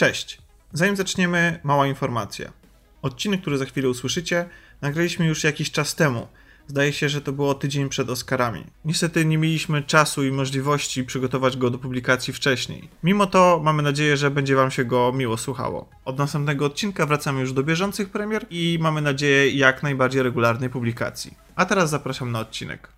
Cześć! Zanim zaczniemy, mała informacja. Odcinek, który za chwilę usłyszycie, nagraliśmy już jakiś czas temu. Zdaje się, że to było tydzień przed Oscarami. Niestety nie mieliśmy czasu i możliwości przygotować go do publikacji wcześniej. Mimo to mamy nadzieję, że będzie Wam się go miło słuchało. Od następnego odcinka wracamy już do bieżących premier i mamy nadzieję jak najbardziej regularnej publikacji. A teraz zapraszam na odcinek.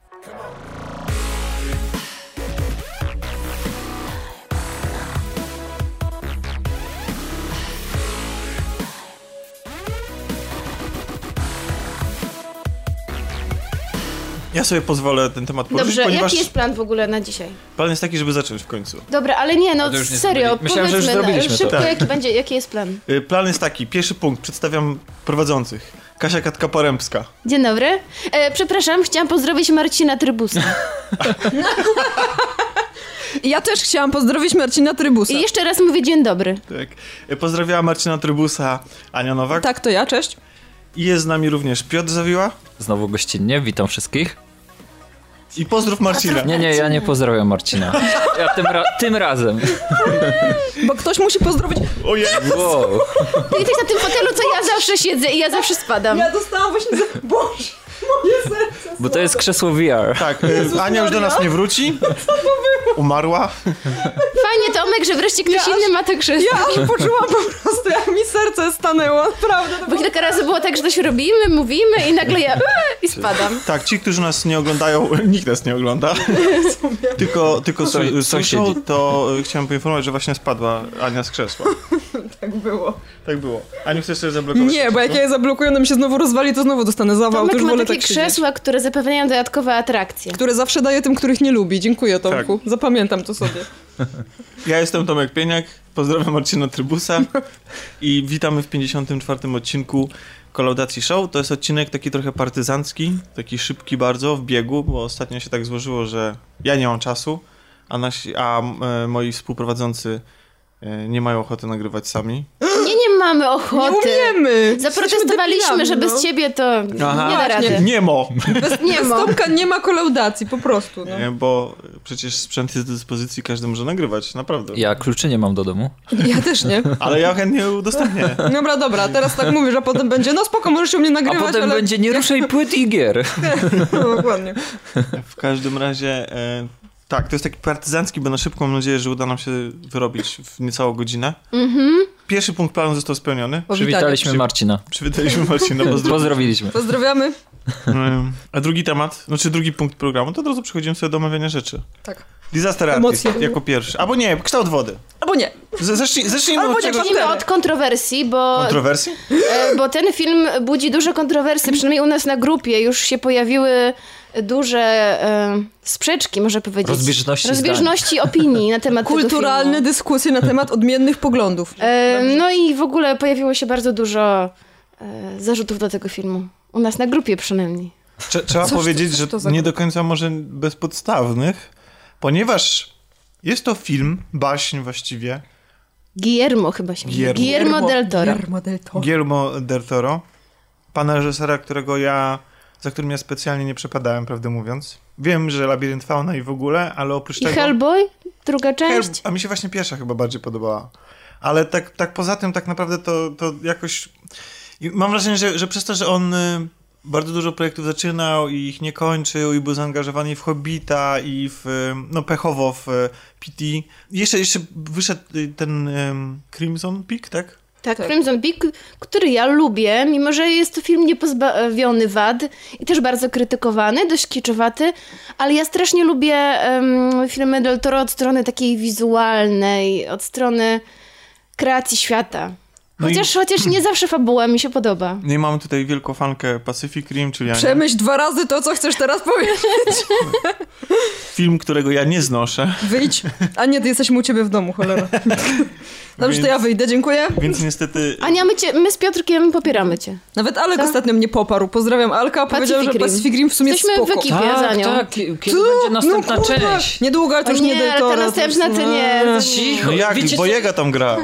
Ja sobie pozwolę ten temat poruszyć, Dobrze, ponieważ jaki jest plan w ogóle na dzisiaj? plan jest taki, żeby zacząć w końcu. Dobra, ale nie, no to nie serio. Myślałem, że już powiedzmy, no, zrobiliśmy to. szybko, Tak. jaki, będzie, jaki jest plan? Y, Plan jest taki, pierwszy punkt, przedstawiam prowadzących. Kasia Katka-Porębska. Dzień dobry. E, przepraszam, chciałam pozdrowić Marcina Trybusa. Ja też chciałam pozdrowić Marcina Trybusa. I jeszcze raz mówię dzień dobry. Tak. Y, Pozdrawiała Marcina Trybusa, Ania Nowak. Tak, to ja, cześć. I jest z nami również Piotr Zawiła. Znowu gościnnie, witam wszystkich. I pozdrów Marcina. Nie, nie, ja nie pozdrawiam Marcina. Ja tym, ra tym razem. Bo ktoś musi pozdrowić. Ojej. Wow. Ty jesteś na tym fotelu, co ja zawsze siedzę i ja zawsze spadam. Ja dostałam właśnie za... Boże, moje serce. Bo to jest krzesło VR. Tak, y, Ania już do nas nie wróci. Umarła. Fajnie, Tomek, że wreszcie ktoś Ja inny ma to krzesło. Ja aż poczułam po prostu, jak mi serce stanęło, naprawdę. To Bo kilka razy było tak, że coś robimy, mówimy i nagle ja i spadam. Tak, ci, którzy nas nie oglądają, nikt nas nie ogląda. tylko tylko słyszą, siedzi? to chciałem poinformować, że właśnie spadła Ania z krzesła. tak było. Tak było. Aniu, chcesz sobie zablokować Nie, to bo jak ja je zablokuję, ono mi się znowu rozwali, to znowu dostanę zawał. To Tomek już ma wolę takie tak krzesła, które zapewniają dodatkowe atrakcje. Które zawsze daje tym, których nie lubi. Dziękuję, Tomku. Zapamiętam to sobie. Ja jestem Tomek Pieniak, pozdrawiam Marcina Trybusa i witamy w 54. odcinku Kolaudacji Show. To jest odcinek taki trochę partyzancki, taki szybki bardzo, w biegu, bo ostatnio się tak złożyło, że ja nie mam czasu, a, nasi, a e, moi współprowadzący e, nie mają ochoty nagrywać sami. Nie, nie mamy Nie ochoty. umiemy! Zaprotestowaliśmy, że bez ciebie to nie da Aha. rady. Niemo! no. Bez, Nie bez ma. Tomka nie ma kolaudacji, po prostu. No. E, Bo przecież sprzęt jest do dyspozycji, każdy może nagrywać, naprawdę. Ja kluczy nie mam do domu. Ja też nie. Ale ja chętnie udostępnię. Dobra, dobra, teraz tak mówisz, a potem będzie, no spoko, możesz u mnie A nagrywać, potem ale... będzie nie ruszaj płyt i gier. No, dokładnie. W każdym razie, e, tak, to jest taki partyzancki, bo na szybko mam nadzieję, że uda nam się wyrobić w niecałą godzinę. Mhm. Pierwszy punkt planu został spełniony. Przywitaliśmy Marcina. Przywitaliśmy Marcina, pozdrowienia. Pozdrowiliśmy. Pozdrawiamy. A drugi temat, znaczy drugi punkt programu, to od razu przechodzimy sobie do omawiania rzeczy. Tak. Disaster Artist Emocje. jako pierwszy. Albo nie, kształt wody. Albo nie. Z- Zacznij, zacznijmy Albo od czegoś... Zacznijmy od kontrowersji, bo, Kontrowersji? e, bo ten film budzi dużo kontrowersji, przynajmniej u nas na grupie już się pojawiły duże e, sprzeczki, może powiedzieć. Rozbieżności Rozbieżności opinii na temat Kulturalne tego filmu. dyskusje na temat odmiennych poglądów. E, no i w ogóle pojawiło się bardzo dużo e, zarzutów do tego filmu. U nas na grupie przynajmniej. Trze- trzeba to- powiedzieć, że to za- nie do końca może bezpodstawnych, ponieważ jest to film, baśń właściwie, Guillermo chyba się. Guillermo. Guillermo del Toro. Guillermo del Toro. Guillermo del Toro, pana reżysera, którego ja, za którym ja specjalnie nie przepadałem, prawdę mówiąc. Wiem, że Labirynt Fauna i w ogóle, ale oprócz I tego... Hellboy? Druga Hell- część? A mi się właśnie pierwsza chyba bardziej podobała. Ale tak, tak poza tym tak naprawdę to, to jakoś... i Mam wrażenie, że, że przez to, że on y, bardzo dużo projektów zaczynał i ich nie kończył i był zaangażowany w Hobbita i w, y, no pechowo w y, PT. Jeszcze, jeszcze wyszedł ten ym, Crimson Peak, tak? Tak, Tak. Crimson Peak, który ja lubię, mimo że jest to film niepozbawiony wad i też bardzo krytykowany, dość kiczowaty, ale ja strasznie lubię em, filmy Del Toro od strony takiej wizualnej, od strony kreacji świata. No i- Chociaż, chociaż nie zawsze fabuła mi się podoba. No i mamy tutaj wielką fankę Pacific Rim, czyli. Przemyśl dwa razy to, co chcesz teraz powiedzieć. film, którego ja nie znoszę, Wyjdź. A nie, ty jesteśmy u ciebie w domu, cholera. Dobrze, to ja wyjdę, dziękuję. więc niestety... Ania, my, cię, my z Piotrkiem popieramy cię. Nawet Alek Co? ostatnio mnie poparł. Pozdrawiam Alka, powiedział, że Rim. Pacific Rim w sumie Jesteśmy spoko. w ekipie za nią. tak. Kiedy Tu? będzie następna no, część? Niedługo, ale to już nie, nie, ale ta następna to nie. No jak, Wiecie bo co? Jega tam gra.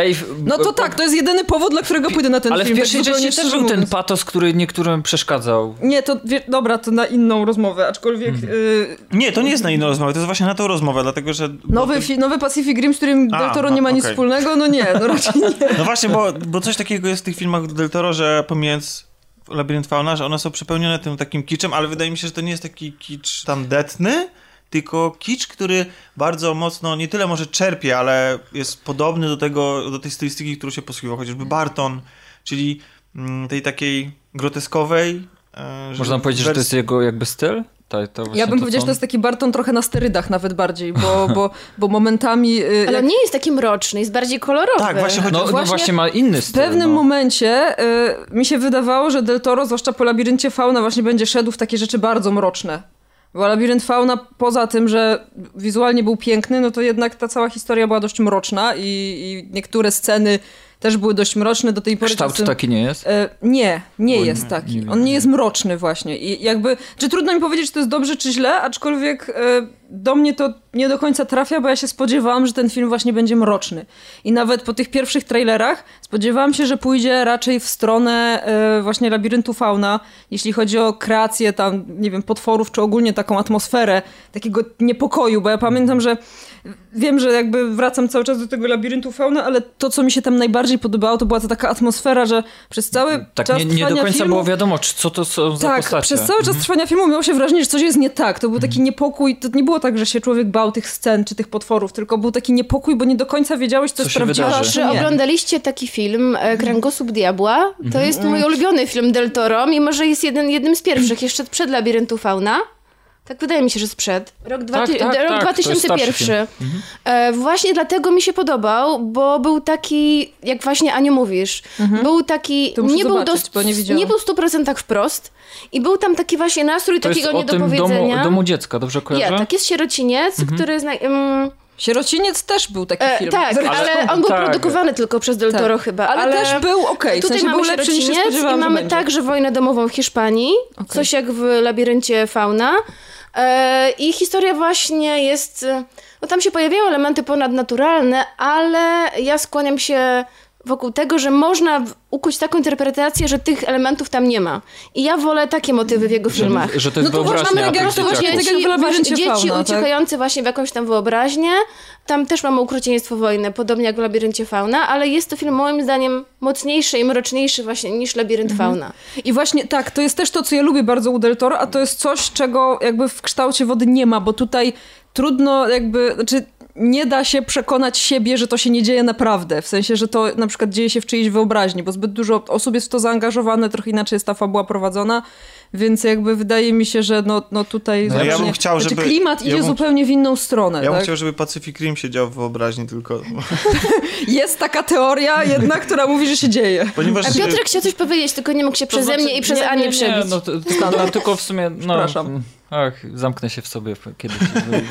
Ej, w- No to tak, to jest jedyny powód, dla którego pójdę na ten Ale w film. tak pierwszej zupełnie części też był ten patos, który niektórym przeszkadzał. Nie, to wie, dobra, to na inną rozmowę, aczkolwiek Mhm. y, Nie, to nie jest na inną rozmowę, to jest właśnie na tą rozmowę, dlatego że... nowy, fi, nowy Pacific Rim, z którym A, Del Toro no, nie ma nic wspólnego, no nie, no raczej nie. No właśnie, bo, bo coś takiego jest w tych filmach Del Toro, że pomijając Labirynt Fauna, że one są przepełnione tym takim kiczem, ale wydaje mi się, że to nie jest taki kicz tandetny, tylko kicz, który bardzo mocno, nie tyle może czerpie, ale jest podobny do tego, do tej stylistyki, którą się posługiwał, chociażby Barton, czyli mm, tej takiej groteskowej. e, Można powiedzieć, że to jest jego jakby styl? Ta, ta właśnie Ja bym co że to jest taki Barton trochę na sterydach nawet bardziej, bo, bo, bo momentami... y, Ale jak nie jest taki mroczny, jest bardziej kolorowy. Tak, właśnie chodzi No, o no właśnie właśnie ma inny W styl. pewnym no. momencie y, mi się wydawało, że Del Toro, zwłaszcza po Labiryncie Fauna, właśnie będzie szedł w takie rzeczy bardzo mroczne. Bo Labirynt Fauna, poza tym, że wizualnie był piękny, no to jednak ta cała historia była dość mroczna i, i niektóre sceny też były dość mroczne do tej pory. Kształt czasem- taki nie jest? E, nie, nie Bo jest nie- taki. nie wiem. On nie jest mroczny właśnie. I jakby, czy trudno mi powiedzieć, czy to jest dobrze, czy źle, aczkolwiek e, do mnie to nie do końca trafia, bo ja się spodziewałam, że ten film właśnie będzie mroczny. I nawet po tych pierwszych trailerach spodziewałam się, że pójdzie raczej w stronę e, właśnie labiryntu fauna, jeśli chodzi o kreację tam, nie wiem, potworów, czy ogólnie taką atmosferę takiego niepokoju, bo ja pamiętam, że wiem, że jakby wracam cały czas do tego labiryntu fauna, ale to, co mi się tam najbardziej podobało, to była to taka atmosfera, że przez cały Tak, czas nie, nie do trwania końca filmu, było wiadomo, czy, co to są za tak, postacie. przez cały czas trwania filmu miało się wrażenie, że coś jest nie tak. To był taki niepokój. To nie było tak, że się człowiek bał tych scen czy tych potworów, tylko był taki niepokój, bo nie do końca wiedziałeś, co, Co a Czy oglądaliście taki film e, Kręgosłup Diabła? To Mhm. jest mój ulubiony film Del Toro, mimo że jest jeden, jednym z pierwszych, jeszcze przed Labiryntu Fauna. Tak wydaje mi się, że sprzed. Rok, dwa, Tak, tak, rok tak, to jest starszy 2001. E, właśnie dlatego mi się podobał, bo był taki, jak właśnie Aniu mówisz, był taki, Mhm. To muszę nie był, bo nie nie był w 100% wprost i był tam taki właśnie nastrój To jest takiego o tym niedopowiedzenia. domu, domu dziecka, dobrze kojarzę? Ja, tak jest sierociniec, który... Zna- mm, Sierociniec też był taki E, film. tak, Zresztą. ale on był tak. produkowany tylko przez Del Tak. Toro chyba. Ale też był okej, w Tutaj sensie mamy był lepszy niż się i mamy także wojnę domową w Hiszpanii, coś jak w Labiryncie Fauna. E, I historia właśnie jest... e, No tam się pojawiają elementy ponadnaturalne, ale ja skłaniam się wokół tego, że można ukuć taką interpretację, że tych elementów tam nie ma. I ja wolę takie motywy w jego filmach. Że, że to jest No to tych jak dzieciaków. właśnie tak jak dzieci Fauna, tak? uciekające właśnie w jakąś tam wyobraźnię. Tam też mamy ukrucieństwo wojny, podobnie jak w Labiryncie Fauna, ale jest to film moim zdaniem mocniejszy i mroczniejszy właśnie niż Labirynt Mhm. Fauna. I właśnie tak, to jest też to, co ja lubię bardzo u Del Toro, a to jest coś, czego jakby w kształcie wody nie ma, bo tutaj trudno jakby, znaczy nie da się przekonać siebie, że to się nie dzieje naprawdę. W sensie, że to na przykład dzieje się w czyjejś wyobraźni, bo zbyt dużo osób jest w to zaangażowane, trochę inaczej jest ta fabuła prowadzona, więc jakby wydaje mi się, że no, no tutaj No ja zupełnie- bym chciał, znaczy żeby- klimat ja idzie bym- zupełnie w inną stronę. Ja bym tak? chciał, żeby Pacific Rim siedział w wyobraźni tylko. Jest taka teoria jednak, która mówi, że się dzieje. Ponieważ A Piotrek chciał coś powiedzieć, tylko nie mógł się przeze znaczy- mnie i przez nie, Anię nie, przebić. Nie, no, to, tylko, no, tylko w sumie, no, Przepraszam. Ach, zamknę się w sobie, kiedy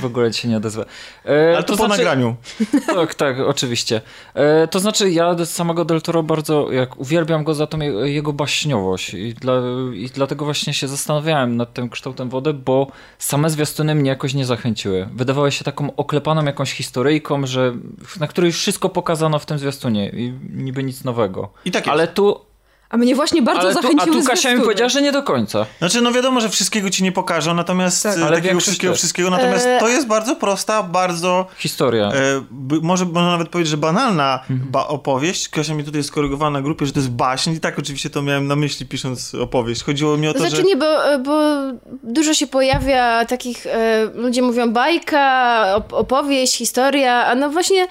w ogóle ci się nie odezwę. E, Ale to, po nagraniu. Tak, tak, oczywiście. E, to znaczy, ja samego Del Toro bardzo, jak uwielbiam go za tą je- jego baśniowość i, dla, i dlatego właśnie się zastanawiałem nad tym kształtem wody, bo same zwiastuny mnie jakoś nie zachęciły. Wydawały się taką oklepaną jakąś historyjką, że, na której już wszystko pokazano w tym zwiastunie i niby nic nowego. I tak jest. Ale tu, A mnie właśnie bardzo ale tu, a zachęciły tu Kasia mi powiedziała, że nie do końca. Znaczy, no wiadomo, że wszystkiego ci nie pokażą, natomiast Tak. tak, Ale takiego wszystkiego, wszystkiego, natomiast E, to jest bardzo prosta, bardzo Historia. E, może można nawet powiedzieć, że banalna Mhm. ba opowieść. Kasia mi tutaj skorygowała na grupie, że to jest baśń i tak oczywiście to miałem na myśli pisząc opowieść. Chodziło mi o to, To znaczy że... nie, bo, bo dużo się pojawia takich, e, ludzie mówią bajka, op- opowieść, historia, a no właśnie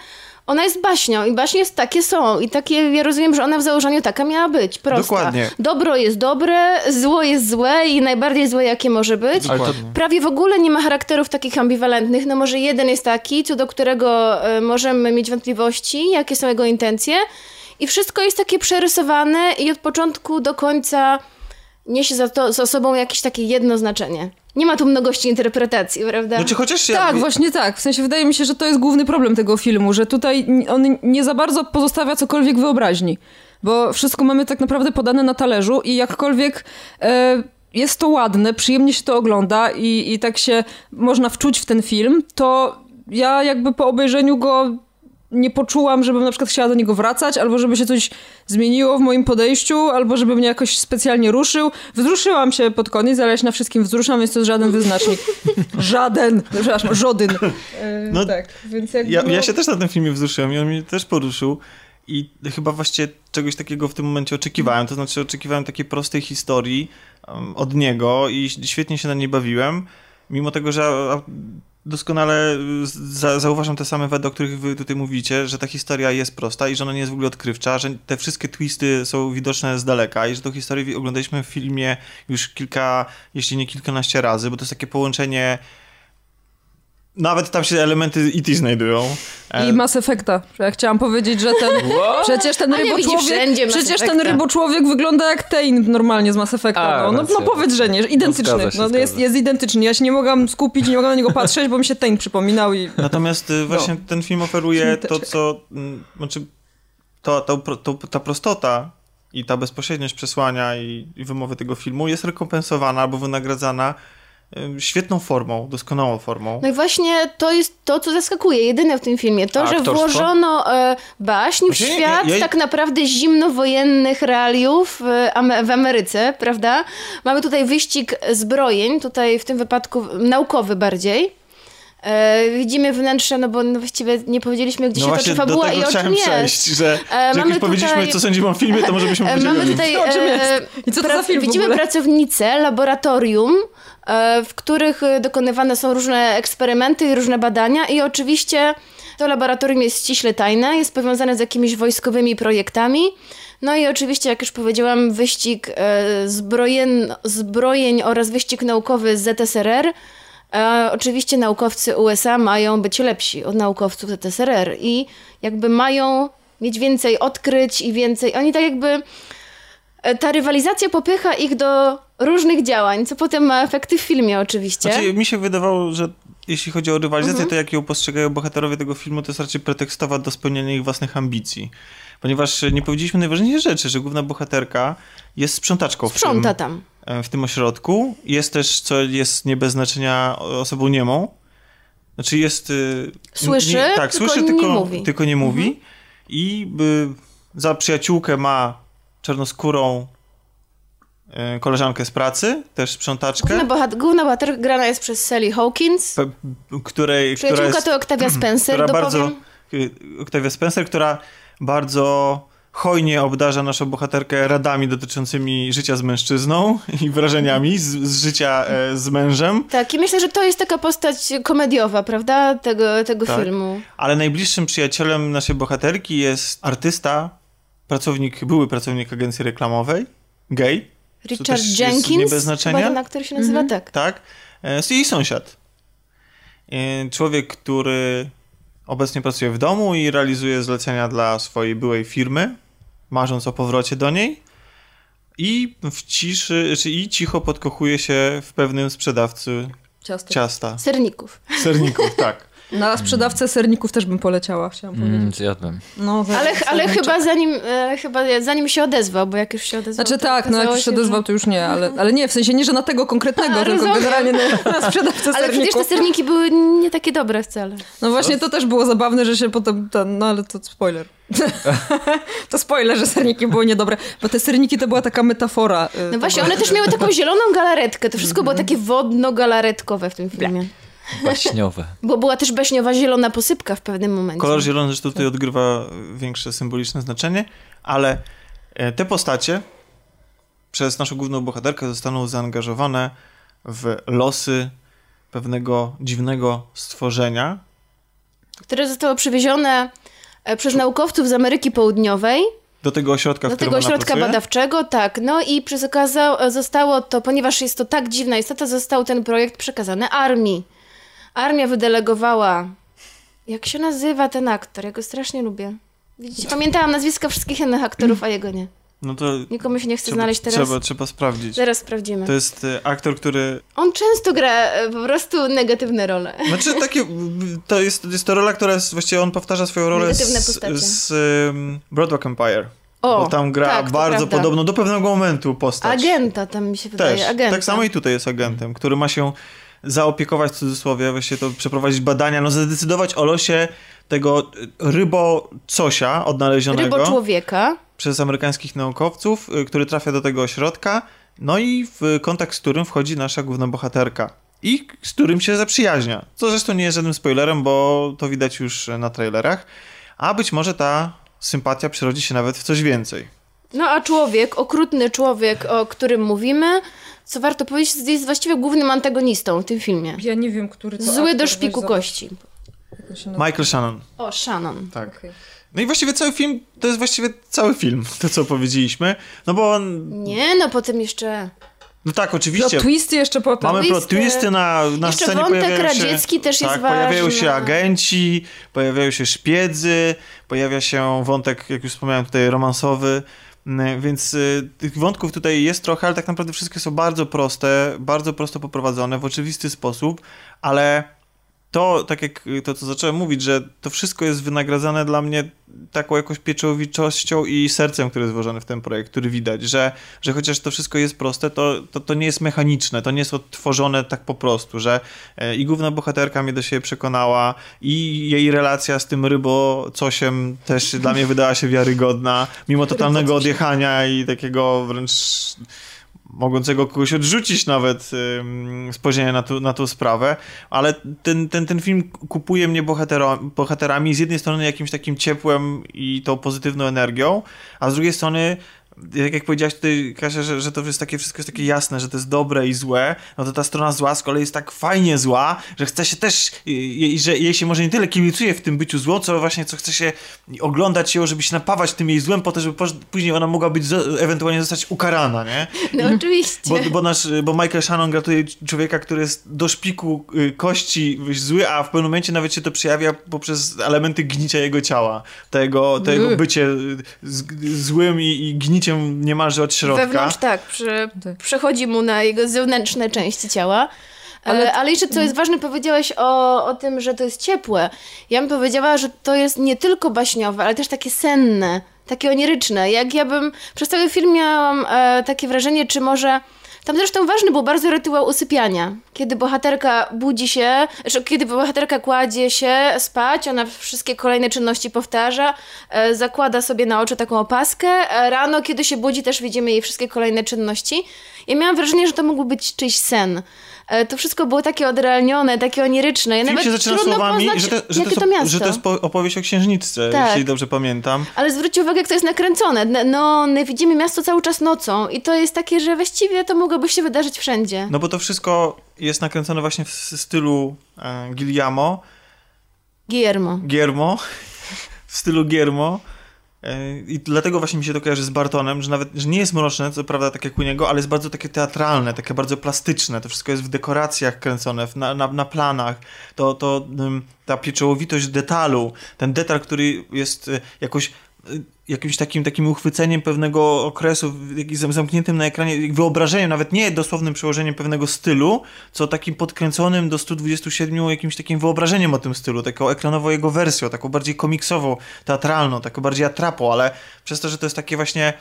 ona jest baśnią i baśnie jest takie są i takie, ja rozumiem, że ona w założeniu taka miała być, prosta. Dokładnie. Dobro jest dobre, zło jest złe i najbardziej złe jakie może być. Dokładnie. Prawie w ogóle nie ma charakterów takich ambiwalentnych. No może jeden jest taki, co do którego e, możemy mieć wątpliwości, jakie są jego intencje. I wszystko jest takie przerysowane i od początku do końca niesie za to za sobą jakieś takie jedno znaczenie. Nie ma tu mnogości interpretacji, prawda? Znaczy, chociaż ja... Tak, właśnie tak. W sensie wydaje mi się, że to jest główny problem tego filmu, że tutaj on nie za bardzo pozostawia cokolwiek wyobraźni. Bo wszystko mamy tak naprawdę podane na talerzu i jakkolwiek e, jest to ładne, przyjemnie się to ogląda i, i tak się można wczuć w ten film, to ja jakby po obejrzeniu go nie poczułam, żebym na przykład chciała do niego wracać, albo żeby się coś zmieniło w moim podejściu, albo żeby mnie jakoś specjalnie ruszył. Wzruszyłam się pod koniec, ale ja się na wszystkim wzruszam, więc to jest żaden wyznacznik. żaden, przepraszam, żodyn. E, No, tak, więc jakby, Ja, no, ja się też na tym filmie wzruszyłem i on mnie też poruszył. I chyba właściwie czegoś takiego w tym momencie oczekiwałem. To znaczy, oczekiwałem takiej prostej historii um, od niego i świetnie się na niej bawiłem. Mimo tego, że a, doskonale y, za, zauważam te same wady, o których wy tutaj mówicie, że ta historia jest prosta i że ona nie jest w ogóle odkrywcza, że te wszystkie twisty są widoczne z daleka i że tą historię oglądaliśmy w filmie już kilka, jeśli nie kilkanaście razy, bo to jest takie połączenie nawet tam się elementy znajdują. E, I Mass Effecta. Ja chciałam powiedzieć, że ten... Przecież ten ryboczłowiek... Przecież ten ryboczłowiek wygląda jak Tain normalnie z Mass Effecta. A, no, no, no powiedz, że nie. Identyczny. zgadza się, No, jest, jest identyczny. Ja się nie mogłam skupić, nie mogłam na niego patrzeć, bo mi się Tain przypominał i... Natomiast y, właśnie ten film oferuje to, co. mm, Znaczy, to, to, to, ta prostota i ta bezpośredniość przesłania i, i wymowy tego filmu jest rekompensowana albo wynagradzana świetną formą, doskonałą formą. No i właśnie to jest to, co zaskakuje, jedyne w tym filmie. To, A że aktorstwo? włożono e, baśń w Znaczy, ja- świat ja- tak naprawdę zimnowojennych realiów e, w Ameryce, prawda? Mamy tutaj wyścig zbrojeń, tutaj w tym wypadku naukowy bardziej. E, widzimy wnętrze, no bo no właściwie nie powiedzieliśmy, gdzie No się właśnie toczy do fabuła tego i o czym przejść, jest. że, E, że jak powiedzieliśmy, tutaj- co sądzimy o filmie, to może byśmy E, powiedzieli o Mamy tutaj O czym e, jest? I co to za film w widzimy ogóle? pracownice laboratorium, e, w których dokonywane są różne eksperymenty i różne badania i oczywiście to laboratorium jest ściśle tajne, jest powiązane z jakimiś wojskowymi projektami. No i oczywiście, jak już powiedziałam, wyścig e, zbrojen, zbrojeń oraz wyścig naukowy z ZSRR. E, oczywiście naukowcy USA mają być lepsi od naukowców ZSRR i jakby mają mieć więcej odkryć i więcej. Oni tak jakby. e, Ta rywalizacja popycha ich do różnych działań, co potem ma efekty w filmie, oczywiście. Znaczy, mi się wydawało, że jeśli chodzi o rywalizację, Mhm. to jak ją postrzegają bohaterowie tego filmu, to jest raczej pretekstowa do spełniania ich własnych ambicji. Ponieważ nie powiedzieliśmy najważniejszej rzeczy, że główna bohaterka jest sprzątaczką w tym, Sprząta tam. E, w tym ośrodku. Jest też, co jest nie bez znaczenia, osobą niemą. Znaczy jest... y, Słyszy, nie, tak, tylko słyszy, nie tylko, mówi. tylko nie mówi. I y, za przyjaciółkę ma czarnoskórą y, koleżankę z pracy, też sprzątaczkę. Główna, bohat- główna bohaterka grana jest przez Sally Hawkins. Pe- której, która Przyjaciółka jest, to Octavia Spencer, która bardzo, y, Octavia Spencer, która bardzo hojnie obdarza naszą bohaterkę radami dotyczącymi życia z mężczyzną i wrażeniami z, z życia e, z mężem, Tak, i myślę, że to jest taka postać komediowa, prawda, tego, tego Tak. filmu. ale najbliższym przyjacielem naszej bohaterki jest artysta, pracownik, były pracownik agencji reklamowej, gay, Richard Jenkins, nie bez znaczenia. chyba ten aktor się nazywa tak. tak, e, jest jej sąsiad. E, Człowiek, który obecnie pracuje w domu i realizuje zlecenia dla swojej byłej firmy, marząc o powrocie do niej. I w ciszy, czy i cicho podkochuje się w pewnym sprzedawcy Ciasto. ciasta. Serników. Serników, tak. Na sprzedawcę serników też bym poleciała, chciałam Mm, powiedzieć. zjadłem. No, Ale, ale chyba zanim, e, chyba zanim się odezwał, bo jak już się odezwał... Znaczy tak, no jak już się że- odezwał, to już nie, ale, ale nie, w sensie nie, że na tego konkretnego, A, tylko rozumiem. generalnie na, na sprzedawcę Ale przecież te serników. serniki były nie takie dobre wcale. No właśnie to też było zabawne, że się potem ten, no ale to spoiler. to spoiler, że serniki były niedobre, bo te serniki to była taka metafora. y, No właśnie, one też miały taką zieloną galaretkę. To wszystko było takie wodno-galaretkowe w tym filmie. Baśniowe. Bo była też baśniowa zielona posypka w pewnym momencie. Kolor zielony zresztą tutaj odgrywa większe symboliczne znaczenie, ale e, te postacie przez naszą główną bohaterkę zostaną zaangażowane w losy pewnego dziwnego stworzenia, Które zostało przywiezione e, przez naukowców z Ameryki Południowej do tego ośrodka, do tego ośrodka badawczego, tak. No i przez okaza- zostało to, ponieważ jest to tak dziwna istota, został ten projekt przekazany armii. Armia wydelegowała. Jak się nazywa ten aktor? Ja go strasznie lubię. Widzicie, pamiętałam nazwiska wszystkich innych aktorów, a jego nie. No to Nikomu się nie chce trzeba, znaleźć teraz. trzeba, trzeba sprawdzić. Zaraz sprawdzimy. To jest e, aktor, który... On często gra e, po prostu negatywne role. Znaczy takie... To jest, jest to rola, która jest... Właściwie on powtarza swoją rolę Negatywne z, postacie. z um, Broadwalk Empire. O, bo tam gra tak, bardzo prawda. podobną do pewnego momentu postać. Agenta tam mi się wydaje. Też. Agenta. Tak samo i tutaj jest agentem, który ma się zaopiekować w cudzysłowie, właśnie to przeprowadzić badania, no zadecydować o losie tego rybo cosia odnalezionego. Rybo człowieka. Przez amerykańskich naukowców, y, który trafia do tego ośrodka, no i w kontakt z którym wchodzi nasza główna bohaterka. I z którym się zaprzyjaźnia. Co zresztą nie jest żadnym spoilerem, bo to widać już na trailerach. A być może ta sympatia przerodzi się nawet w coś więcej. No a człowiek, okrutny człowiek, o którym mówimy, co warto powiedzieć, jest właściwie głównym antagonistą w tym filmie. Ja nie wiem, który to Zły aktor, do szpiku kości. Michael Shannon. O, Shannon. Tak. Okej. No i właściwie cały film, to jest właściwie cały film, to co powiedzieliśmy. No bo on, Nie, no potem jeszcze... no tak, oczywiście. Plot twisty jeszcze potem. Mamy plot twisty. na, na Jeszcze scenie wątek pojawiają się, radziecki też jest tak, pojawiają ważny. się agenci, pojawiają się szpiedzy, pojawia się wątek, jak już wspomniałem tutaj, romansowy. Mm, Więc y, tych wątków tutaj jest trochę, ale tak naprawdę wszystkie są bardzo proste, bardzo prosto poprowadzone w oczywisty sposób, ale to, tak jak to, co zacząłem mówić, że to wszystko jest wynagradzane dla mnie taką jakąś pieczołowiczością i sercem, które jest włożone w ten projekt, który widać, że, że chociaż to wszystko jest proste, to, to, to nie jest mechaniczne, to nie jest odtworzone tak po prostu, że e, i główna bohaterka mnie do siebie przekonała i jej relacja z tym rybo cosiem też dla mnie wydała się wiarygodna, mimo totalnego odjechania i takiego wręcz mogącego kogoś odrzucić nawet ym, spojrzenie na, tu, na tą sprawę, ale ten, ten, ten film kupuje mnie bohatero, bohaterami z jednej strony jakimś takim ciepłem i tą pozytywną energią, a z drugiej strony jak powiedziałaś tutaj, Kasia, że, że to jest takie, wszystko jest takie jasne, że to jest dobre i złe, no to ta strona zła z kolei jest tak fajnie zła, że chce się też, i, i, że jej się może nie tyle kibicuje w tym byciu złą, co właśnie co chce się oglądać ją, żeby się napawać tym jej złem, po to, żeby poż- później ona mogła być, ewentualnie zostać ukarana, nie? No oczywiście. Bo, bo, nasz, bo Michael Shannon gratuje człowieka, który jest do szpiku y, kości zły, a w pewnym momencie nawet się to przejawia poprzez elementy gnicia jego ciała. Tego, to jego bycie z, złym i, i gniciem niemalże od środka. Wewnątrz tak, przy, Tak. przechodzi mu na jego zewnętrzne części ciała. Ale, Ale- ale jeszcze co jest ważne, powiedziałaś o, o tym, że to jest ciepłe. Ja bym powiedziała, że to jest nie tylko baśniowe, ale też takie senne, takie oniryczne. Jak ja bym przez cały film miałam e, takie wrażenie, czy może... Tam zresztą ważny był bardzo rytuał usypiania. Kiedy bohaterka budzi się, kiedy bohaterka kładzie się spać, ona wszystkie kolejne czynności powtarza, e, zakłada sobie na oczy taką opaskę. E, rano, kiedy się budzi, też widzimy jej wszystkie kolejne czynności. Ja miałam wrażenie, że to mógł być czyjś sen. E, to wszystko było takie odrealnione, takie oniryczne. Ja Film nawet się zaczyna słowami, poznać, że to, że, to, to, miasto. że to jest po, opowieść o księżniczce, Tak. jeśli dobrze pamiętam. Ale zwróćcie uwagę, jak to jest nakręcone. No, my widzimy miasto cały czas nocą i to jest takie, że właściwie to mogłoby się wydarzyć wszędzie. No bo to wszystko jest nakręcone właśnie w stylu e, Guillermo, Guillermo. Giermo, w stylu Giermo. E, I dlatego właśnie mi się to kojarzy z Bartonem, że nawet że nie jest mroczne, co prawda tak jak u niego, ale jest bardzo takie teatralne, takie bardzo plastyczne. To wszystko jest w dekoracjach kręcone, na, na, na planach. To, to ta pieczołowitość detalu, ten detal, który jest y, jakoś y, jakimś takim, takim uchwyceniem pewnego okresu, zamkniętym na ekranie, wyobrażeniem, nawet nie dosłownym przełożeniem pewnego stylu, co takim podkręconym do 127 jakimś takim wyobrażeniem o tym stylu, taką ekranową jego wersją, taką bardziej komiksową, teatralną, taką bardziej atrapą, ale przez to, że to jest takie właśnie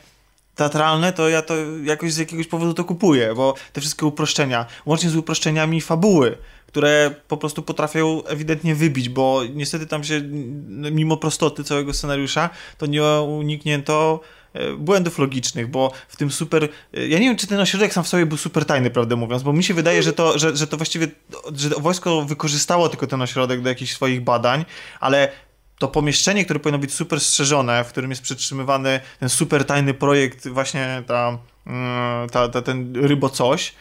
teatralne, to ja to jakoś z jakiegoś powodu to kupuję, bo te wszystkie uproszczenia, łącznie z uproszczeniami fabuły, które po prostu potrafią ewidentnie wybić, bo niestety tam się, n- mimo prostoty całego scenariusza, to nie uniknięto e, błędów logicznych, bo w tym super... e, Ja nie wiem, czy ten ośrodek sam w sobie był super tajny, prawdę mówiąc, bo mi się wydaje, że to, że, że to właściwie, że wojsko wykorzystało tylko ten ośrodek do jakichś swoich badań, ale to pomieszczenie, które powinno być super strzeżone, w którym jest przetrzymywany ten super tajny projekt, właśnie ta, mm, ta, ta ten rybo coś,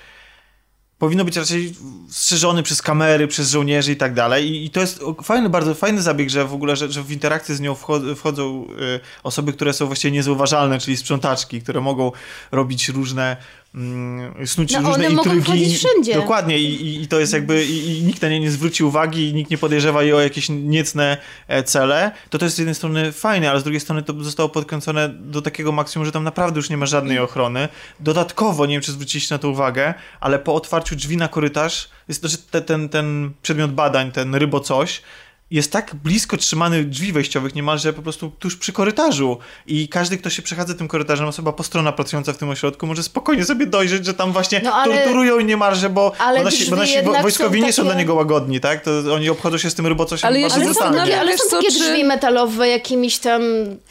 powinno być raczej strzeżony przez kamery, przez żołnierzy i tak dalej. I, I to jest fajny, bardzo fajny zabieg, że w ogóle, że, że w interakcję z nią wcho- wchodzą y, osoby, które są właściwie niezauważalne, czyli sprzątaczki, które mogą robić różne snuć No, różne one mogą intrygi. wchodzić wszędzie. Dokładnie i, i, to jest jakby i, i nikt na nie nie zwróci uwagi i nikt nie podejrzewa jej o jakieś niecne e, cele, to to jest z jednej strony fajne, ale z drugiej strony to zostało podkręcone do takiego maksimum, że tam naprawdę już nie ma żadnej ochrony. Dodatkowo, nie wiem czy zwróciliście na to uwagę, ale po otwarciu drzwi na korytarz, jest to, że te, ten, ten przedmiot badań, ten rybo coś, jest tak blisko trzymany drzwi wejściowych niemalże po prostu tuż przy korytarzu. I każdy, kto się przechadza tym korytarzem, osoba postronna pracująca w tym ośrodku może spokojnie sobie dojrzeć, że tam właśnie No, ale- torturują niemalże, bo, Ale nasi, bo nasi wojskowi są nie są takie- dla niego łagodni, tak? To oni obchodzą się z tym rybocosiem Ale bardzo Ale są, takie, ale Wiesz są takie czy- drzwi metalowe jakimiś tam...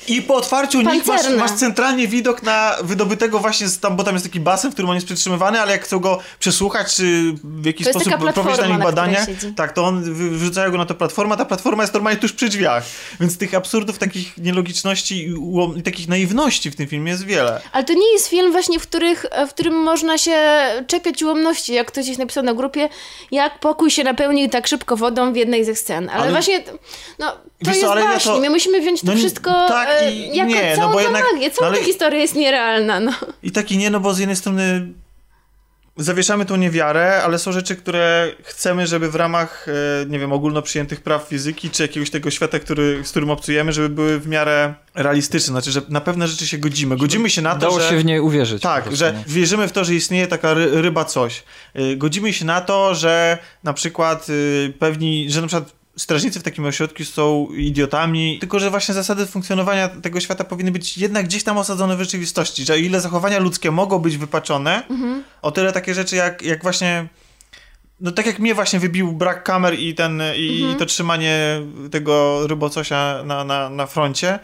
I po otwarciu nich masz, masz centralnie widok na wydobytego właśnie, z, tam, bo tam jest taki basen, w którym on jest przytrzymywany, ale jak chcą go przesłuchać, czy w jakiś To sposób prowadzić na nich badania, tak, to on wy- wyrzucają go na tę platformę, ta platforma jest normalnie tuż przy drzwiach. Więc tych absurdów, takich nielogiczności i, i takich naiwności w tym filmie jest wiele. Ale to nie jest film właśnie, w, których, w którym można się czepiać ułomności, jak ktoś gdzieś napisał na grupie, jak pokój się napełnił tak szybko wodą w jednej ze scen. Ale, Ale- właśnie, no, to Wiesz co, jest baśń. to- My musimy wziąć to no wszystko tak e, i jako nie, no całą bo tę jednak- magię. Cała ale- ta historia jest nierealna, no. I taki nie, no bo z jednej strony zawieszamy tą niewiarę, ale są rzeczy, które chcemy, żeby w ramach, e, nie wiem, ogólno przyjętych praw fizyki, czy jakiegoś tego świata, który, z którym obcujemy, żeby były w miarę realistyczne. Znaczy, że na pewne rzeczy się godzimy. Godzimy się na to, Dało że... się w niej uwierzyć. Tak, że wierzymy w to, że istnieje taka ry ryba coś. Y, Godzimy się na to, że na przykład y, pewni, że na przykład strażnicy w takim ośrodku są idiotami, tylko że właśnie zasady funkcjonowania tego świata powinny być jednak gdzieś tam osadzone w rzeczywistości, że o ile zachowania ludzkie mogą być wypaczone, o tyle takie rzeczy jak, jak właśnie no tak jak mnie właśnie wybił brak kamer i ten i, i to trzymanie tego rybocosia na, na, na froncie,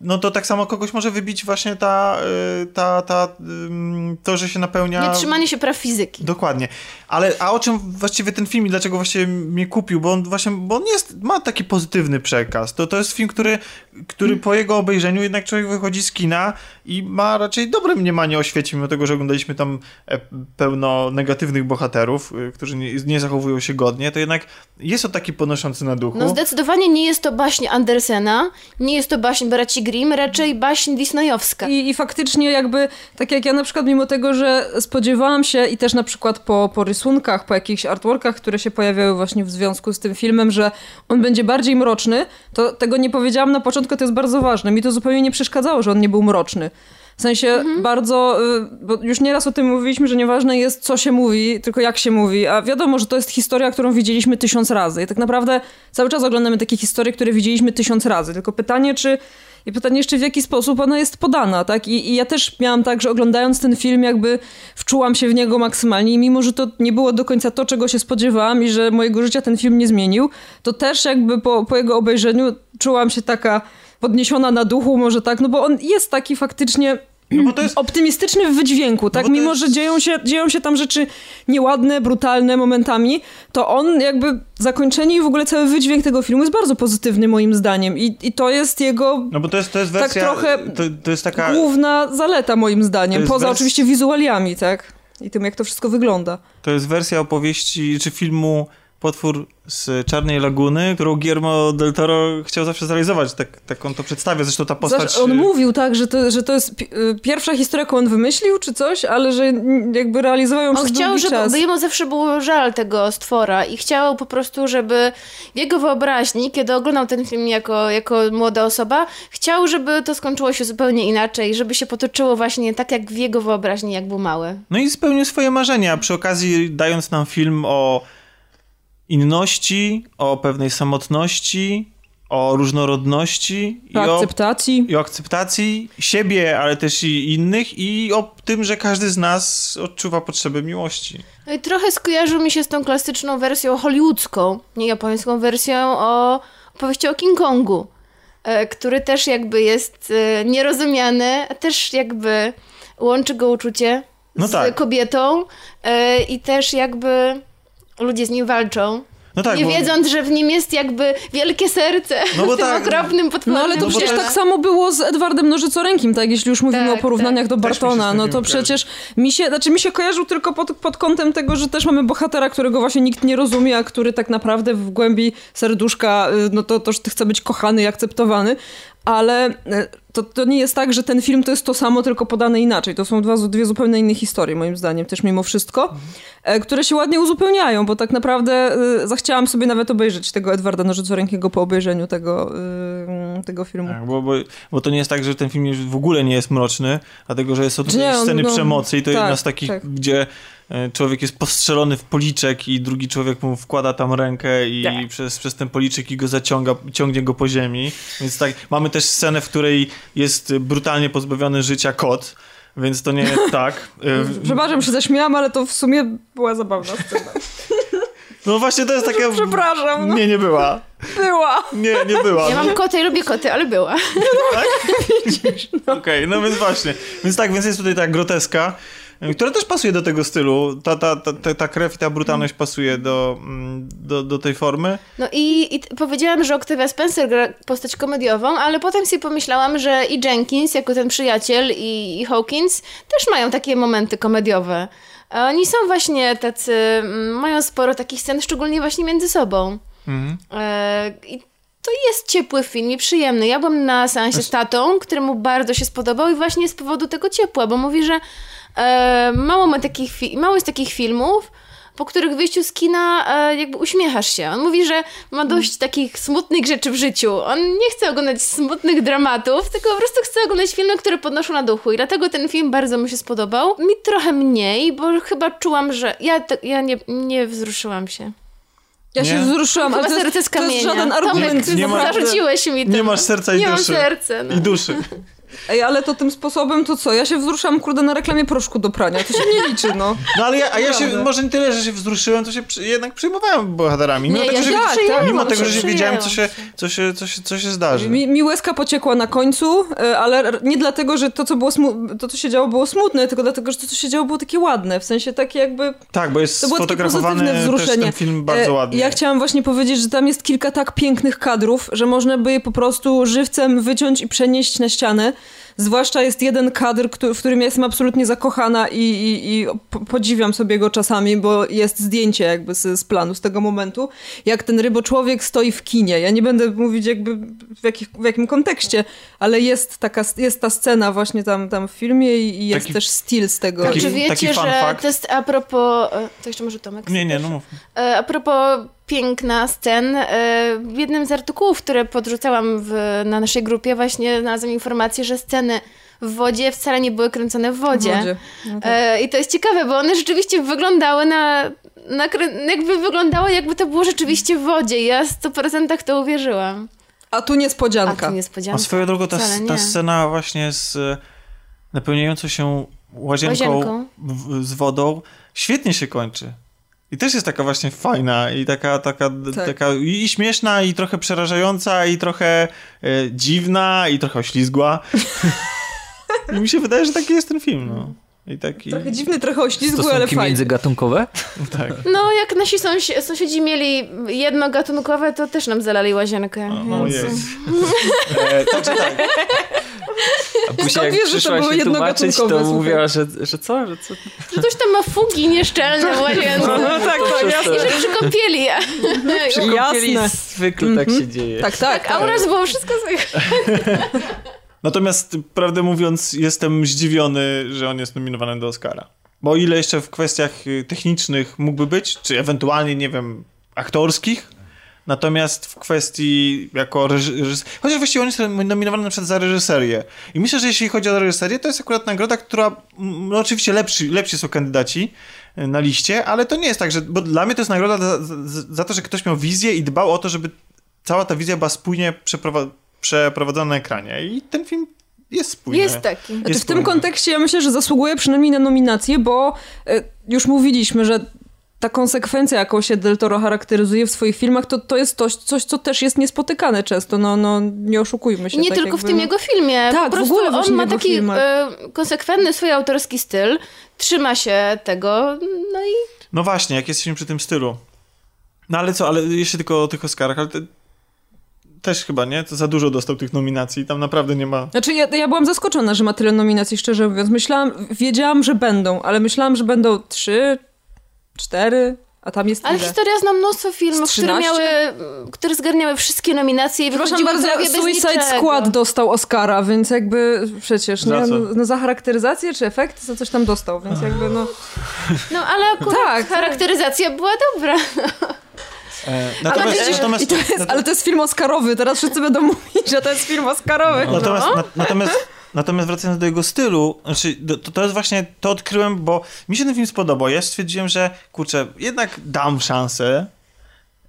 no to tak samo kogoś może wybić właśnie ta, y, ta, ta ym, to, że się napełnia... Nie trzymanie się praw fizyki. Dokładnie. Ale a o czym właściwie ten film i dlaczego właściwie mnie kupił? Bo on właśnie, bo on jest, ma taki pozytywny przekaz. To, to jest film, który, który po jego obejrzeniu jednak człowiek wychodzi z kina i ma raczej dobre mniemanie o świecie, mimo tego, że oglądaliśmy tam e, pełno negatywnych bohaterów, y, którzy nie, nie zachowują się godnie, to jednak jest on taki podnoszący na duchu. No zdecydowanie nie jest to baśń Andersena, nie jest to baśń braci Grimm, raczej baśń disneyowska. I, I faktycznie jakby, tak jak ja na przykład mimo tego, że spodziewałam się i też na przykład po, po rysunkach, po jakichś artworkach, które się pojawiały właśnie w związku z tym filmem, że on będzie bardziej mroczny, to tego nie powiedziałam na początku, to jest bardzo ważne. Mi to zupełnie nie przeszkadzało, że on nie był mroczny. W sensie bardzo, y, bo już nieraz o tym mówiliśmy, że nieważne jest co się mówi, tylko jak się mówi, a wiadomo, że to jest historia, którą widzieliśmy tysiąc razy. I tak naprawdę cały czas oglądamy takie historie, które widzieliśmy tysiąc razy, tylko pytanie, czy i pytanie jeszcze w jaki sposób ona jest podana, tak? I, I ja też miałam tak, że oglądając ten film jakby wczułam się w niego maksymalnie i mimo, że to nie było do końca to, czego się spodziewałam i że mojego życia ten film nie zmienił, to też jakby po, po jego obejrzeniu czułam się taka podniesiona na duchu, może tak, no bo on jest taki faktycznie No bo to jest optymistyczny w wydźwięku, tak? bo to Mimo, jest- że dzieją się, dzieją się tam rzeczy nieładne, brutalne momentami, to on jakby zakończenie i w ogóle cały wydźwięk tego filmu jest bardzo pozytywny moim zdaniem i, i to jest jego No bo to jest, to jest Tak wersja. trochę to, to jest taka. główna zaleta moim zdaniem, poza wers- oczywiście wizualiami, tak? I tym, jak to wszystko wygląda. To jest wersja opowieści czy filmu Potwór z Czarnej Laguny, którą Guillermo del Toro chciał zawsze zrealizować. Tak, tak on to przedstawia. Zresztą ta postać. Zawsze on mówił tak, że to, że to jest pi- y, pierwsza historia, jaką on wymyślił, czy coś, ale że jakby realizował ją On przez chciał, długi żeby czas. bo jemu zawsze było żal tego stwora i chciał po prostu, żeby w jego wyobraźni, kiedy oglądał ten film jako, jako młoda osoba, chciał, żeby to skończyło się zupełnie inaczej, żeby się potoczyło właśnie tak jak w jego wyobraźni, jak był mały. No i spełnił swoje marzenia, przy okazji dając nam film o inności, o pewnej samotności, o różnorodności i o, akceptacji. i o akceptacji siebie, ale też i innych i o tym, że każdy z nas odczuwa potrzebę miłości. No i trochę skojarzył mi się z tą klasyczną wersją hollywoodzką, nie japońską wersją o opowieści o King Kongu, e, który też jakby jest e, nierozumiany, a też jakby łączy go uczucie No z tak. kobietą e, i też jakby ludzie z nim walczą. No tak, nie bo- wiedząc, że w nim jest jakby wielkie serce No bo w tym tak. okropnym potworze. No ale to bo przecież tak samo było z Edwardem Nożycorękim, tak? Jeśli już mówimy Tak, o porównaniach do mi się Bartona, no to filmem przecież mi się, znaczy mi się kojarzył tylko pod, pod kątem tego, że też mamy bohatera, którego właśnie nikt nie rozumie, a który tak naprawdę w głębi serduszka, y, no to, to że chce być kochany i akceptowany, ale y, to, to nie jest tak, że ten film to jest to samo, tylko podane inaczej. To są dwa, dwie zupełnie inne historie, moim zdaniem, też mimo wszystko, e, które się ładnie uzupełniają, bo tak naprawdę y, zachciałam sobie nawet obejrzeć tego Edwarda Nożycorękiego po obejrzeniu tego mm, tego filmu. Tak, bo, bo, bo to nie jest tak, że ten film już w ogóle nie jest mroczny, dlatego że są tutaj Nie, sceny no, przemocy i to tak, jedna z takich, tak. gdzie człowiek jest postrzelony w policzek i drugi człowiek mu wkłada tam rękę i Tak. przez, przez ten policzek i go zaciąga, ciągnie go po ziemi. Więc tak, mamy też scenę, w której jest brutalnie pozbawiony życia kot, więc to nie jest tak. E, Przepraszam, się zaśmiałam, ale to w sumie była zabawna scena. No właśnie to jest takie... Przepraszam, no. Nie, nie była. Była! Nie, nie była. Ja mam koty i lubię koty, ale była. Okej, no więc właśnie. Więc tak, więc jest tutaj ta groteska, która też pasuje do tego stylu. Ta, ta, ta, ta, krew i ta brutalność pasuje do, mm, do, do tej formy. No i, i powiedziałam, że Octavia Spencer gra postać komediową, ale potem sobie pomyślałam, że i Jenkins, jako ten przyjaciel, i, i Hawkins też mają takie momenty komediowe. A Oni są właśnie tacy, mm, mają sporo takich scen, szczególnie właśnie między sobą. Mhm. E, I to jest ciepły film i przyjemny. Ja byłam na seansie z tatą, któremu bardzo się spodobał i właśnie z powodu tego ciepła, bo mówi, że mało, ma takich fi- mało jest takich filmów, po których wyjściu z kina e, jakby uśmiechasz się. On mówi, że ma dość takich smutnych rzeczy w życiu. On nie chce oglądać smutnych dramatów, tylko po prostu chce oglądać filmy, które podnoszą na duchu. I dlatego ten film bardzo mu się spodobał. Mi trochę mniej, bo chyba czułam, że ja, te, ja nie, nie wzruszyłam się. Ja się Nie? wzruszyłam, ale Chyba to, serce jest, z to jest kamienia. żaden argument. Tomek, Nie ma- zarzuciłeś mi to. Nie masz serca i nie duszy. mam serca, no. I duszy. Ej, ale to tym sposobem to co? Ja się wzruszam, kurde, na reklamie proszku do prania. To się nie liczy, no. No ale ja, a ja się, może nie tyle, że się wzruszyłem, to się przy, jednak przejmowałem bohaterami. Mimo Nie, tego, ja że, się tak, mimo tego, że wiedziałem, co się, co się, co się, co się zdarzy. Mi, mi łezka pociekła na końcu, e, ale nie dlatego, że to co, było smu- to, co się działo, było smutne, tylko dlatego, że to, co się działo, było takie ładne. W sensie takie jakby... Tak, bo jest To było sfotografowany wzruszenie. ten film bardzo E, ładnie. Ja chciałam właśnie powiedzieć, że tam jest kilka tak pięknych kadrów, że można by je po prostu żywcem wyciąć i przenieść na ścianę. Zwłaszcza jest jeden kadr, któ- w którym ja jestem absolutnie zakochana i, i, i po- podziwiam sobie go czasami, bo jest zdjęcie jakby z, z planu, z tego momentu, jak ten ryboczłowiek stoi w kinie. Ja nie będę mówić jakby w, jakich, w jakim kontekście, ale jest taka, jest ta scena właśnie tam, tam w filmie i, i jest Taki- też styl z tego. taki- Czy wiecie, taki fun że fact. to jest a propos... e, To jeszcze może Tomek? Nie, nie, no mów. E, A propos piękna scen, e, w jednym z artykułów, które podrzucałam w, na naszej grupie, właśnie znalazłam informację, że sceny w wodzie wcale nie były kręcone w wodzie. W wodzie. No tak. E, I to jest ciekawe, bo one rzeczywiście wyglądały na, na jakby wyglądało, jakby to było rzeczywiście w wodzie. Ja 100% to uwierzyłam. A tu A niespodzianka. A niespodzianka. swoją drogą ta, ta scena właśnie z e, napełniającą się łazienką, Łazienką. W, z wodą świetnie się kończy. I też jest taka właśnie fajna i taka, taka, Tak. taka i śmieszna, i trochę przerażająca, i trochę e, dziwna, i trochę oślizgła. I mi się wydaje, że taki jest ten film, no. I taki... Trochę dziwny, trochę oślizgły, ale fajny. międzygatunkowe? Tak. No, jak nasi sąsi- sąsiedzi mieli jednogatunkowe, to też nam zalali łazienkę. No więc- jest. E, także tak. A później Skąd jak wiesz, że to się tłumaczyć, jednogatunkowe, to słuchaj? mówiła, że, że co? Że co? Że ktoś tam ma fugi nieszczelne w łazience. No tak, tak, jasne. I że przy kąpieli. Przy kąpieli Jasne. zwykle tak się dzieje. Tak, tak. Tak, aura było wszystko słychać. Natomiast, prawdę mówiąc, jestem zdziwiony, że on jest nominowany do Oscara. Bo ile jeszcze w kwestiach y, technicznych mógłby być, czy ewentualnie, nie wiem, aktorskich, natomiast w kwestii jako reżyser... Chociaż właściwie on jest nominowany na przykład za reżyserię. I myślę, że jeśli chodzi o reżyserię, to jest akurat nagroda, która... No oczywiście lepsi, lepsi są kandydaci y, na liście, ale to nie jest tak, że... Bo dla mnie to jest nagroda za, za, za to, że ktoś miał wizję i dbał o to, żeby cała ta wizja była spójnie przeprowa- przeprowadzona na ekranie. I ten film jest spójny. Jest taki. Znaczy, Jest w tym kontekście ja myślę, że zasługuje przynajmniej na nominację, bo e, już mówiliśmy, że ta konsekwencja, jaką się Del Toro charakteryzuje w swoich filmach, to, to jest coś, coś, co też jest niespotykane często. No, no nie oszukujmy się. Nie tak tylko w jakby, tym no. jego filmie. Tak, po w prostu ogóle on ma w taki e, konsekwentny swój autorski styl, trzyma się tego, no i No właśnie, jak jesteśmy przy tym stylu. No ale co, ale jeszcze tylko o tych Oscarach, ale też chyba, nie? To za dużo dostał tych nominacji, tam naprawdę nie ma... Znaczy, ja, ja byłam zaskoczona, że ma tyle nominacji, szczerze mówiąc. Myślałam, wiedziałam, że będą, ale myślałam, że będą trzy, cztery, a tam jest Ale ile? historia zna mnóstwo filmów, które 13? miały, które zgarniały wszystkie nominacje i Przepraszam wychodziły bardzo, prawie bez Suicide niczego. Squad dostał Oscara, więc jakby przecież, Za nie? No, no za charakteryzację czy efekt, za coś tam dostał, więc jakby no... No ale akurat Tak, charakteryzacja była dobra. E, Ale, natomiast, natomiast, to jest, ale to jest film Oscarowy, teraz wszyscy będą mówić, że to jest film Oscarowy. Natomiast, No. na, natomiast, natomiast wracając do jego stylu, znaczy, to, to jest właśnie, to odkryłem, bo mi się ten film spodobał. Ja stwierdziłem, że kurczę, jednak dam szansę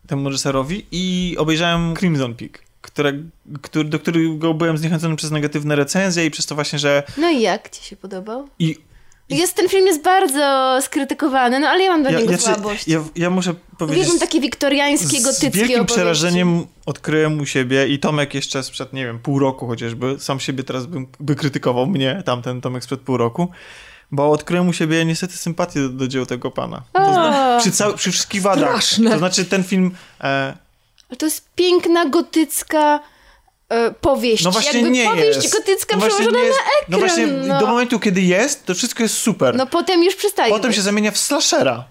temu reżyserowi i obejrzałem Crimson Peak, które, który, do którego byłem zniechęcony przez negatywne recenzje i przez to właśnie, że No i jak ci się podobał? i Jest, ten film jest bardzo skrytykowany, no ale ja mam do ja, niego ja, słabość. ja, ja muszę powiedzieć... Uwielbiam takie wiktoriańskie, z gotyckie wielkim opowieści. przerażeniem odkryłem u siebie i Tomek jeszcze sprzed, nie wiem, pół roku chociażby, sam siebie teraz bym, by krytykował mnie, tamten Tomek sprzed pół roku, bo odkryłem u siebie niestety sympatię do, do dzieł tego pana. To O. zna, przy, cał, przy wszystkich wadach. Straszne. To znaczy ten film... E, Ale to jest piękna, gotycka powieść. no właśnie Jakby nie powieść jest. gotycka no przełożona nie jest. na ekran. No właśnie no. do momentu, kiedy jest, to wszystko jest super. No potem już przestaje Potem być. się zamienia w slashera.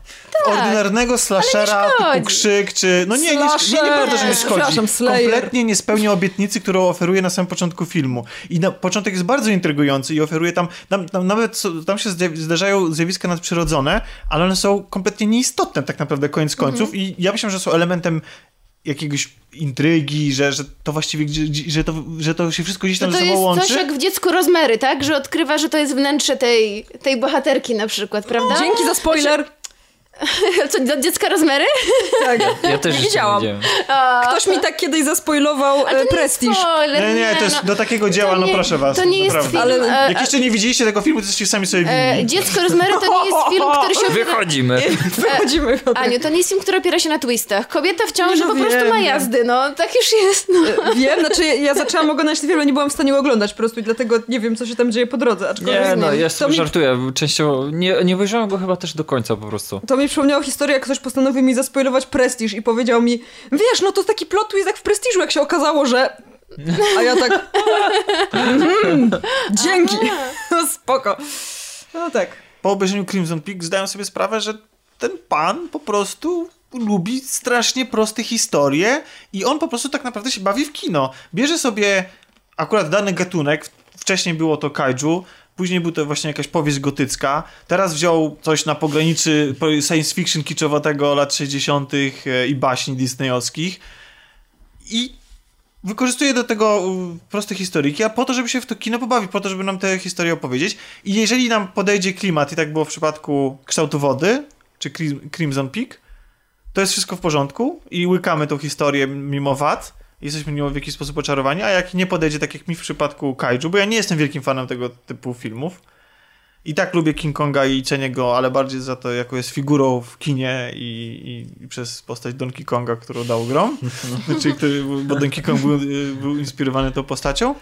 W ordynarnego slashera typu krzyk, czy... No nie, nie, nie, Slasher, nieprawda, że nie przepraszam, szkodzi. Slayer. Kompletnie nie spełnia obietnicy, którą oferuje na samym początku filmu. I na początek jest bardzo intrygujący i oferuje tam... tam, tam nawet tam się zdarzają zjawiska nadprzyrodzone, ale one są kompletnie nieistotne tak naprawdę koniec końców i ja myślę, że są elementem jakiegoś intrygi, że, że to właściwie, gdzie- że to, że to się wszystko gdzieś tam To, ze to sobą jest łączy. coś jak w dziecku Rozmery, tak? Że odkrywa, że to jest wnętrze tej, tej bohaterki na przykład, prawda? Dzięki za spoiler. Co, do dziecka Rozmery? Tak. Ja też Nie widziałam. nie. Ktoś mi tak kiedyś zaspoilował e, to nie jest Prestiż. spoiler, Nie, nie, to jest no. do takiego dzieła, no nie- proszę was. To nie jest naprawdę. film... Ale e, Jak jeszcze nie widzieliście tego filmu, to jesteście sami sobie winni. e, Dziecko Rozmery to nie jest film, który się. Wychodzimy. Wychodzimy. Aniu, to nie jest film, który opiera się na twistach. Kobieta w ciąży no po prostu wiem, ma wiem. jazdy, no. Tak już jest, no. Wiem, znaczy ja, ja zaczęłam oglądać ten film, ale nie byłam w stanie go oglądać po prostu i dlatego nie wiem, co się tam dzieje po drodze. Aczkolwiek Nie, no, ja sobie mi, żartuję. Częściowo nie, nie obejrzałem go chyba też do końca po prostu. to mi przypomniało historię, jak ktoś postanowił mi zaspoilować Prestiż i powiedział mi, wiesz, no to taki plot twist jak w Prestiżu, jak się okazało, że... A ja tak... Mhm, dzięki. No spoko. No tak. po obejrzeniu Crimson Peak zdałem sobie sprawę, że ten pan po prostu lubi strasznie proste historie i on po prostu tak naprawdę się bawi w kino. Bierze sobie akurat dany gatunek, wcześniej było to kaiju, później był to właśnie jakaś powieść gotycka, teraz wziął coś na pograniczy science fiction kiczowatego lat 60. i baśni disneyowskich i wykorzystuje do tego proste historyki, a po to, żeby się w to kino pobawić, po to, żeby nam te historie opowiedzieć. I jeżeli nam podejdzie klimat, i tak było w przypadku kształtu wody, czy Crim- Crimson Peak, to jest wszystko w porządku i łykamy tą historię mimo wad. Jesteśmy nią w jakiś sposób oczarowani, a jak nie podejdzie, tak jak mi w przypadku Kaiju, bo ja nie jestem wielkim fanem tego typu filmów. I tak lubię King Konga i cenię go, ale bardziej za to, jako jest figurą w kinie i, i, i przez postać Donkey Konga, którą dał grom. Czyli który, bo Donkey Kong był, był inspirowany tą postacią.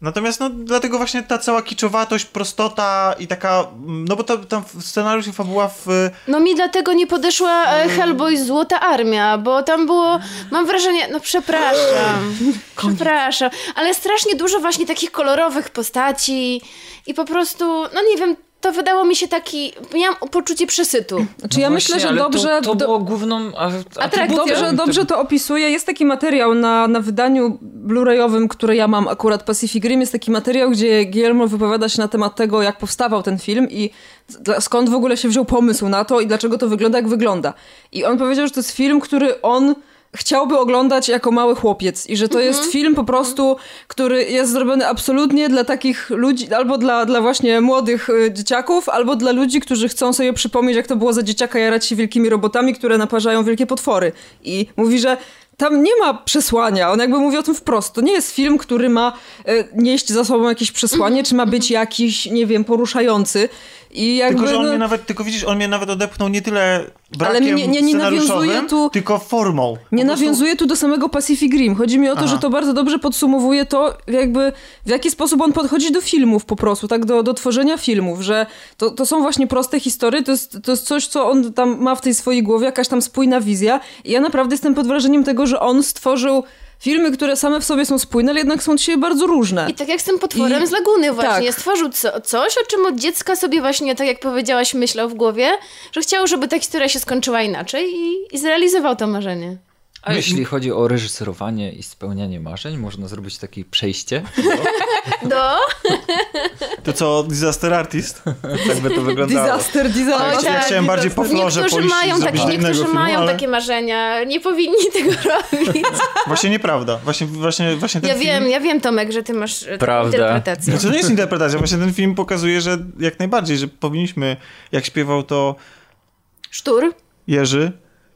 Natomiast no, dlatego właśnie ta cała kiczowatość, prostota i taka, mm, no bo to, tam scenariusz i fabuła w... No mi dlatego nie podeszła e, Hellboy Złota Armia, bo tam było, mam wrażenie, no przepraszam, przepraszam, ale strasznie dużo właśnie takich kolorowych postaci i po prostu, no nie wiem, to wydało mi się taki, miałam poczucie przesytu. Znaczy ja No myślę, właśnie, że ale dobrze... To, to do- było główną a- atrybucją Dobrze, dobrze to opisuje. Jest taki materiał na, na wydaniu Blu-rayowym, który ja mam akurat Pacific Rim. Jest taki materiał, gdzie Guillermo wypowiada się na temat tego, jak powstawał ten film i skąd w ogóle się wziął pomysł na to i dlaczego to wygląda, jak wygląda. I on powiedział, że to jest film, który on chciałby oglądać jako mały chłopiec i że to jest film po prostu, który jest zrobiony absolutnie dla takich ludzi, albo dla, dla właśnie młodych y, dzieciaków, albo dla ludzi, którzy chcą sobie przypomnieć, jak to było za dzieciaka jarać się wielkimi robotami, które naparzają wielkie potwory. I mówi, że tam nie ma przesłania. On jakby mówi o tym wprost. To nie jest film, który ma y, nieść za sobą jakieś przesłanie, czy ma być jakiś, nie wiem, poruszający. I jakby, Tylko, że on no- mnie nawet, tylko widzisz, on mnie nawet odepchnął nie tyle brakiem Ale nie- nie- nie nawiązuje tu- tylko formą. Nie prostu- nawiązuje tu do samego Pacific Rim. Chodzi mi o to, Aha. że to bardzo dobrze podsumowuje to, jakby w jaki sposób on podchodzi do filmów po prostu, tak, do, do tworzenia filmów, że to, to są właśnie proste historie, to jest, to jest coś, co on tam ma w tej swojej głowie, jakaś tam spójna wizja i ja naprawdę jestem pod wrażeniem tego, że on stworzył filmy, które same w sobie są spójne, ale jednak są od siebie bardzo różne. I tak jak z tym potworem I- z Laguny właśnie, tak. stworzył co, coś, o czym od dziecka sobie właśnie, tak jak powiedziałaś, myślał w głowie, że chciał, żeby ta historia się skończyła inaczej i, i zrealizował to marzenie. A jeśli chodzi o reżyserowanie i spełnianie marzeń, można zrobić takie przejście. Do? To co, Disaster Artist? Tak by to wyglądało. Disaster, disaster. Tak, ja chciałem bardziej po florze Niektórzy mają, do innego niektórzy filmu, mają ale takie marzenia, nie powinni tego robić. Właśnie nieprawda. Właśnie, właśnie, właśnie ten Ja film... wiem, ja wiem Tomek, że ty masz taką Prawda. interpretację. Znaczy, to nie jest interpretacja, właśnie ten film pokazuje, że jak najbardziej, że powinniśmy, jak śpiewał to Sztur? Jerzy,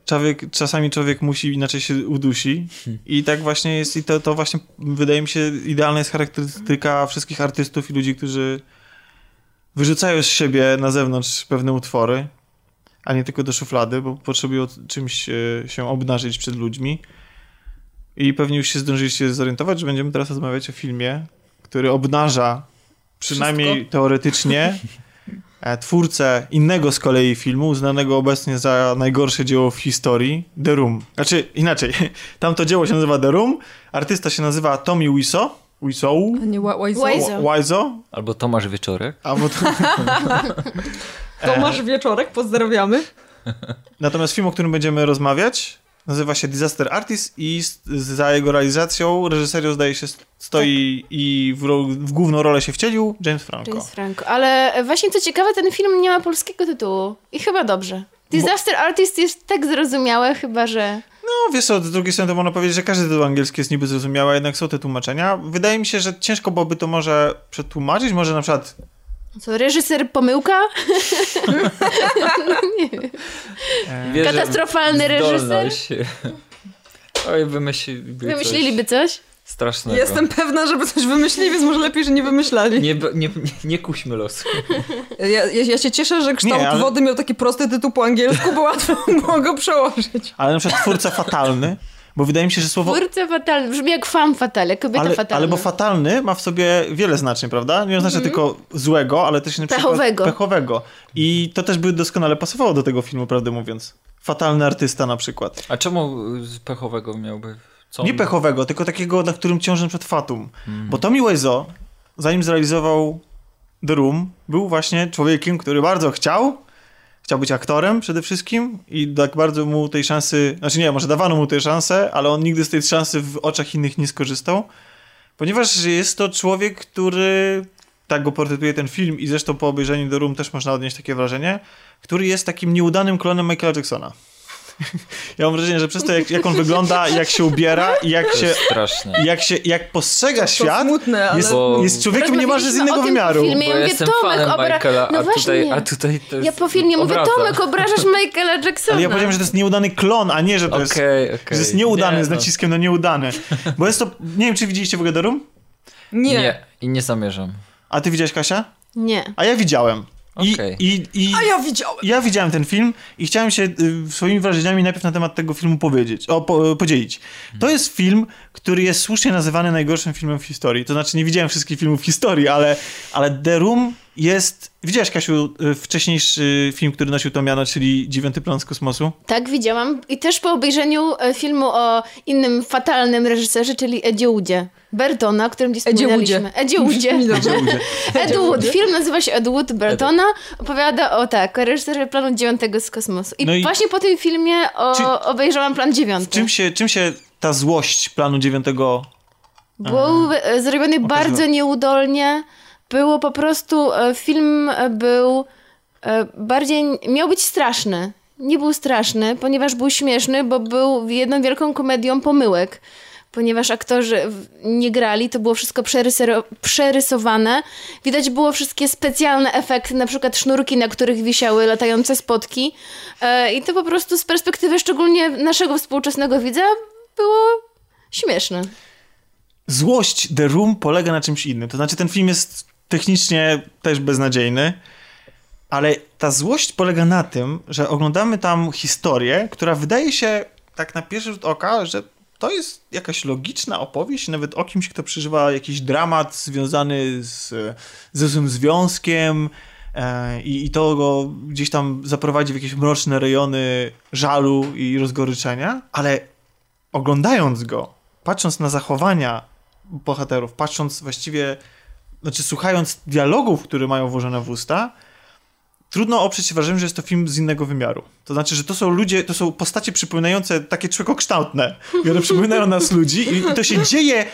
człowiek, czasami człowiek musi, inaczej się udusi. I tak właśnie jest i to, to właśnie wydaje mi się idealna jest charakterystyka wszystkich artystów i ludzi, którzy wyrzucają z siebie na zewnątrz pewne utwory, a nie tylko do szuflady, bo potrzebują czymś e, się obnażyć przed ludźmi. I pewnie już się zdążyliście zorientować, że będziemy teraz rozmawiać o filmie, który obnaża przynajmniej Wszystko. teoretycznie twórcę innego z kolei filmu, uznanego obecnie za najgorsze dzieło w historii, The Room. Znaczy, inaczej, tamto dzieło się nazywa The Room, artysta się nazywa Tommy Wiseau, Wiseau, A nie Wi- Wiseau. Albo Tomasz Wieczorek. a bo to... Tomasz Wieczorek, pozdrawiamy. Natomiast film, o którym będziemy rozmawiać, nazywa się Disaster Artist i za jego realizacją, reżyserią zdaje się stoi i w, w główną rolę się wcielił James Franco. James Franco. Ale właśnie co ciekawe, ten film nie ma polskiego tytułu. I chyba dobrze. Disaster Artist jest tak zrozumiałe chyba, że... No wiesz co, z drugiej strony to można powiedzieć, że każdy tytuł angielski jest niby zrozumiały, jednak są te tłumaczenia. Wydaje mi się, że ciężko byłoby to może przetłumaczyć, może na przykład Co, reżyser pomyłka? Wierzę w Katastrofalny reżyser? Oj, wymyśliliby Wymyśliliby coś? coś strasznego. Jestem pewna, żeby coś wymyślili, więc może lepiej, że nie wymyślali. Nie, nie, nie, nie kuśmy losu. Ja, ja, ja się cieszę, że kształt Nie, ale- wody miał taki prosty tytuł po angielsku, bo łatwo było go przełożyć. Ale na przykład twórca fatalny, bo wydaje mi się, że słowo. Twórca fatalny. Brzmi jak fan fatale, kobieta Ale, fatalna. ale bo fatalny ma w sobie wiele znaczeń, prawda? Nie oznacza tylko złego, ale też na przykład Pechowego. pechowego. I to też by doskonale pasowało do tego filmu, prawdę mówiąc. Fatalny artysta na przykład. A czemu z pechowego miałby... Co Nie pechowego, tylko takiego, na którym ciąży przykład fatum. Bo Tommy Wiseau, zanim zrealizował The Room, był właśnie człowiekiem, który bardzo chciał, chciał być aktorem przede wszystkim i tak bardzo mu tej szansy, znaczy nie, może dawano mu tę szansę, ale on nigdy z tej szansy w oczach innych nie skorzystał, ponieważ jest to człowiek, który, tak go portretuje ten film i zresztą po obejrzeniu The Room też można odnieść takie wrażenie, który jest takim nieudanym klonem Michaela Jacksona. Ja mam wrażenie, że przez to, jak, jak on wygląda, jak się ubiera i jak To się, jest straszne. i jak się, jak postrzega To świat, smutne, ale... jest, Bo- jest człowiekiem niemalże z innego o tym wymiaru. filmie. Ja Bo mówię, jestem Tomek, fanem obra- Michaela, No a, tutaj, właśnie. a tutaj to jest Ja po filmie mówię, obraza. Tomek, obrażasz Michaela Jacksona. Ale ja powiedziałem, że to jest nieudany klon, a nie, że to jest, Okej, okej. że jest nieudany Nie, z no. naciskiem na nieudany. Bo jest to, nie wiem, czy widzieliście w Room? Nie. Nie, i nie zamierzam. A ty widziałeś, Kasia? Nie. A ja widziałem. I, Okej. i, i, A ja widziałem. ja widziałem ten film i chciałem się y, swoimi wrażeniami najpierw na temat tego filmu powiedzieć, o, po, podzielić. To jest film, który jest słusznie nazywany najgorszym filmem w historii. To znaczy, nie widziałem wszystkich filmów w historii, ale, ale The Room jest... Widziałeś, Kasiu, y, wcześniejszy film, który nosił to miano, czyli Dziewiąty plan z kosmosu? Tak, widziałam. I też po obejrzeniu e, filmu o innym fatalnym reżyserze, czyli Edzie Woodzie. Bertona, o którym dziś Edzie wspominaliśmy. Edzie Woodzie. Mi dobrze. Ed Wood. Film nazywa się Ed Wood Bertona. Opowiada o tak, o reżyserze planu dziewiątego z kosmosu. I, No i- właśnie po tym filmie o, Czy- obejrzałam plan dziewiąty. Czym się, czym się ta złość planu dziewiątego Był e, zrobiony bardzo nieudolnie. Było po prostu, e, film e, był e, bardziej, miał być straszny. Nie był straszny, ponieważ był śmieszny, bo był jedną wielką komedią pomyłek. Ponieważ aktorzy nie grali, to było wszystko przerysowane. Widać było wszystkie specjalne efekty, na przykład sznurki, na których wisiały latające spotki. E, I to po prostu z perspektywy szczególnie naszego współczesnego widza było śmieszne. złość The Room polega na czymś innym. To znaczy, ten film jest technicznie też beznadziejny, ale ta złość polega na tym, że oglądamy tam historię, która wydaje się tak na pierwszy rzut oka, że to jest jakaś logiczna opowieść, nawet o kimś, kto przeżywa jakiś dramat związany z, ze złym związkiem e, i, i to go gdzieś tam zaprowadzi w jakieś mroczne rejony żalu i rozgoryczenia, ale oglądając go, patrząc na zachowania bohaterów, patrząc właściwie, znaczy słuchając dialogów, które mają włożone w usta, trudno oprzeć się wrażeniu, że jest to film z innego wymiaru. To znaczy, że to są ludzie, to są postacie przypominające takie człowiekokształtne, które przypominają nas ludzi i, i to się dzieje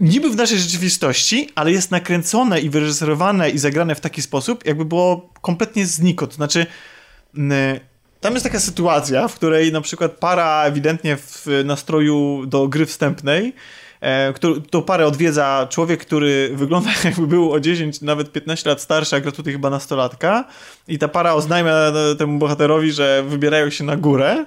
niby w naszej rzeczywistości, ale jest nakręcone i wyreżyserowane i zagrane w taki sposób, jakby było kompletnie znikąd. To znaczy, mm, tam jest taka sytuacja, w której na przykład para ewidentnie w nastroju do gry wstępnej, e, którą, tą parę odwiedza człowiek, który wygląda jakby był o 10, nawet 15 lat starszy, a gra tutaj chyba nastolatka. I ta para oznajmia temu bohaterowi, że wybierają się na górę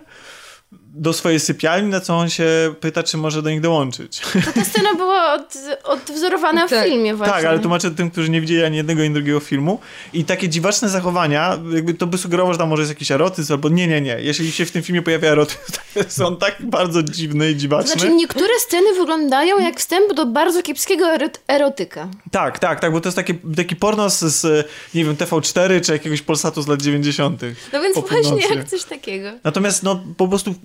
do swojej sypialni, na co on się pyta, czy może do nich dołączyć. To ta scena była od, odwzorowana w Tak. filmie właśnie. Tak, ale tłumaczę tym, którzy nie widzieli ani jednego, ani drugiego filmu. I takie dziwaczne zachowania, jakby to by sugerowało, że tam może jest jakiś erotyzm, albo nie, nie, nie. Jeśli się w tym filmie pojawia erotyzm, to jest on tak bardzo dziwny i To dziwaczny. znaczy niektóre sceny wyglądają jak wstęp do bardzo kiepskiego erot- erotyka. Tak, tak, tak, bo to jest takie, taki porno z, z, nie wiem, TV4 czy jakiegoś Polsatu z lat 90. No więc Po właśnie północy. jak coś takiego. Natomiast no po prostu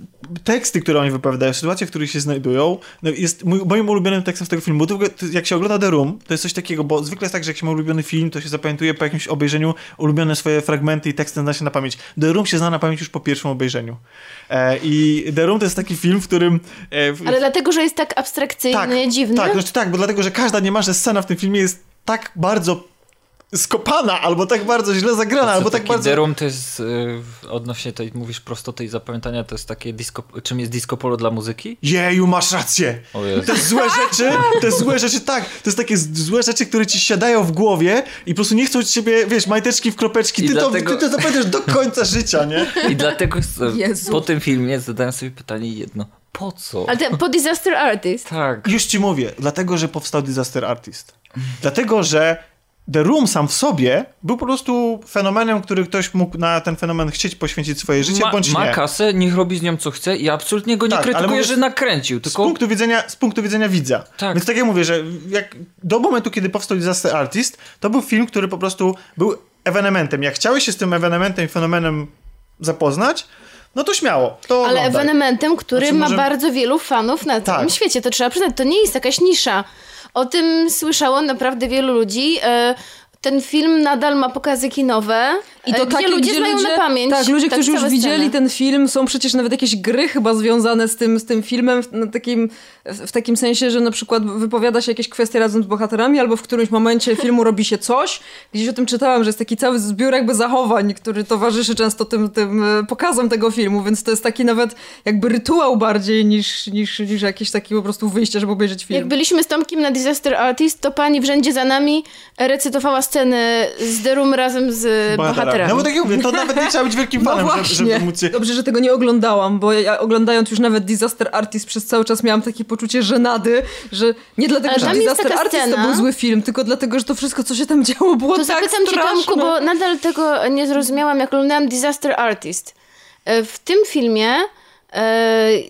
teksty, które oni wypowiadają, sytuacje, w których się znajdują, no, jest mój, moim ulubionym tekstem z tego filmu. Bo jak się ogląda The Room, to jest coś takiego, bo zwykle jest tak, że jak się ma ulubiony film, to się zapamiętuje po jakimś obejrzeniu ulubione swoje fragmenty i teksty zna się na pamięć. The Room się zna na pamięć już po pierwszym obejrzeniu. E, I The Room to jest taki film, w którym... E, w, Ale dlatego, że jest tak abstrakcyjny, dziwny. tak, znaczy tak, bo dlatego, że każda niemalże scena w tym filmie jest tak bardzo skopana, albo tak bardzo źle zagrana, albo tak bardzo... The Room to jest, y, odnośnie tej, mówisz prostoty i zapamiętania, to jest takie disco, czym jest disco polo dla muzyki? Jeju, masz rację. Te złe rzeczy, te złe rzeczy, tak, to jest takie złe rzeczy, które ci siadają w głowie i po prostu nie chcą ci ciebie, wiesz, majteczki w kropeczki, I ty, dlatego- to, ty to zapamiętasz do końca życia, nie? I dlatego Jezu. po tym filmie zadałem sobie pytanie jedno. Po co? Ale te, po Disaster Artist. Tak. Już ci mówię, dlatego, że powstał Disaster Artist. Dlatego, że The Room sam w sobie był po prostu fenomenem, który ktoś mógł na ten fenomen chcieć poświęcić swoje życie, Ma, bądź ma nie. kasę, niech robi z nią co chce i ja absolutnie go nie Tak, krytykuję, mówię- że nakręcił, Z tylko punktu, widzenia, z punktu widzenia widza. Tak. Więc tak jak mówię, że jak do momentu, kiedy powstał Disaster Artist, to był film, który po prostu był ewenementem. Jak chciałeś się z tym ewenementem i fenomenem zapoznać, no to śmiało. To Ale oglądaj. ewenementem, który Znaczy, ma może- bardzo wielu fanów na całym Tak. świecie. To trzeba przyznać, to nie jest jakaś nisza. O tym słyszało naprawdę wielu ludzi. Ten film nadal ma pokazy kinowe. I to e, takie, ludzie gdzie znają ludzie, na pamięć. Tak, ludzie, którzy już widzieli sceny. ten film, są przecież nawet jakieś gry chyba związane z tym, z tym filmem, w, takim, w, w takim sensie, że na przykład wypowiada się jakieś kwestie razem z bohaterami, albo w którymś momencie filmu robi się coś. Gdzieś o tym czytałam, że jest taki cały zbiór jakby zachowań, który towarzyszy często tym, tym e, pokazom tego filmu, więc to jest taki nawet jakby rytuał bardziej niż, niż, niż jakieś takie po prostu wyjście, żeby obejrzeć film. Jak byliśmy z Tomkiem na Disaster Artist, to pani w rzędzie za nami recytowała sceny z The Room razem z bohaterami. No bo tak jak mówię, to nawet nie trzeba być wielkim No fanem, żeby, właśnie. żeby móc się... Dobrze, że tego nie oglądałam, bo ja oglądając już nawet Disaster Artist przez cały czas miałam takie poczucie żenady, że nie dlatego, Ale że Disaster Artist to scena- był zły film, tylko dlatego, że to wszystko, co się tam działo, było To tak zapytam cię, straszne. Tomku, bo nadal tego nie zrozumiałam, jak oglądałam Disaster Artist. E, W tym filmie e,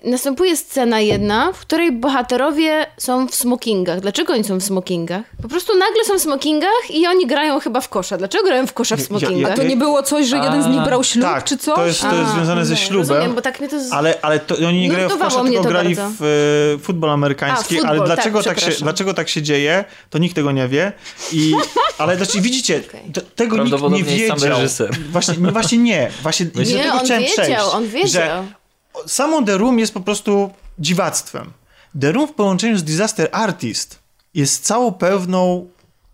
następuje scena jedna, w której bohaterowie są w smokingach. Dlaczego oni są w smokingach? Po prostu nagle są w smokingach i oni grają chyba w kosza. Dlaczego grają w kosza w Ja- ja- smokingach? To nie było coś, że jeden z nich brał ślub, tak, czy coś? to jest, to jest A, związane ze ślubem. Rozumiem, bo tak mnie to... Z... Ale, ale to, oni nie grają w kosza, tylko grali bardzo. w e, futbol amerykański. A, futbol, ale tak, dlaczego, tak, się, przepraszam. dlaczego tak się dzieje, to nikt tego nie wie. I, ale znaczy, widzicie, to, tego nikt nie jest sam wiedział. reżyser. Właśnie, nie, właśnie nie. Właśnie do nie, tego on chciałem wiedział, przejść. on wiedział. Że samo The Room jest po prostu dziwactwem. The Room w połączeniu z Disaster Artist jest całą pewną,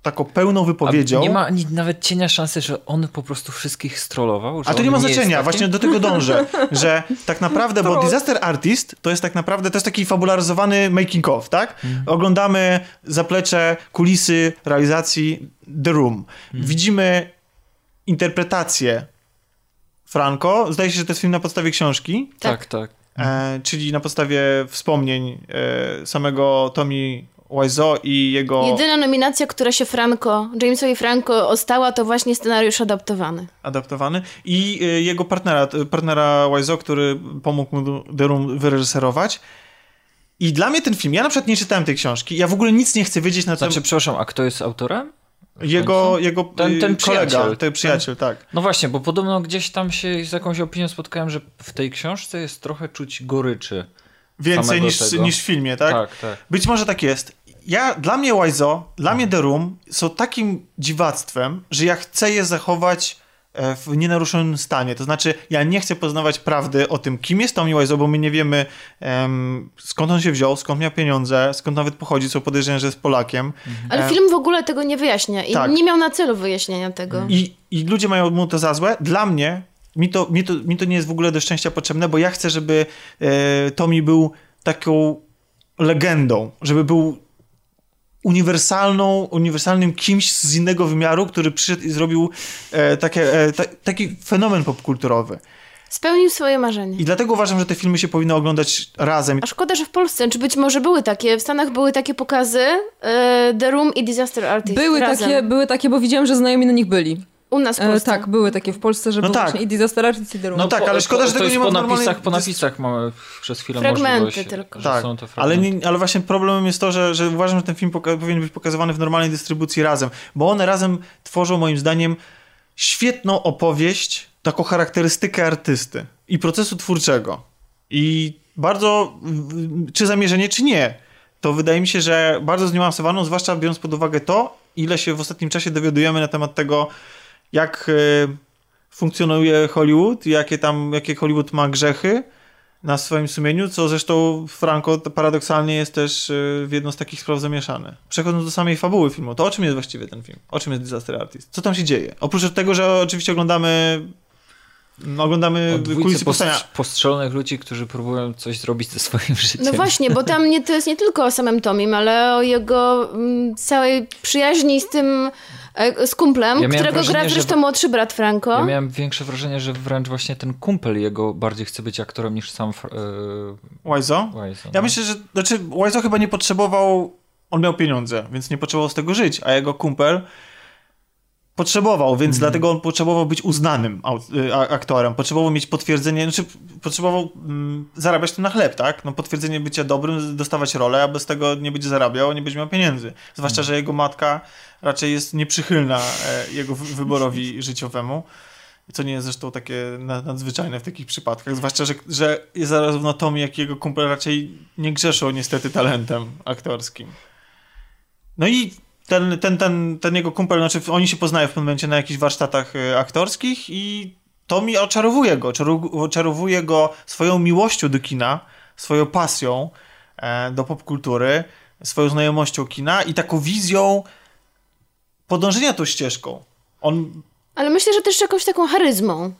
taką pełną A wypowiedzią. nie ma ani nawet cienia szansy, że on po prostu wszystkich strollował? Że A to nie ma znaczenia, właśnie do tego dążę, że tak naprawdę, bo. Disaster Artist to jest tak naprawdę, to jest taki fabularyzowany making of, tak? Oglądamy zaplecze, kulisy realizacji The Room. Widzimy interpretację Franco, zdaje się, że to jest film na podstawie książki, Tak, tak. e, czyli na podstawie wspomnień e, samego Tommy Wiseau i jego Jedyna nominacja, która się Franco, Jamesowi Franco ostała, to właśnie scenariusz adaptowany. adaptowany i y, jego partnera, partnera Wiseau, który pomógł mu The Room wyreżyserować. I dla mnie ten film, ja na przykład nie czytałem tej książki, ja w ogóle nic nie chcę wiedzieć na temat Znaczy, przepraszam, a kto jest autorem? Jego, jego Ten- y, ten kolega, przyjaciel. ten przyjaciel, tak. No właśnie, bo podobno gdzieś tam się z jakąś opinią spotkałem, że w tej książce jest trochę czuć goryczy. Więcej niż, tego. niż w filmie, tak? Tak, tak. Być może tak jest. Ja, dla mnie Wiseau, dla mnie The Room są takim dziwactwem, że ja chcę je zachować w nienaruszonym stanie. To znaczy, ja nie chcę poznawać prawdy o tym, kim jest Tommy Wiseau, bo my nie wiemy um, skąd on się wziął, skąd miał pieniądze, skąd nawet pochodzi, co podejrzewam, że jest Polakiem. Ale E, film w ogóle tego nie wyjaśnia i Tak. nie miał na celu wyjaśnienia tego. I, I ludzie mają mu to za złe. Dla mnie, mi to, mi, to, mi to nie jest w ogóle do szczęścia potrzebne, bo ja chcę, żeby e, Tommy był taką legendą, żeby był uniwersalną, uniwersalnym kimś z innego wymiaru, który przyszedł i zrobił e, takie, e, ta, taki fenomen popkulturowy. Spełnił swoje marzenie. I dlatego uważam, że te filmy się powinny oglądać razem. A szkoda, że w Polsce, czy być może były takie, w Stanach były takie pokazy, e, The Room i Disaster Artist Były razem. takie, były takie, bo widziałam, że znajomi na nich byli. U nas w E, Polsce. tak, były takie w Polsce, że No był tak. właśnie i Disaster Artist i The Room. No tak, ale szkoda, że to tego nie ma po w normalnej napisach, po napisach mamy przez chwilę Fragmenty możliwość, tylko. Tak, są te ale, fragmenty. nie, ale właśnie problemem jest to, że, że uważam, że ten film poka- powinien być pokazywany w normalnej dystrybucji razem, bo one razem tworzą moim zdaniem świetną opowieść, taką charakterystykę artysty i procesu twórczego. I bardzo, czy zamierzenie, czy nie, to wydaje mi się, że bardzo zniuansowaną, zwłaszcza biorąc pod uwagę to, ile się w ostatnim czasie dowiadujemy na temat tego, jak e, funkcjonuje Hollywood, jakie tam, jakie Hollywood ma grzechy na swoim sumieniu, co zresztą Franco paradoksalnie jest też e, w jedną z takich spraw zamieszany. Przechodząc do samej fabuły filmu, to o czym jest właściwie ten film? O czym jest Disaster Artist? Co tam się dzieje? Oprócz tego, że oczywiście oglądamy no, oglądamy kulisy powstania. postrzelonych ludzi, którzy próbują coś zrobić ze swoim życiem. No właśnie, bo tam nie, to jest nie tylko o samym Tomim, ale o jego mm, całej przyjaźni z tym, e, z kumplem, Ja którego gra wrażenie, że- zresztą młodszy brat Franco. Ja miałem większe wrażenie, że wręcz właśnie ten kumpel jego bardziej chce być aktorem niż sam yy, Wiseau? Wiseau. Ja no. myślę, że znaczy Wiseau chyba nie potrzebował, on miał pieniądze, więc nie potrzebował z tego żyć, a jego kumpel potrzebował, więc dlatego on potrzebował być uznanym y, aktorem, potrzebował mieć potwierdzenie, znaczy potrzebował mm, zarabiać tym na chleb, tak? No potwierdzenie bycia dobrym, dostawać rolę, a bez tego nie będzie zarabiał, nie będzie miał pieniędzy. Zwłaszcza, że jego matka raczej jest nieprzychylna e, jego wy- wyborowi życiowemu. Co nie jest zresztą takie na- nadzwyczajne w takich przypadkach. Zwłaszcza, że, że zarówno Tommy, jak i jego kumpel raczej nie grzeszą niestety talentem aktorskim. No i ten, ten, ten, ten jego kumpel, znaczy oni się poznają w pewnym momencie na jakichś warsztatach e, aktorskich i Tommy oczarowuje go. Oczarowuje go swoją miłością do kina, swoją pasją e, do popkultury, swoją znajomością kina i taką wizją podążenia tą ścieżką. On Ale myślę, że też jakąś taką charyzmą.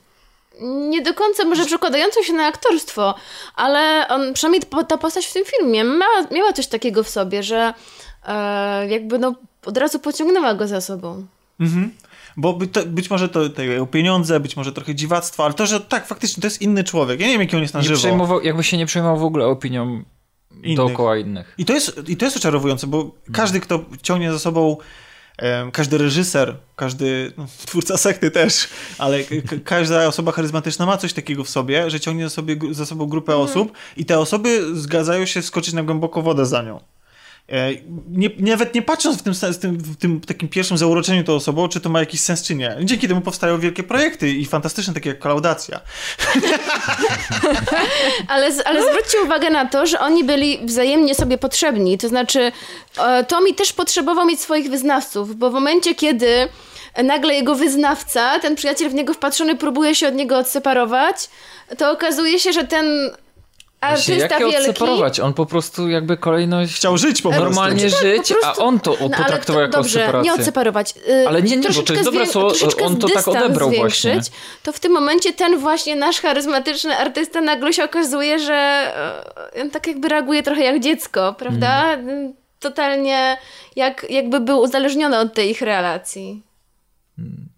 Nie do końca może przekładającą się na aktorstwo, ale on, przynajmniej ta postać w tym filmie miała, miała coś takiego w sobie, że e, jakby no od razu pociągnęła go za sobą. Mhm. Bo by to, być może to, to jego pieniądze, być może trochę dziwactwa, ale to, że tak, faktycznie to jest inny człowiek. Ja nie wiem, jaki on jest na nie żywo. jakby się nie przejmował w ogóle opinią Innych. dookoła innych. I to jest, i to jest oczarowujące, bo każdy, kto ciągnie za sobą, każdy reżyser, każdy no, twórca sekty też, ale każda osoba charyzmatyczna ma coś takiego w sobie, że ciągnie za, sobie, za sobą grupę osób i te osoby zgadzają się skoczyć na głęboką wodę za nią. E, Nie, nawet nie patrząc w tym, w tym, w tym takim pierwszym zauroczeniu tą osobą, czy to ma jakiś sens, czy nie. Dzięki temu powstają wielkie projekty i fantastyczne, takie jak Klaudacja. Ale, ale zwróćcie uwagę na to, że oni byli wzajemnie sobie potrzebni. To znaczy, e, Tommy też potrzebował mieć swoich wyznawców, bo w momencie, kiedy nagle jego wyznawca, ten przyjaciel w niego wpatrzony, próbuje się od niego odseparować, to okazuje się, że ten Właśnie, artysta jak je wielki... odseparować? On po prostu jakby kolejność Chciał żyć po prostu. normalnie tak, żyć, po prostu- a on to No, ale potraktował to- jako dobrze, separację. nie odseparować. y, Ale nie, nie, bo to jest dobre słowo, on to tak odebrał właśnie. To w tym momencie ten właśnie nasz charyzmatyczny artysta nagle się okazuje, że y, on tak jakby reaguje trochę jak dziecko, prawda? Y, Totalnie jak, jakby był uzależniony od tej ich relacji.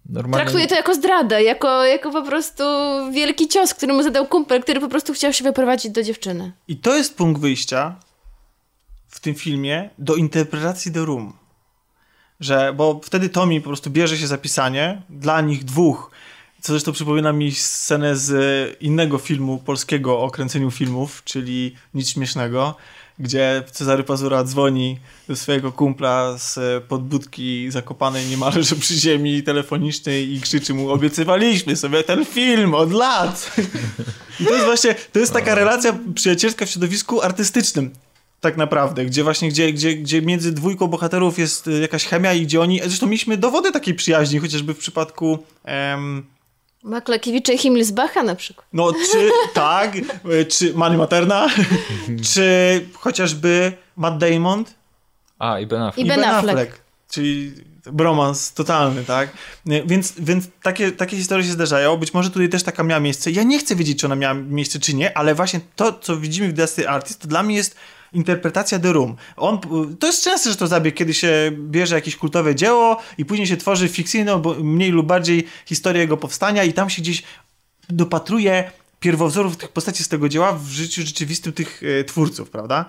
Normalnie... Traktuje to jako zdradę, jako, jako po prostu wielki cios, który mu zadał kumpel, który po prostu chciał się wyprowadzić do dziewczyny. I to jest punkt wyjścia w tym filmie do interpretacji The Room. Że, bo wtedy Tommy po prostu bierze się za pisanie dla nich dwóch, co zresztą przypomina mi scenę z innego filmu polskiego o kręceniu filmów, czyli Nic Śmiesznego, gdzie Cezary Pazura dzwoni do swojego kumpla z podbudki zakopanej niemalże przy ziemi telefonicznej i krzyczy mu obiecywaliśmy sobie ten film od lat. I to jest właśnie, to jest taka relacja przyjacielska w środowisku artystycznym. Tak naprawdę, gdzie właśnie, gdzie, gdzie, gdzie między dwójką bohaterów jest y, jakaś chemia i gdzie oni, zresztą mieliśmy dowody takiej przyjaźni, chociażby w przypadku em, Maklekiewicza i Himmelsbacha na przykład. No, czy tak, y, czy Mani Materna, czy chociażby Matt Damon A, i Ben Affleck. I Ben Affleck. Czyli bromans totalny, tak? Więc, więc takie, takie historie się zdarzają. Być może tutaj też taka miała miejsce. Ja nie chcę wiedzieć, czy ona miała miejsce, czy nie, ale właśnie to, co widzimy w Dusty Artist, to dla mnie jest interpretacja The Room. On, to jest częste, że to zabieg, kiedy się bierze jakieś kultowe dzieło i później się tworzy fikcyjną, mniej lub bardziej historię jego powstania i tam się gdzieś dopatruje pierwowzorów tych postaci z tego dzieła w życiu rzeczywistym tych e, twórców, prawda?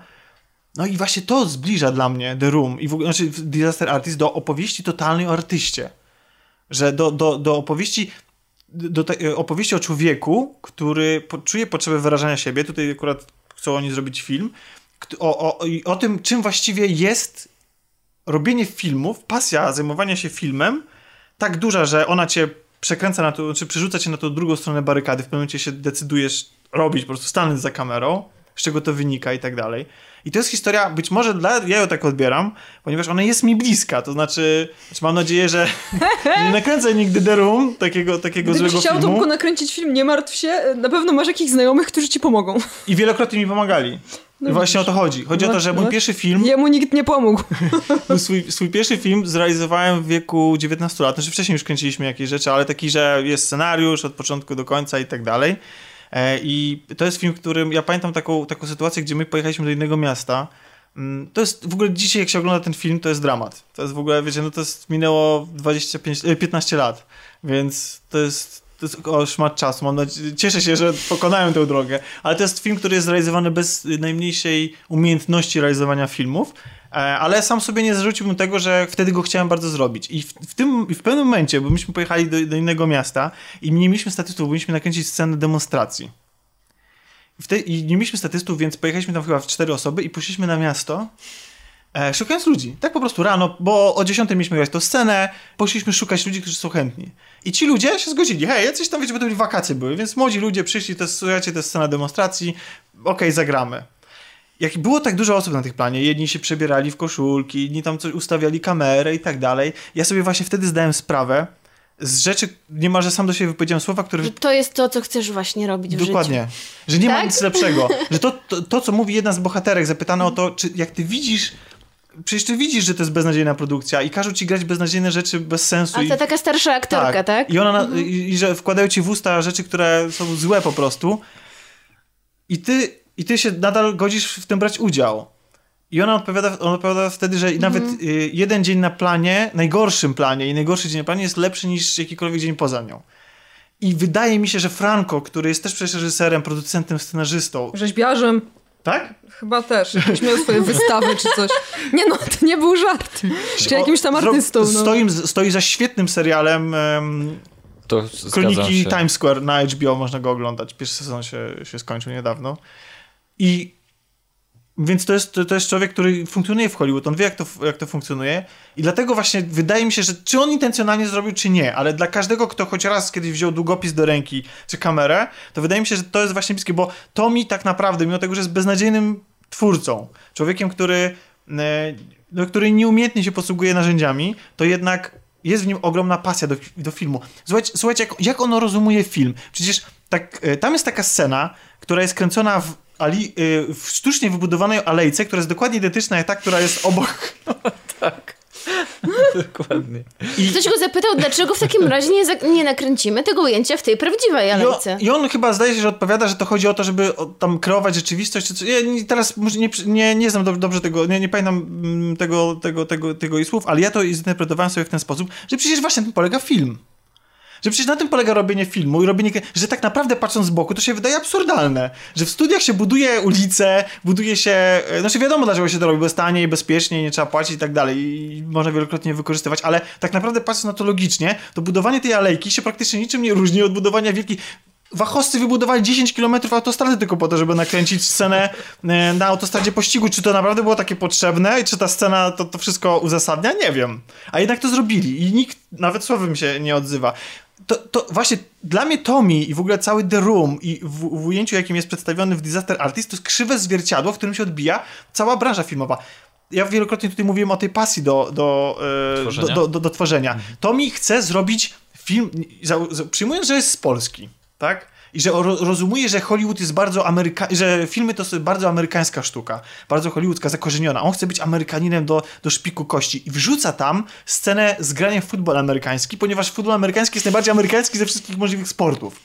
No i właśnie to zbliża dla mnie The Room i w ogóle, znaczy Disaster Artist do opowieści totalnej o artyście. Że do, do, do opowieści do te, opowieści o człowieku, który po, czuje potrzebę wyrażania siebie. Tutaj akurat chcą oni zrobić film. O, o, o tym, czym właściwie jest robienie filmów, pasja zajmowania się filmem, tak duża, że ona cię przekręca na to, czy przerzuca cię na tą drugą stronę barykady, w pewnym momencie się decydujesz robić, po prostu stanąć za kamerą, z czego to wynika i tak dalej. I to jest historia, być może dla, ja ją tak odbieram, ponieważ ona jest mi bliska, to znaczy, znaczy mam nadzieję, że nie nakręcę nigdy The Room, takiego, takiego Gdybyś złego chciał filmu. tylko nakręcić film, nie martw się, na pewno masz jakichś znajomych, którzy ci pomogą. I wielokrotnie mi pomagali. No właśnie o widzisz. to chodzi. Chodzi o to, że mój No, pierwszy film, Jemu nikt nie pomógł. mój swój, swój pierwszy film zrealizowałem w wieku 19 lat. Znaczy wcześniej już kręciliśmy jakieś rzeczy, ale taki, że jest scenariusz od początku do końca i tak dalej. E, I to jest film, w którym ja pamiętam taką, taką sytuację, gdzie my pojechaliśmy do innego miasta. Mm, To jest w ogóle dzisiaj, jak się ogląda ten film, to jest dramat. To jest w ogóle, wiecie, no to jest minęło 25, e, 15 lat, więc to jest, to jest o szmat czasu. Mam nadzieję, cieszę się, że pokonałem tę drogę, ale to jest film, który jest zrealizowany bez najmniejszej umiejętności realizowania filmów, e, ale sam sobie nie zarzuciłbym tego, że wtedy go chciałem bardzo zrobić. I w, w tym, w pewnym momencie, bo myśmy pojechali do, do innego miasta i nie mieliśmy statystów, bo mieliśmy nakręcić scenę demonstracji. I nie mieliśmy statystów, więc pojechaliśmy tam chyba w cztery osoby i poszliśmy na miasto, e, szukając ludzi. Tak po prostu rano, bo o 10 mieliśmy grać tą scenę, poszliśmy szukać ludzi, którzy są chętni. I ci ludzie się zgodzili. Hej, jacyś tam, wiecie, bo to były wakacje były, więc młodzi ludzie przyszli, to słuchajcie, to jest scena demonstracji, okej, zagramy. Jak było tak dużo osób na tych planie, jedni się przebierali w koszulki, inni tam coś ustawiali kamerę i tak dalej, ja sobie właśnie wtedy zdałem sprawę z rzeczy, niemalże sam do siebie wypowiedziałem słowa, które Że to jest to, co chcesz właśnie robić w Dokładnie. Że nie ma Tak? nic lepszego. Że to, to, to, co mówi jedna z bohaterek, zapytana o to, czy jak ty widzisz, przecież ty widzisz, że to jest beznadziejna produkcja i każą ci grać beznadziejne rzeczy bez sensu. A i, to taka starsza aktorka, tak? I, ona na, i, I że wkładają ci w usta rzeczy, które są złe po prostu. I ty, i ty się nadal godzisz w tym brać udział. I ona odpowiada, ona odpowiada wtedy, że nawet Mhm. y, jeden dzień na planie, najgorszym planie i najgorszy dzień na planie jest lepszy niż jakikolwiek dzień poza nią. I wydaje mi się, że Franco, który jest też przecież reżyserem, producentem, scenarzystą, Rzeźbiarzem. Tak? Chyba też. Jakieś miał swoje wystawy czy coś. Nie no, to nie był żart. Czy jakimś tam artystą. No. Stoi, stoi za świetnym serialem em, To Kroniki. Times Square na HBO, można go oglądać. Pierwszy sezon się, się skończył niedawno. I więc to jest, to, jest człowiek, który funkcjonuje w Hollywood, on wie jak to, jak to funkcjonuje i dlatego właśnie wydaje mi się, że czy on intencjonalnie zrobił, czy nie, ale dla każdego, kto choć raz kiedyś wziął długopis do ręki, czy kamerę, to wydaje mi się, że to jest właśnie bliskie, bo Tommy tak naprawdę, mimo tego, że jest beznadziejnym twórcą, człowiekiem, który, e, no, który nieumiejętnie się posługuje narzędziami, to jednak jest w nim ogromna pasja do, do filmu. Słuchajcie, słuchajcie jak, jak ono rozumuje film. Przecież tak, e, tam jest taka scena, która jest kręcona w, ali, e, w sztucznie wybudowanej alejce, która jest dokładnie identyczna jak ta, która jest obok. Tak. Dokładnie. I, Ktoś go zapytał, dlaczego w takim razie nie, nie nakręcimy tego ujęcia w tej prawdziwej i, on, alejce. I on chyba zdaje się, że odpowiada, że to chodzi o to, żeby o, tam kreować rzeczywistość. Czy, co- ja nie- teraz nie, nie, nie znam dobrze, tego, nie, nie pamiętam mm, tego, tego, tego, tego jej słów, ale ja to zinterpretowałem sobie w ten sposób, że przecież właśnie na tym polega film. Że przecież na tym polega robienie filmu i robienie, że tak naprawdę patrząc z boku, to się wydaje absurdalne. Że w studiach się buduje ulice, buduje się, znaczy wiadomo dlaczego się to robi, bo jest taniej, bezpiecznie, nie trzeba płacić i tak dalej i można wielokrotnie wykorzystywać, ale tak naprawdę patrząc na to logicznie, to budowanie tej alejki się praktycznie niczym nie różni od budowania wielkiej... Wachowscy wybudowali 10 km autostrady tylko po to, żeby nakręcić scenę e, na autostradzie pościgu. Czy to naprawdę było takie potrzebne i czy ta scena to, to wszystko uzasadnia? Nie wiem. A jednak to zrobili i nikt nawet słowem się nie odzywa. To, to właśnie dla mnie Tommy i w ogóle cały The Room i w, w ujęciu, jakim jest przedstawiony w Disaster Artist, to jest krzywe zwierciadło, w którym się odbija cała branża filmowa. Ja wielokrotnie tutaj mówiłem o tej pasji do, do, e, Tworzenia. do, do, do, tworzenia. Tommy chce zrobić film, za, za, przyjmując, że jest z Polski, tak? I że ro, rozumuje, że Hollywood jest bardzo ameryka... że filmy to jest bardzo amerykańska sztuka, bardzo hollywoodzka, zakorzeniona. On chce być Amerykaninem do, do szpiku kości i wrzuca tam scenę z graniem w futbol amerykański, ponieważ futbol amerykański jest najbardziej amerykański ze wszystkich możliwych sportów.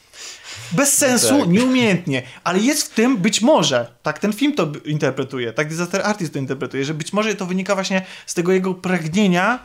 Bez sensu, Tak. nieumiejętnie, ale jest w tym być może, tak ten film to interpretuje, tak Disaster Artist to interpretuje, że być może to wynika właśnie z tego jego pragnienia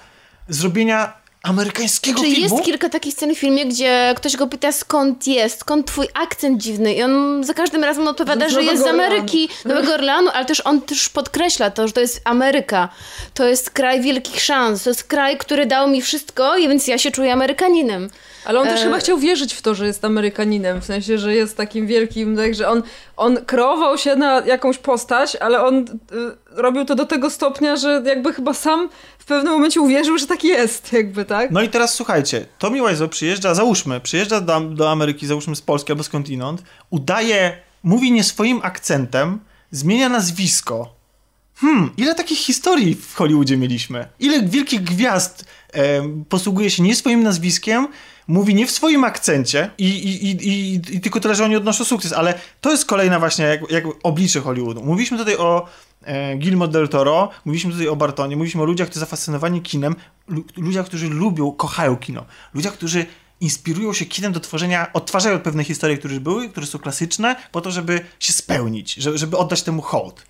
zrobienia amerykańskiego Czy filmu. jest kilka takich scen w filmie, gdzie ktoś go pyta skąd jest, skąd twój akcent dziwny i on za każdym razem odpowiada, Z że jest z Ameryki, Nowego Orleanu, ale też on też podkreśla to, że to jest Ameryka. To jest kraj wielkich szans, to jest kraj, który dał mi wszystko i więc ja się czuję Amerykaninem. Ale on też E, chyba chciał wierzyć w to, że jest Amerykaninem, w sensie, że jest takim wielkim, tak, że on, on kreował się na jakąś postać, ale on y, robił to do tego stopnia, że jakby chyba sam w pewnym momencie uwierzył, że tak jest, jakby, tak? No i teraz słuchajcie, Tommy Wiseau przyjeżdża, załóżmy, przyjeżdża do, do Ameryki, załóżmy z Polski albo skądinąd, udaje, mówi nie swoim akcentem, zmienia nazwisko. Hmm, ile takich historii w Hollywoodzie mieliśmy? Ile wielkich gwiazd em, posługuje się nie swoim nazwiskiem, mówi nie w swoim akcencie i, i, i, i, tylko tyle, że oni odnoszą sukces, ale to jest kolejna właśnie jak, jak oblicze Hollywoodu. Mówiliśmy tutaj o e, Guillermo del Toro, mówiliśmy tutaj o Bartonie, mówiliśmy o ludziach, którzy zafascynowani kinem, lu, ludziach, którzy lubią, kochają kino, ludziach, którzy inspirują się kinem do tworzenia, odtwarzają pewne historie, które już były, które są klasyczne, po to, żeby się spełnić, żeby, żeby oddać temu hołd.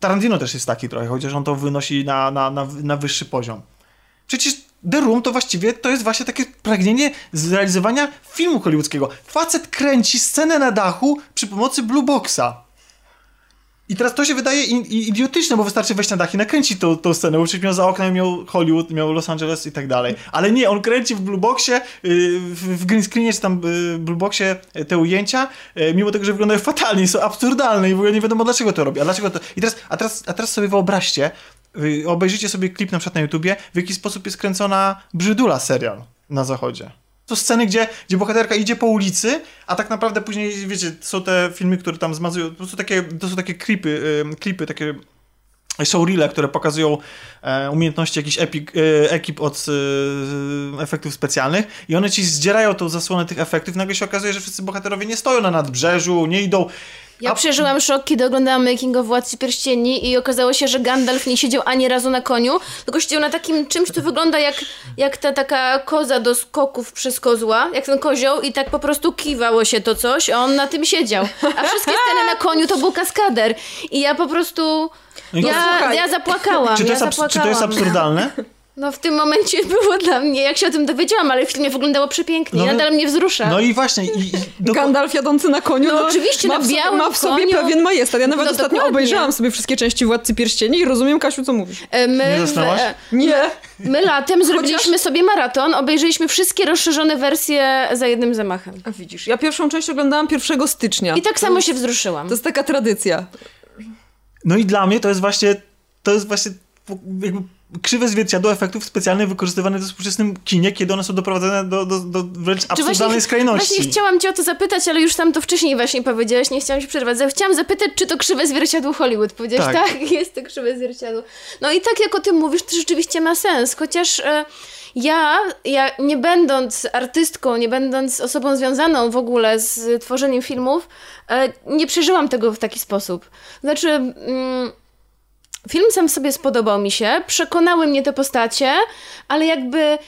Tarantino też jest taki trochę, chociaż on to wynosi na, na, na, na wyższy poziom. Przecież The Room to właściwie to jest właśnie takie pragnienie zrealizowania filmu hollywoodzkiego. Facet kręci scenę na dachu przy pomocy Blue Boxa. I teraz to się wydaje idiotyczne, bo wystarczy wejść na dach i nakręcić tą, tą scenę, przecież miał za oknem miał Hollywood, miał Los Angeles i tak dalej. Ale nie, on kręci w Blue Boxie, yy, w, green screenie czy tam yy, Blue Boxie yy, te ujęcia, mimo tego, że wyglądają fatalnie, są absurdalne i w ogóle nie wiadomo dlaczego to robi. A dlaczego to... I teraz, a, teraz, a teraz sobie wyobraźcie, yy, obejrzyjcie sobie klip na przykład na YouTubie, w jaki sposób jest kręcona Brzydula serial na zachodzie. To sceny, gdzie, gdzie bohaterka idzie po ulicy, a tak naprawdę później, wiecie, są te filmy, które tam zmazują, to są takie, to są takie klipy, klipy, takie showreele, które pokazują e, umiejętności jakichś epik, e, ekip od e, efektów specjalnych i one ci zdzierają tą zasłonę tych efektów nagle się okazuje, że wszyscy bohaterowie nie stoją na nadbrzeżu, nie idą... Ja A- przeżyłam szok, kiedy oglądałam Making of Władcy Pierścieni i okazało się, że Gandalf nie siedział ani razu na koniu, tylko siedział na takim czymś, co wygląda jak, jak ta taka koza do skoków przez kozła, jak ten kozioł i tak po prostu kiwało się to coś, a on na tym siedział. A wszystkie sceny na koniu to był kaskader. I ja po prostu... No Ja, słuchaj, ja zapłakałam. Czy to, ja jest, abs- czy to jest zapłakałam. absurdalne? No w tym momencie było dla mnie, jak się o tym dowiedziałam, ale w filmie wyglądało przepięknie. No, Nadal mnie wzrusza. No i właśnie... I, i, do, Gandalf jadący na koniu. No oczywiście, ma na w sobie, białym Ma w sobie koniu. pewien majestat. Ja nawet No ostatnio dokładnie. obejrzałam sobie wszystkie części Władcy Pierścieni i rozumiem, Kasiu, co mówisz. E, My, Nie zasnęłaś? e, Nie. My latem zrobiliśmy sobie maraton, obejrzeliśmy wszystkie rozszerzone wersje za jednym zamachem. A widzisz, ja pierwszą część oglądałam 1 stycznia. I tak samo się wzruszyłam. To jest taka tradycja. No i dla mnie to jest właśnie, to jest właśnie jakby krzywe zwierciadło efektów specjalnych wykorzystywane w współczesnym kinie, kiedy one są doprowadzone do, do, do wręcz absurdalnej skrajności. Właśnie chciałam cię o to zapytać, ale już tam to wcześniej właśnie powiedziałeś, nie chciałam się przerwać. Chciałam zapytać, czy to krzywe zwierciadło Hollywood. Powiedziałeś, Tak. tak, jest to krzywe zwierciadło. No i tak jak o tym mówisz, to rzeczywiście ma sens, chociaż... E, ja, ja, nie będąc artystką, nie będąc osobą związaną w ogóle z tworzeniem filmów, e, nie przeżyłam tego w taki sposób. Znaczy, mm, film sam w sobie spodobał mi się, przekonały mnie te postacie, ale jakby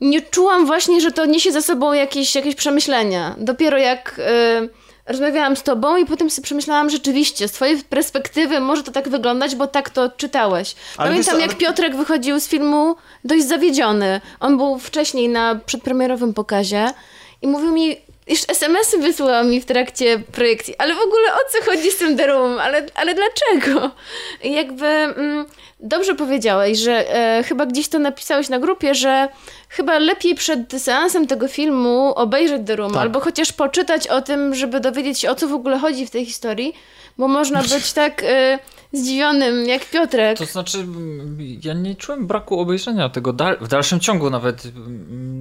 nie czułam właśnie, że to niesie za sobą jakieś, jakieś przemyślenia. Dopiero jak y, rozmawiałam z tobą i potem sobie przemyślałam rzeczywiście, z twojej perspektywy może to tak wyglądać, bo tak to czytałeś. Ale Pamiętam co, jak ale- Piotrek wychodził z filmu dość zawiedziony. On był wcześniej na przedpremierowym pokazie i mówił mi, już SMS-y wysłał mi w trakcie projekcji, ale w ogóle o co chodzi z tym The Room? Ale, ale dlaczego? Jakby mm, dobrze powiedziałeś, że e, chyba gdzieś to napisałeś na grupie, że chyba lepiej przed seansem tego filmu obejrzeć The Room, Tak. albo chociaż poczytać o tym, żeby dowiedzieć się o co w ogóle chodzi w tej historii, bo można być tak e, zdziwionym jak Piotrek. To znaczy, ja nie czułem braku obejrzenia tego dal- w dalszym ciągu nawet.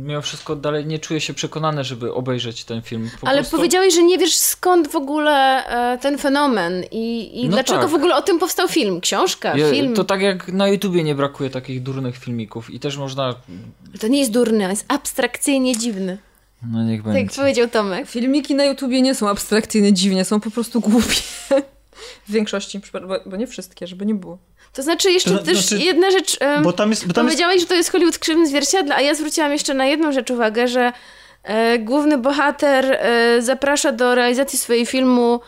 mimo wszystko dalej nie czuję się przekonany, żeby obejrzeć ten film. Po Ale prostu... powiedziałeś, że nie wiesz skąd w ogóle e, ten fenomen i, i No dlaczego tak. w ogóle o tym powstał film, książka, Ja- film. To tak jak na YouTubie nie brakuje takich durnych filmików i też można... To nie jest durny, on jest abstrakcyjnie dziwny. No niech Tak będzie. jak powiedział Tomek. Filmiki na YouTubie nie są abstrakcyjne dziwnie, są po prostu głupie. W większości, przypadków, bo, bo nie wszystkie, żeby nie było. To znaczy jeszcze To też znaczy- jedna rzecz. Bo tam jest, bo tam jest Powiedziałeś, że to jest Hollywood krzywym zwierciadle, a ja zwróciłam jeszcze na jedną rzecz uwagę, że e, główny bohater e, zaprasza do realizacji swojego filmu e,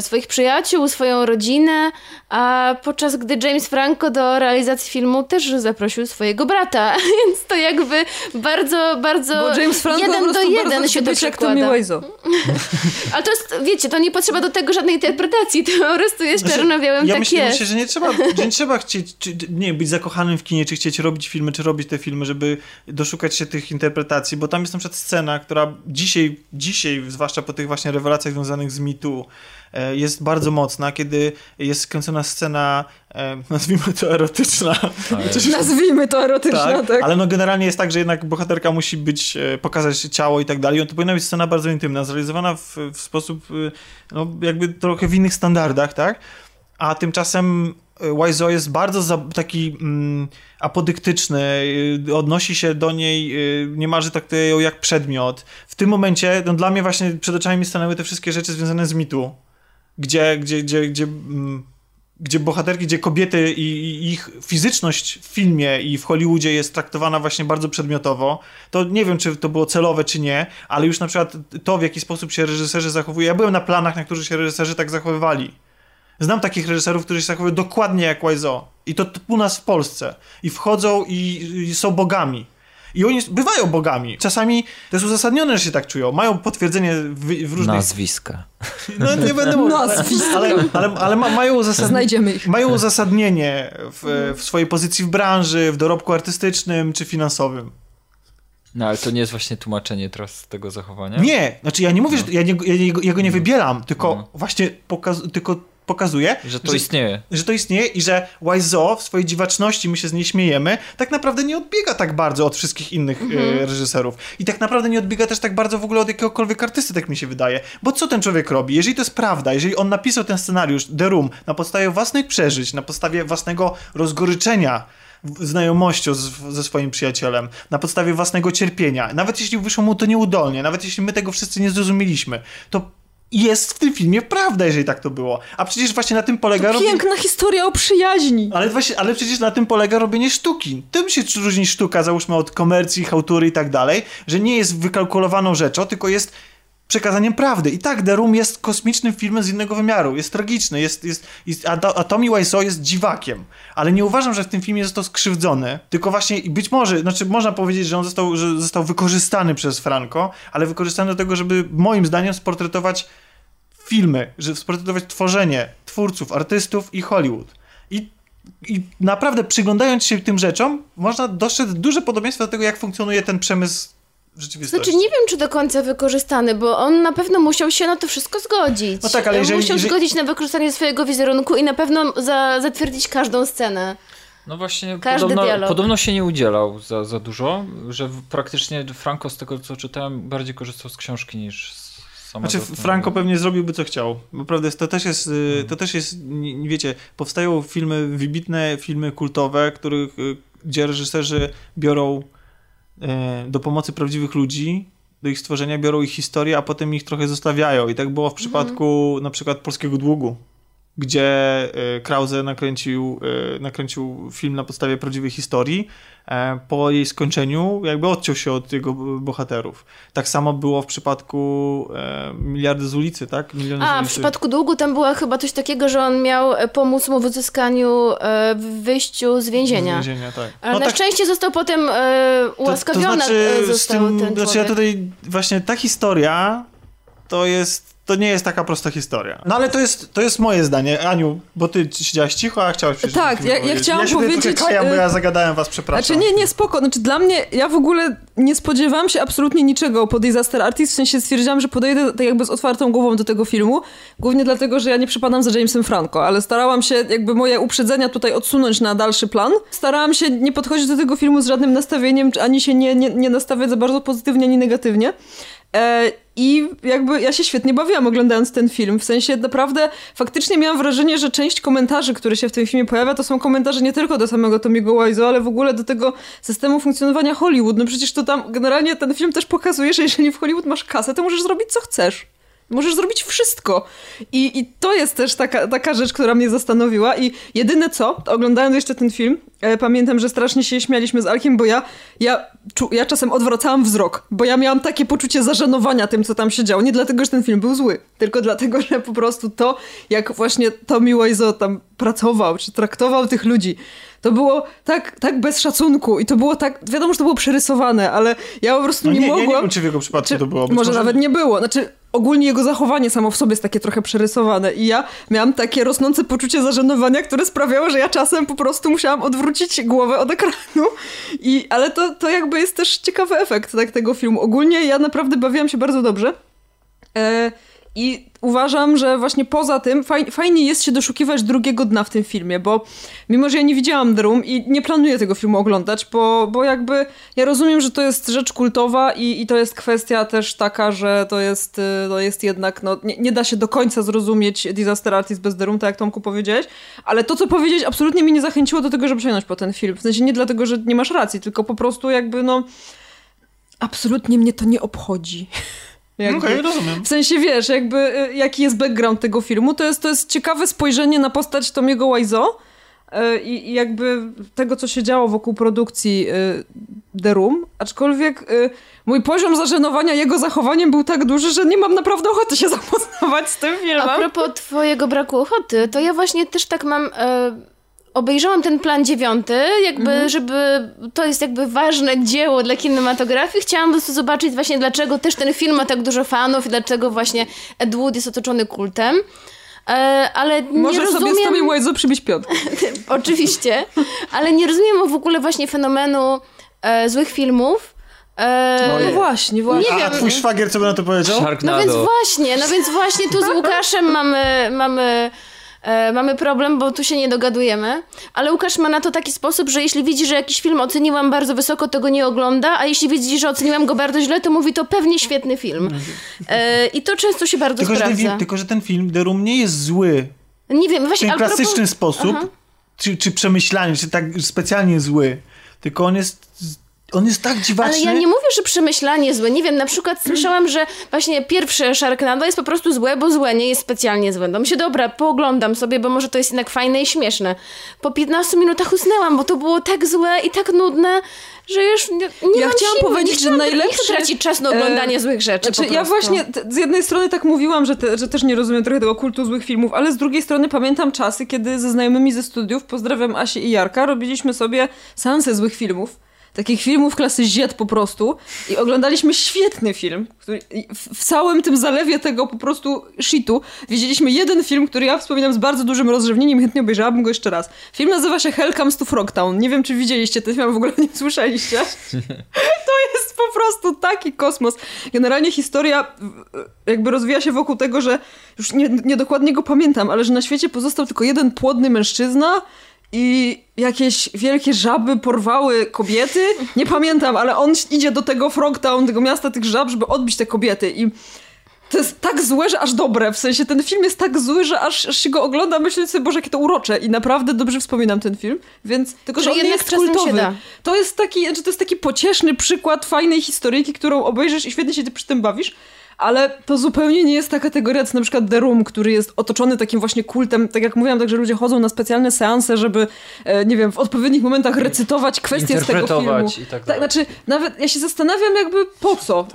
swoich przyjaciół, swoją rodzinę, a podczas gdy James Franco do realizacji filmu też zaprosił swojego brata, więc to jakby bardzo, bardzo Bo James Franco jeden do jeden się to przekłada. Ale to jest, wiecie, to nie potrzeba do tego żadnej interpretacji, to po prostu jest Znaczy, czarno-białym, ja tak myślę, jest. myślę, że nie trzeba, że nie trzeba chcieć, czy, nie być zakochanym w kinie, czy chcieć robić filmy, czy robić te filmy, żeby doszukać się tych interpretacji, bo tam jest na przykład scena, która dzisiaj, dzisiaj zwłaszcza po tych właśnie rewelacjach związanych z MeToo, e, jest bardzo mocna, kiedy jest skręcona scena, e, nazwijmy to erotyczna. Chociaż- Nazwijmy to erotyczna, tak. tak, ale no generalnie jest tak, że jednak bohaterka musi być, e, pokazać ciało i tak dalej. To powinna być scena bardzo intymna, zrealizowana w, w sposób, e, no jakby trochę w innych standardach, tak? A tymczasem e, Wiseau jest bardzo za, taki mm, apodyktyczny, odnosi się do niej, niemalże traktuje ją jak przedmiot. W tym momencie, no dla mnie właśnie przed oczami mi stanęły te wszystkie rzeczy związane z mitu, gdzie, gdzie, gdzie, gdzie, mm, gdzie bohaterki, gdzie kobiety i, i ich fizyczność w filmie i w Hollywoodzie jest traktowana właśnie bardzo przedmiotowo, to nie wiem, czy to było celowe, czy nie, ale już na przykład to, w jaki sposób się reżyserzy zachowują. Ja byłem na planach, na których się reżyserzy tak zachowywali. Znam takich reżyserów, którzy się zachowują dokładnie jak Wiseau. I to u nas w Polsce. I wchodzą i, i są bogami. I oni bywają bogami. Czasami to jest uzasadnione, że się tak czują. Mają potwierdzenie w, w różnych... Nazwiska. No nie będę mówił. Nazwiska. Ale, ale, ale ma, mają, uzasadnienie, Znajdziemy ich. mają uzasadnienie w, w swojej pozycji w branży, w dorobku artystycznym czy finansowym. No ale to nie jest właśnie tłumaczenie teraz tego zachowania? Nie, znaczy ja nie mówię, że ja, nie, ja, nie, ja go nie wybieram, tylko No. właśnie pokaz, tylko pokazuję, Że to istnieje. że to istnieje i że Wiseau w swojej dziwaczności, my się z niej śmiejemy, tak naprawdę nie odbiega tak bardzo od wszystkich innych e, reżyserów. I tak naprawdę nie odbiega też tak bardzo w ogóle od jakiegokolwiek artysty, tak mi się wydaje. Bo co ten człowiek robi? Jeżeli to jest prawda, jeżeli on napisał ten scenariusz, The Room, na podstawie własnych przeżyć, na podstawie własnego rozgoryczenia znajomością z, ze swoim przyjacielem, na podstawie własnego cierpienia, nawet jeśli wyszło mu to nieudolnie, nawet jeśli my tego wszyscy nie zrozumieliśmy, to jest w tym filmie prawda, jeżeli tak to było. A przecież właśnie na tym polega... robienie- Piękna historia o przyjaźni. ale właśnie, ale przecież na tym polega robienie sztuki. Tym się różni sztuka, załóżmy od komercji, hałtury i tak dalej, że nie jest wykalkulowaną rzeczą, tylko jest przekazaniem prawdy. I tak, The Room jest kosmicznym filmem z innego wymiaru. Jest tragiczny, jest, jest, jest, a, Tommy Wiseau jest dziwakiem. Ale nie uważam, że w tym filmie został skrzywdzony, tylko właśnie być może, znaczy można powiedzieć, że on został, że został wykorzystany przez Franco, ale wykorzystany do tego, żeby moim zdaniem sportretować filmy, żeby sportretować tworzenie twórców, artystów i Hollywood. I, I naprawdę przyglądając się tym rzeczom, można dostrzec duże podobieństwo do tego, jak funkcjonuje ten przemysł rzeczywistości. Znaczy nie wiem, czy do końca wykorzystany, bo on na pewno musiał się na to wszystko zgodzić. No tak, ale On jeżeli- Musiał jeżeli- zgodzić na wykorzystanie swojego wizerunku i na pewno za, zatwierdzić każdą scenę. No właśnie, Każdy podobno, dialog. podobno się nie udzielał za, za dużo, że praktycznie Franco z tego co czytałem bardziej korzystał z książki niż z samego... Znaczy, Franco pewnie zrobiłby co chciał. Jest, to też jest, y, to też jest, nie- nie wiecie, powstają filmy, wybitne filmy kultowe, których, y, gdzie reżyserzy biorą do pomocy prawdziwych ludzi, do ich stworzenia, biorą ich historię, a potem ich trochę zostawiają. I tak było w przypadku na przykład Polskiego Długu, gdzie e, Krause nakręcił, e, nakręcił film na podstawie prawdziwej historii. E, Po jej skończeniu jakby odciął się od jego bohaterów. Tak samo było w przypadku e, Miliardy z ulicy, tak? Miliony A, w przypadku długu tam była chyba coś takiego, że on miał e, pomóc mu w uzyskaniu w wyjściu z więzienia. Z więzienia, tak. Ale No na tak, szczęście został potem e, to, to ułaskawiony znaczy, z został tym, ten znaczy ja tutaj właśnie ta historia to jest to nie jest taka prosta historia. No ale to jest, to jest moje zdanie. Aniu, bo ty siedziałaś cicho, a chciałaś coś Tak, ja- ja chciałam ja powiedzieć, kajam, bo y- ja zagadałem was, przepraszam. Znaczy nie, nie, spoko. Znaczy dla mnie, ja w ogóle nie spodziewałam się absolutnie niczego po Disaster Artist, w sensie stwierdziłam, że podejdę tak jakby z otwartą głową do tego filmu, głównie dlatego, że ja nie przypadam za Jamesem Franco, ale starałam się jakby moje uprzedzenia tutaj odsunąć na dalszy plan. Starałam się nie podchodzić do tego filmu z żadnym nastawieniem, ani się nie, nie, nie nastawiać za bardzo pozytywnie, ani negatywnie. E, I jakby ja się świetnie bawiłam oglądając ten film. W sensie naprawdę faktycznie miałam wrażenie, że część komentarzy, które się w tym filmie pojawia, to są komentarze nie tylko do samego Tomiego Wiseau, ale w ogóle do tego systemu funkcjonowania Hollywood. No przecież to tam generalnie ten film też pokazuje, że jeżeli w Hollywood masz kasę, to możesz zrobić co chcesz. Możesz zrobić wszystko. I, I to jest też taka, taka rzecz, która mnie zastanowiła. I jedyne co, to oglądając jeszcze ten film, e, pamiętam, że strasznie się śmialiśmy z Alkiem, bo ja, ja, czu, ja czasem odwracałam wzrok, bo ja miałam takie poczucie zażenowania tym, co tam się działo. Nie dlatego, że ten film był zły, tylko dlatego, że po prostu to, jak właśnie Tommy Wiseau tam pracował, czy traktował tych ludzi, to było tak, tak bez szacunku i to było tak, wiadomo, że to było przerysowane, ale ja po prostu No nie, nie, mogłam... ja nie wiem, czy w jego przypadku Czy to było. Być może, nawet nie było. Znaczy, ogólnie jego zachowanie samo w sobie jest takie trochę przerysowane i ja miałam takie rosnące poczucie zażenowania, które sprawiało, że ja czasem po prostu musiałam odwrócić głowę od ekranu. I, ale to, to jakby jest też ciekawy efekt tak, tego filmu. Ogólnie ja naprawdę bawiłam się bardzo dobrze. E, I uważam, że właśnie poza tym faj, fajnie jest się doszukiwać drugiego dna w tym filmie, bo mimo, że ja nie widziałam Room i nie planuję tego filmu oglądać, bo, bo jakby ja rozumiem, że to jest rzecz kultowa i, i to jest kwestia też taka, że to jest, y, to jest jednak, no, nie, nie da się do końca zrozumieć Disaster Artist bez Room, tak jak Tomku powiedziałeś, ale to, co powiedzieć, absolutnie mnie nie zachęciło do tego, żeby sięgnąć po ten film. W sensie nie dlatego, że nie masz racji, tylko po prostu jakby, no, absolutnie mnie to nie obchodzi. Jakby. Okej, rozumiem. W sensie wiesz, jakby y, jaki jest background tego filmu, to jest, to jest ciekawe spojrzenie na postać Tomiego Wiseau y, i, i jakby tego, co się działo wokół produkcji y, The Room, aczkolwiek y, mój poziom zażenowania jego zachowaniem był tak duży, że nie mam naprawdę ochoty się zapoznawać z tym filmem. A propos twojego braku ochoty, to ja właśnie też tak mam... E, obejrzałam ten plan dziewiąty, jakby, żeby to jest jakby ważne dzieło dla kinematografii. Chciałam po prostu zobaczyć właśnie, dlaczego też ten film ma tak dużo fanów i dlaczego właśnie Ed Wood jest otoczony kultem. E, ale Może nie sobie rozumiem... z Tommy Wiseau przybić piątkę. Oczywiście, ale nie rozumiem w ogóle właśnie fenomenu e, złych filmów. E, No właśnie, właśnie. Nie A, a wiem. twój szwagier co by na to powiedział? no Sharknado. więc właśnie, no więc właśnie tu z Łukaszem mamy, mamy, e, mamy problem, bo tu się nie dogadujemy. Ale Łukasz ma na to taki sposób, że jeśli widzi, że jakiś film oceniłam bardzo wysoko, to go nie ogląda, a jeśli widzi, że oceniłam go bardzo źle, to mówi to pewnie świetny film. E, I to często się bardzo Tylko że, ten sprawdza. film, tylko, że ten film The Room nie jest zły Nie wiem, w właśnie, ale propos- klasyczny sposób, Aha. czy, czy przemyślanie, czy tak specjalnie zły, tylko on jest, on jest tak dziwaczny. Ale ja nie mówię, że przemyślanie złe. Nie wiem, na przykład słyszałam, że właśnie pierwsze Sharknado jest po prostu złe, bo złe nie jest specjalnie złe. No mi się dobra, pooglądam sobie, bo może to jest jednak fajne i śmieszne. Po 15 minutach usnęłam, bo to było tak złe i tak nudne, że już nie, nie Ja chciałam siły. powiedzieć, że najlepszy- Nie chcę tracić czas na oglądanie e, złych rzeczy Znaczy, ja właśnie z jednej strony tak mówiłam, że, te, że też nie rozumiem trochę tego kultu złych filmów, ale z drugiej strony pamiętam czasy, kiedy ze znajomymi ze studiów, pozdrawiam Asię i Jarka, robiliśmy sobie seanse złych filmów. Takich filmów klasy Z po prostu i oglądaliśmy świetny film, który w, całym tym zalewie tego po prostu shitu widzieliśmy jeden film, który ja wspominam z bardzo dużym rozrzewnieniem, chętnie obejrzałabym go jeszcze raz. Film nazywa się Hell Comes to Frogtown. Nie wiem, czy widzieliście ten film, w ogóle nie słyszeliście. To jest po prostu taki kosmos. Generalnie historia jakby rozwija się wokół tego, że już nie, niedokładnie go pamiętam, ale że na świecie pozostał tylko jeden płodny mężczyzna i jakieś wielkie żaby porwały kobiety. Nie pamiętam, ale on idzie do tego Frogtown, tego miasta tych żab, żeby odbić te kobiety i to jest tak złe, że aż dobre. W sensie ten film jest tak zły, że aż, aż się go ogląda, myślę sobie, Boże, jakie to urocze. I naprawdę dobrze wspominam ten film, więc tylko, że Że on nie jest kultowy. To jest taki, znaczy to jest taki pocieszny przykład fajnej historyjki, którą obejrzysz i świetnie się ty przy tym bawisz, ale to zupełnie nie jest ta kategoria, co na przykład The Room, który jest otoczony takim właśnie kultem, tak jak mówiłam, tak, że ludzie chodzą na specjalne seanse, żeby, e, nie wiem, w odpowiednich momentach recytować kwestie z tego filmu. Interpretować i tak dalej. znaczy, nawet ja się zastanawiam jakby po co,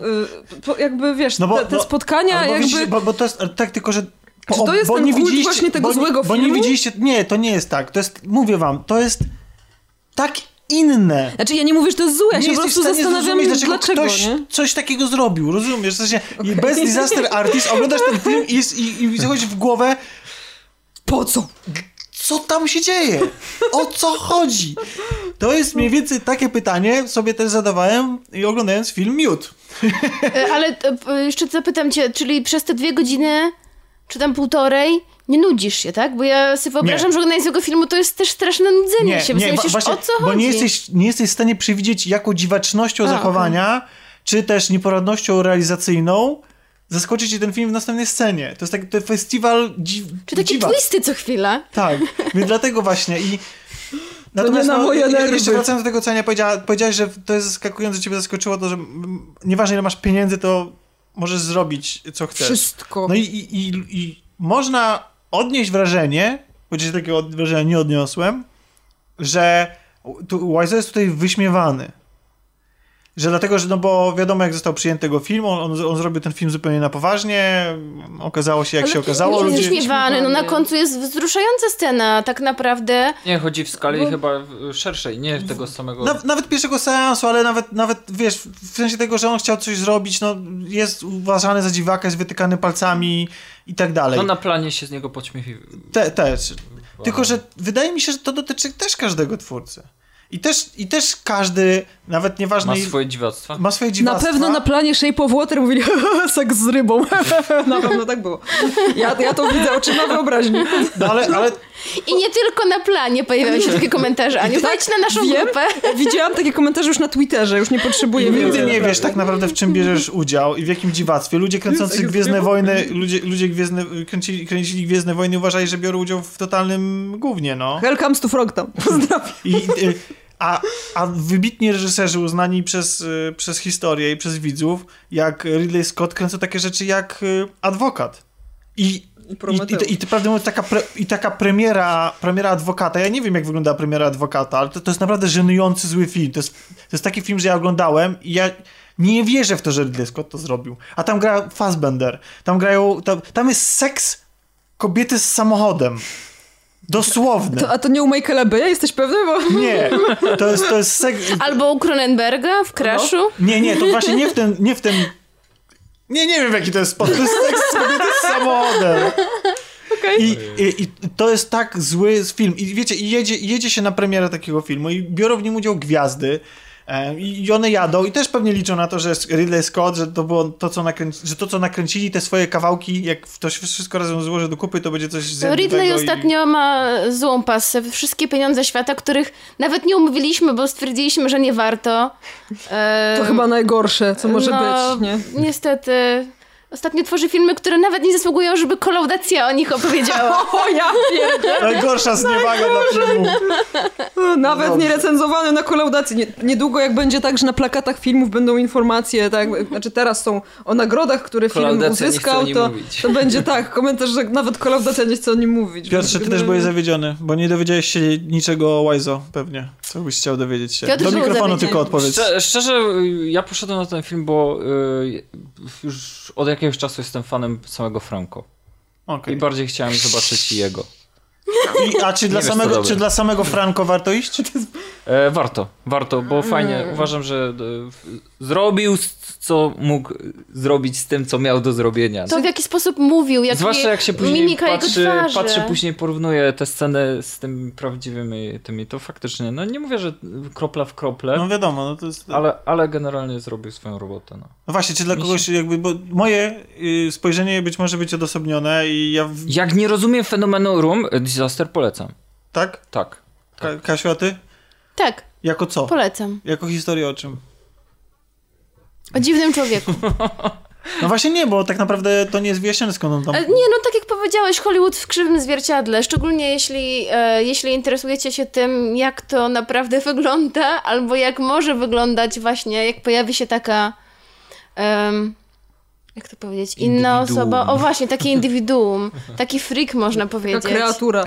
y, po, jakby wiesz, No bo- te, te bo- spotkania bo, jakby... bo, bo to jest tak tylko, że Czy to jest ten kult właśnie tego bo, złego Bo nie filmu? widzieliście, nie, to nie jest tak. To jest, mówię wam, to jest tak inne. Znaczy ja nie mówię, że to jest złe, ja się po prostu zastanawiam, zrozumieć, dlaczego dlaczego, ktoś nie? coś takiego zrobił, rozumiesz? W sensie, i bez Disaster Artist oglądasz ten film i, jest, i, i zachodzi w głowę, Po co? co tam się dzieje? O co chodzi? To jest mniej więcej takie pytanie sobie też zadawałem i oglądając film Miód. E, Ale e, jeszcze zapytam cię, czyli przez te dwie godziny, czy tam półtorej, nie nudzisz się, tak? Bo ja sobie wyobrażam, że oglądanie tego filmu to jest też straszne nudzenie się. bo wa- myślisz, właśnie, o co bo chodzi? nie jesteś, nie jesteś w stanie przewidzieć, jaką dziwacznością A, zachowania, czy też nieporadnością realizacyjną zaskoczy cię ten film w następnej scenie. To jest taki to festiwal dzi- Czy takie dziwak. twisty co chwila? Tak, więc dlatego właśnie i... nie na moje i- nerwy. Jeszcze wracając do tego, co Ania powiedziała, powiedziałaś, że to jest zaskakujące, ciebie zaskoczyło to, że nieważne ile masz pieniędzy, to możesz zrobić co chcesz. Wszystko. No i, i, i, i można odnieść wrażenie, chociaż takiego wrażenia nie odniosłem, że tu Wiseau jest tutaj wyśmiewany. Że dlatego, że no bo wiadomo jak został przyjęty tego film, on, on, on zrobił ten film zupełnie na poważnie, okazało się jak się okazało. Nie ludzie... jest śmiewany, no na końcu jest wzruszająca scena, tak naprawdę. Nie, chodzi w skali chyba w- szerszej, nie tego samego... Naw- nawet pierwszego seansu, ale nawet, nawet wiesz, w sensie tego, że on chciał coś zrobić, no jest uważany za dziwaka, jest wytykany palcami i tak dalej. No na planie się z niego podśmiechi. Te, też. Tylko, że wydaje mi się, że to dotyczy też każdego twórcy. I też, i też każdy, nawet nieważne... Ma swoje dziwactwa. ma swoje Na dziwactwa. pewno na planie Shape of Water mówili seks z rybą. na pewno tak było. Ja, ja to widzę oczyma wyobraźni. No ale, ale I nie tylko na planie pojawiają się takie komentarze. Aniu, wejdź na naszą Wiem. grupę. Widziałam takie komentarze już na Twitterze, już nie potrzebuję nigdy nie wiesz tak naprawdę, w czym bierzesz udział i w jakim dziwactwie. Ludzie kręcący Gwiezdne Wojny, ludzie, ludzie gwiezdne, kręcili, kręcili Gwiezdne Wojny uważali, że biorą udział w totalnym gównie, no. Hell comes to Frogtown. Pozdrawiam. I, y, a, a wybitni reżyserzy uznani przez, y, przez historię i przez widzów, jak Ridley Scott, kręcą takie rzeczy jak y, Adwokat. I, i, i, i, i prawdę mówiąc, taka, pre, i taka premiera, premiera Adwokata, ja nie wiem jak wygląda premiera Adwokata, ale to, to jest naprawdę żenujący zły film. To jest, to jest taki film, że ja oglądałem i ja nie wierzę w to, że Ridley Scott to zrobił. A tam gra Fassbender, tam grają, tam, tam jest seks kobiety z samochodem. Dosłowny. To, a to nie u Michaela Beya? Jesteś pewny? Bo... Nie, to jest, to jest seks... Albo u Cronenberga w Crashu. Nie, nie, to właśnie nie w ten, nie w ten... Nie, nie wiem jaki to jest sposób. To jest seks kobiety z samochodem. I, i, I to jest tak zły film. I wiecie, jedzie, jedzie się na premierę takiego filmu i biorą w nim udział gwiazdy. E, I one jadą i też pewnie liczą na to, że Ridley Scott, że to było to, co, nakręci, że to, co nakręcili, te swoje kawałki, jak to się wszystko razem złoży do kupy, to będzie coś To zjadliwego Ridley i- ostatnio ma złą pasę. Wszystkie pieniądze świata, których nawet nie umówiliśmy, bo stwierdziliśmy, że nie warto. E, To chyba najgorsze, co może no, być, nie? Niestety. Ostatnio tworzy filmy, które nawet nie zasługują, żeby kolaudacja o nich opowiedziała. O ja pierdzie. Najgorsza zniewaga dla filmu. Nawet Dobrze. nie recenzowany na kolaudacji. Nie, niedługo jak będzie tak, że na plakatach filmów będą informacje, tak, znaczy teraz są o nagrodach, które film uzyskał, to, to będzie tak, komentarz, że nawet kolaudacja nie chce o nim mówić. Piotrze, ty też byłeś zawiedziony, bo nie dowiedziałeś się niczego o Wiseau, pewnie. Co byś chciał dowiedzieć się? Piotr Do mikrofonu tylko odpowiedz. Szczerze, szczerze, ja poszedłem na ten film, bo y, już od jakiegoś czasu jestem fanem samego Franco. Okej. I bardziej chciałem zobaczyć jego. I, a czy dla, wiesz, samego, czy dla samego Franco warto iść? E, warto, warto, bo fajnie. Uważam, że e, w- zrobił, co mógł zrobić z tym, co miał do zrobienia. To w jaki sposób mówił, jak Zwłaszcza jak się później patrzy, patrzy, później porównuje te sceny z tymi prawdziwymi tymi, to faktycznie, no nie mówię, że kropla w krople, No wiadomo, no to jest... ale, ale generalnie zrobił swoją robotę. No. No właśnie, czy dla Mi się- kogoś jakby, bo moje y, spojrzenie być może być odosobnione i ja... W... Jak nie rozumiem fenomenu Room, Disaster polecam. Tak? Tak. Ka Kasiu, a ty? Tak, Jako co? polecam. Jako historię o czym? O dziwnym człowieku. No właśnie nie, bo tak naprawdę to nie jest wyjaśnione skąd on tam... Ale nie, no tak jak powiedziałeś, Hollywood w krzywym zwierciadle, szczególnie jeśli, e, jeśli interesujecie się tym, jak to naprawdę wygląda, albo jak może wyglądać właśnie, jak pojawi się taka... em, jak to powiedzieć? Inna Indywiduum. osoba. O właśnie, takie indywiduum. Taki freak można Taka powiedzieć. kreatura.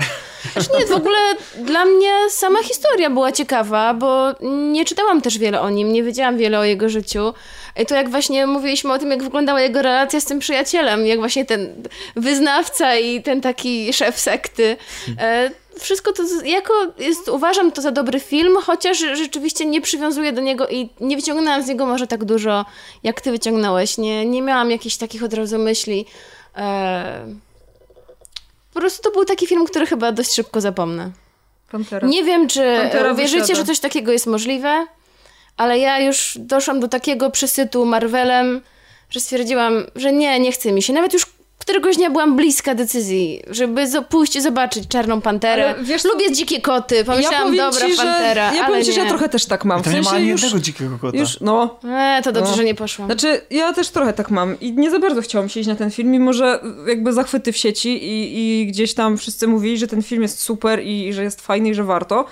Znaczy nie, w ogóle dla mnie sama historia była ciekawa, bo nie czytałam też wiele o nim, nie wiedziałam wiele o jego życiu. I to jak właśnie mówiliśmy o tym, jak wyglądała jego relacja z tym przyjacielem, jak właśnie ten wyznawca i ten taki szef sekty. Wszystko to jako jest, uważam to za dobry film, chociaż rzeczywiście nie przywiązuję do niego i nie wyciągnęłam z niego może tak dużo, jak ty wyciągnąłeś. Nie, nie miałam jakichś takich od razu myśli. E... Po prostu to był taki film, który chyba dość szybko zapomnę. Pantera. Nie wiem, czy Pantera wierzycie, wysiada. że coś takiego jest możliwe, ale ja już doszłam do takiego przesytu Marvelem, że stwierdziłam, że nie, nie chce mi się. Nawet już któregoś dnia byłam bliska decyzji, żeby zo- pójść i zobaczyć Czarną Panterę. Ale wiesz? Lubię dzikie koty. Pomyślałam, powiem dobra, ci, że, Pantera, Ja ale powiem ci, że ja trochę też tak mam. To w nie ma sensie ani już, jednego dzikiego kota. już, no, E, to dobrze, No. że nie poszłam. Znaczy, ja też trochę tak mam i nie za bardzo chciałam się iść na ten film, mimo że jakby zachwyty w sieci i, i gdzieś tam wszyscy mówili, że ten film jest super i, i że jest fajny i że warto.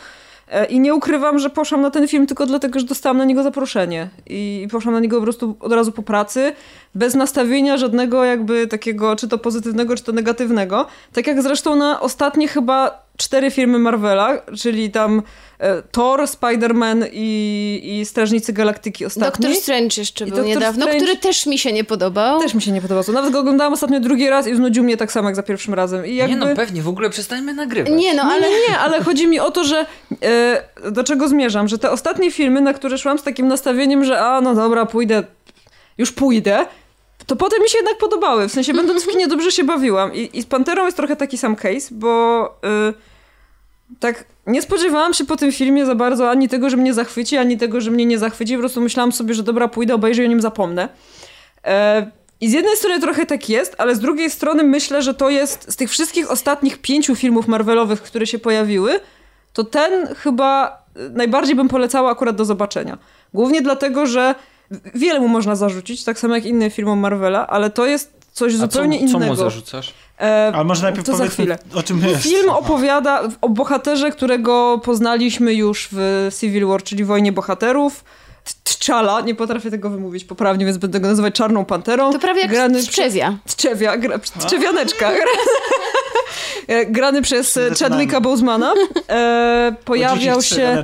E, I nie ukrywam, że poszłam na ten film tylko dlatego, że dostałam na niego zaproszenie. I poszłam na niego po prostu od razu po pracy, bez nastawienia żadnego jakby takiego, czy to pozytywnego, czy to negatywnego. Tak jak zresztą na ostatnie chyba cztery filmy Marvela, czyli tam Thor, Spider-Man i, i Strażnicy Galaktyki ostatni. Doktor Strange jeszcze I był niedawno, Strange- który też mi się nie podobał. Też mi się nie podobał. Nawet go oglądałam ostatnio drugi raz i znudził mnie tak samo jak za pierwszym razem. I jakby... Nie no, pewnie, w ogóle przestańmy nagrywać. Nie no, Ale ale nie, ale chodzi mi o to, że e, do czego zmierzam, że te ostatnie filmy, na które szłam z takim nastawieniem, że a no dobra, pójdę, już pójdę, to potem mi się jednak podobały. W sensie będąc w kinie dobrze się bawiłam. I, i z Panterą jest trochę taki sam case, bo e, tak nie spodziewałam się po tym filmie za bardzo ani tego, że mnie zachwyci, ani tego, że mnie nie zachwyci. Po prostu myślałam sobie, że dobra, pójdę, obejrzę i o nim zapomnę. E, I z jednej strony trochę tak jest, ale z drugiej strony myślę, że to jest z tych wszystkich ostatnich pięciu filmów Marvelowych, które się pojawiły, to ten chyba e, najbardziej bym polecała akurat do zobaczenia. Głównie dlatego, że wiele mu można zarzucić, tak samo jak innym filmom Marvela, ale to jest coś A co, zupełnie co innego. mu zarzucasz? E, Ale może najpierw to za powiedzmy, chwilę. o czym jest. Film opowiada o bohaterze, którego poznaliśmy już w Civil War, czyli Wojnie Bohaterów. T'Challa, nie potrafię tego wymówić poprawnie, więc będę go nazywać Czarną Panterą. to prawie jak grany Strzewia. Trzewia, gra, Trzewianeczka. Gra, grany przez e. Chadwicka Bosemana. E, O pojawiał dzikich się...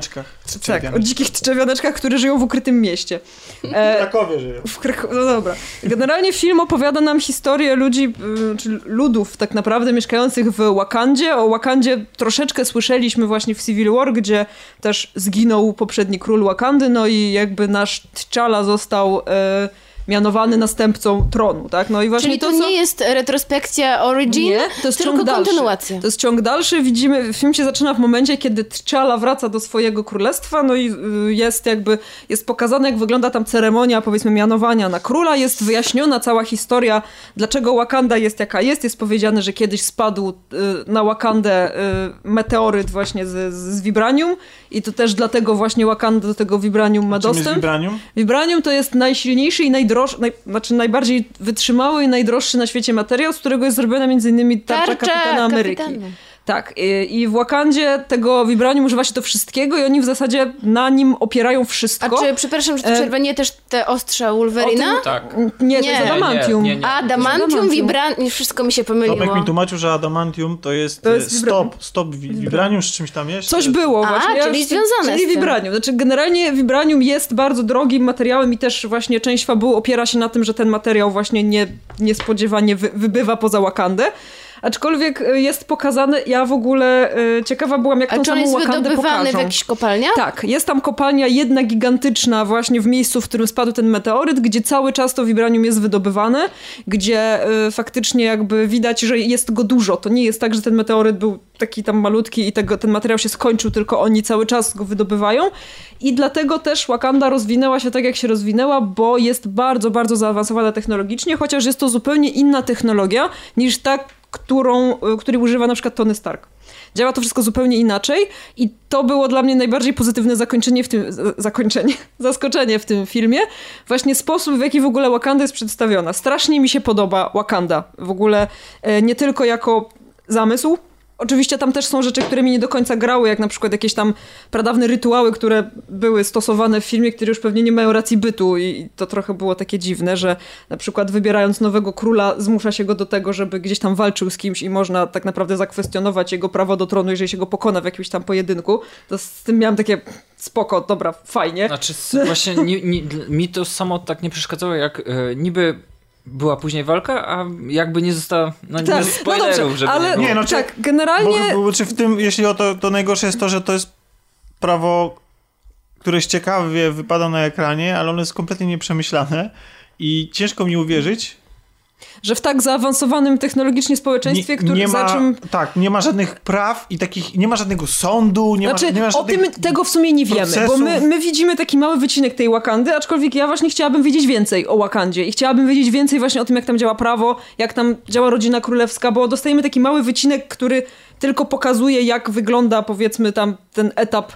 Tak, o dzikich trzewianeczkach, które żyją w ukrytym mieście. W E, Krakowie żyją. w no dobra. Generalnie film opowiada nam historię ludzi, y, czy ludów tak naprawdę mieszkających w Wakandzie. O Wakandzie troszeczkę słyszeliśmy właśnie w Civil War, gdzie też zginął poprzedni król Wakandy, no i jakby nasz T'Challa został e, mianowany następcą tronu, tak? No i właśnie Czyli to, to, co... nie jest retrospekcja Origin, Nie, to jest tylko ciąg dalszy. kontynuacja. To jest ciąg dalszy. Widzimy, film się zaczyna w momencie, kiedy T'Challa wraca do swojego królestwa, no i y, jest jakby, jest pokazane, jak wygląda tam ceremonia, powiedzmy, mianowania na króla. Jest wyjaśniona cała historia, dlaczego Wakanda jest jaka jest. Jest powiedziane, że kiedyś spadł y, na Wakandę y, meteoryt właśnie z, z Vibranium i to też dlatego właśnie Wakanda do tego Vibranium ma Czym jest dostęp. Vibranium? Vibranium to jest najsilniejszy i najdroższy, naj, znaczy najbardziej wytrzymały i najdroższy na świecie materiał, z którego jest zrobiona między innymi tarcza, Kapitana Ameryki. kapitana. Tak, i, i w Wakandzie tego Vibranium używa się do wszystkiego i oni w zasadzie na nim opierają A wszystko. czy, przepraszam, że to E, przerwę, nie też te ostrza Wolverina? Tym- Tak. Nie, to Nie. jest Nie, adamantium. nie, nie. A, Adamantium, Adamantium. Vibran... Wszystko mi się pomyliło. Tomek mi tłumaczył, że adamantium to jest, To jest e, vibranium. stop, stop vibranium z czymś tam jeszcze. Coś było A, właśnie. Ja czyli już- związane Czyli. Vibranium. Znaczy generalnie Vibranium jest bardzo drogim materiałem i też właśnie część fabuły opiera się na tym, że ten materiał właśnie nie, niespodziewanie wy, wybywa poza Wakandę. Aczkolwiek y, jest pokazane, ja w ogóle y, ciekawa byłam, jak tą samą jest Wakandę pokażą. w jakichś kopalniach? Tak, jest tam kopalnia jedna gigantyczna właśnie w miejscu, w którym spadł ten meteoryt, gdzie cały czas to vibranium jest wydobywane, gdzie y, faktycznie jakby widać, że jest go dużo. To nie jest tak, że ten meteoryt był taki tam malutki i tego, ten materiał się skończył, tylko oni cały czas go wydobywają. I dlatego też Wakanda rozwinęła się tak, jak się rozwinęła, bo jest bardzo, bardzo zaawansowana technologicznie, chociaż jest to zupełnie inna technologia niż ta, którą, y, której używa na przykład Tony Stark. Działa to wszystko zupełnie inaczej i to było dla mnie najbardziej pozytywne zakończenie w tym, zakończenie, zaskoczenie w tym filmie. Właśnie sposób, w jaki w ogóle Wakanda jest przedstawiona. Strasznie mi się podoba Wakanda. W ogóle e, nie tylko jako zamysł, Oczywiście tam też są rzeczy, które mi nie do końca grały, jak na przykład jakieś tam pradawne rytuały, które były stosowane w filmie, które już pewnie nie mają racji bytu i to trochę było takie dziwne, że na przykład wybierając nowego króla zmusza się go do tego, żeby gdzieś tam walczył z kimś i można tak naprawdę zakwestionować jego prawo do tronu, jeżeli się go pokona w jakimś tam pojedynku. To z tym miałam takie spoko, dobra, fajnie. Znaczy, właśnie ni, ni, dl- mi to samo tak nie przeszkadzało, jak e, niby była później walka, a jakby nie została, no nie Tak, bez no spoilerów, dobrze, żeby ale- nie było. Nie, no czy- Tak, generalnie... Bo, bo, czy w tym, jeśli o to, to najgorsze jest to, że to jest prawo, które jest ciekawie wypada na ekranie, ale ono jest kompletnie nieprzemyślane i ciężko mi uwierzyć, Że w tak zaawansowanym technologicznie społeczeństwie, które nie za czym... tak, nie ma żadnych praw i takich, nie ma żadnego sądu, nie Znaczy, ma, nie ma o tym tego w sumie nie wiemy, bo procesów. my, my widzimy taki mały wycinek tej Wakandy, aczkolwiek ja właśnie chciałabym wiedzieć więcej o Wakandzie i chciałabym wiedzieć więcej właśnie o tym, jak tam działa prawo, jak tam działa rodzina królewska, bo dostajemy taki mały wycinek, który tylko pokazuje, jak wygląda powiedzmy tam ten etap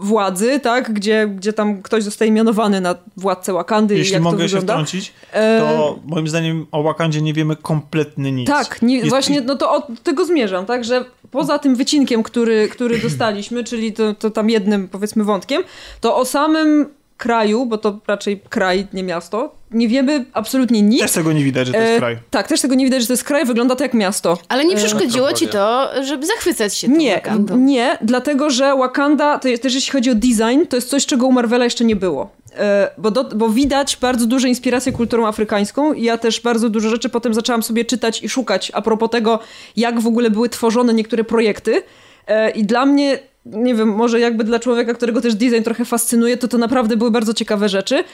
władzy, tak, gdzie, gdzie tam ktoś zostaje mianowany na władcę Wakandy i Jeśli jak mogę to się wtrącić, E, to moim zdaniem o Wakandzie nie wiemy kompletnie nic. Tak, nie, Jest- właśnie no to od tego zmierzam, tak, że poza tym wycinkiem, który, który dostaliśmy, czyli to, to tam jednym powiedzmy wątkiem, to o samym kraju, bo to raczej kraj, nie miasto, nie wiemy absolutnie nic. Też tego nie widać, że to jest E, kraj. Tak, też tego nie widać, że to jest kraj, wygląda to jak miasto. Ale nie przeszkodziło ci metropolia. to, żeby zachwycać się tą Nie, Wakandą. nie, dlatego że Wakanda, to jest, też jeśli chodzi o design, to jest coś, czego u Marvela jeszcze nie było. E, Bo, do, bo widać bardzo duże inspiracje kulturą afrykańską i ja też bardzo dużo rzeczy potem zaczęłam sobie czytać i szukać a propos tego, jak w ogóle były tworzone niektóre projekty. E, I dla mnie, nie wiem, może jakby dla człowieka, którego też design trochę fascynuje, to to naprawdę były bardzo ciekawe rzeczy.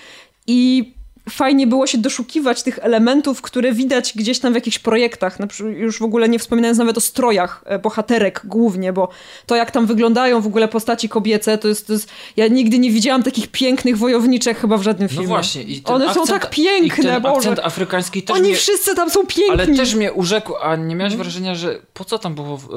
I fajnie było się doszukiwać tych elementów, które widać gdzieś tam w jakichś projektach. Już w ogóle nie wspominając nawet o strojach e, bohaterek głównie, bo to jak tam wyglądają w ogóle postaci kobiece, to jest, to jest... Ja nigdy nie widziałam takich pięknych wojowniczek chyba w żadnym filmie. No właśnie. I One są akcent, tak piękne, ten Boże. akcent afrykański też Oni mnie, wszyscy tam są piękni. ale też mnie urzekł, a nie Mhm. miałeś wrażenia, że po co tam było w, e,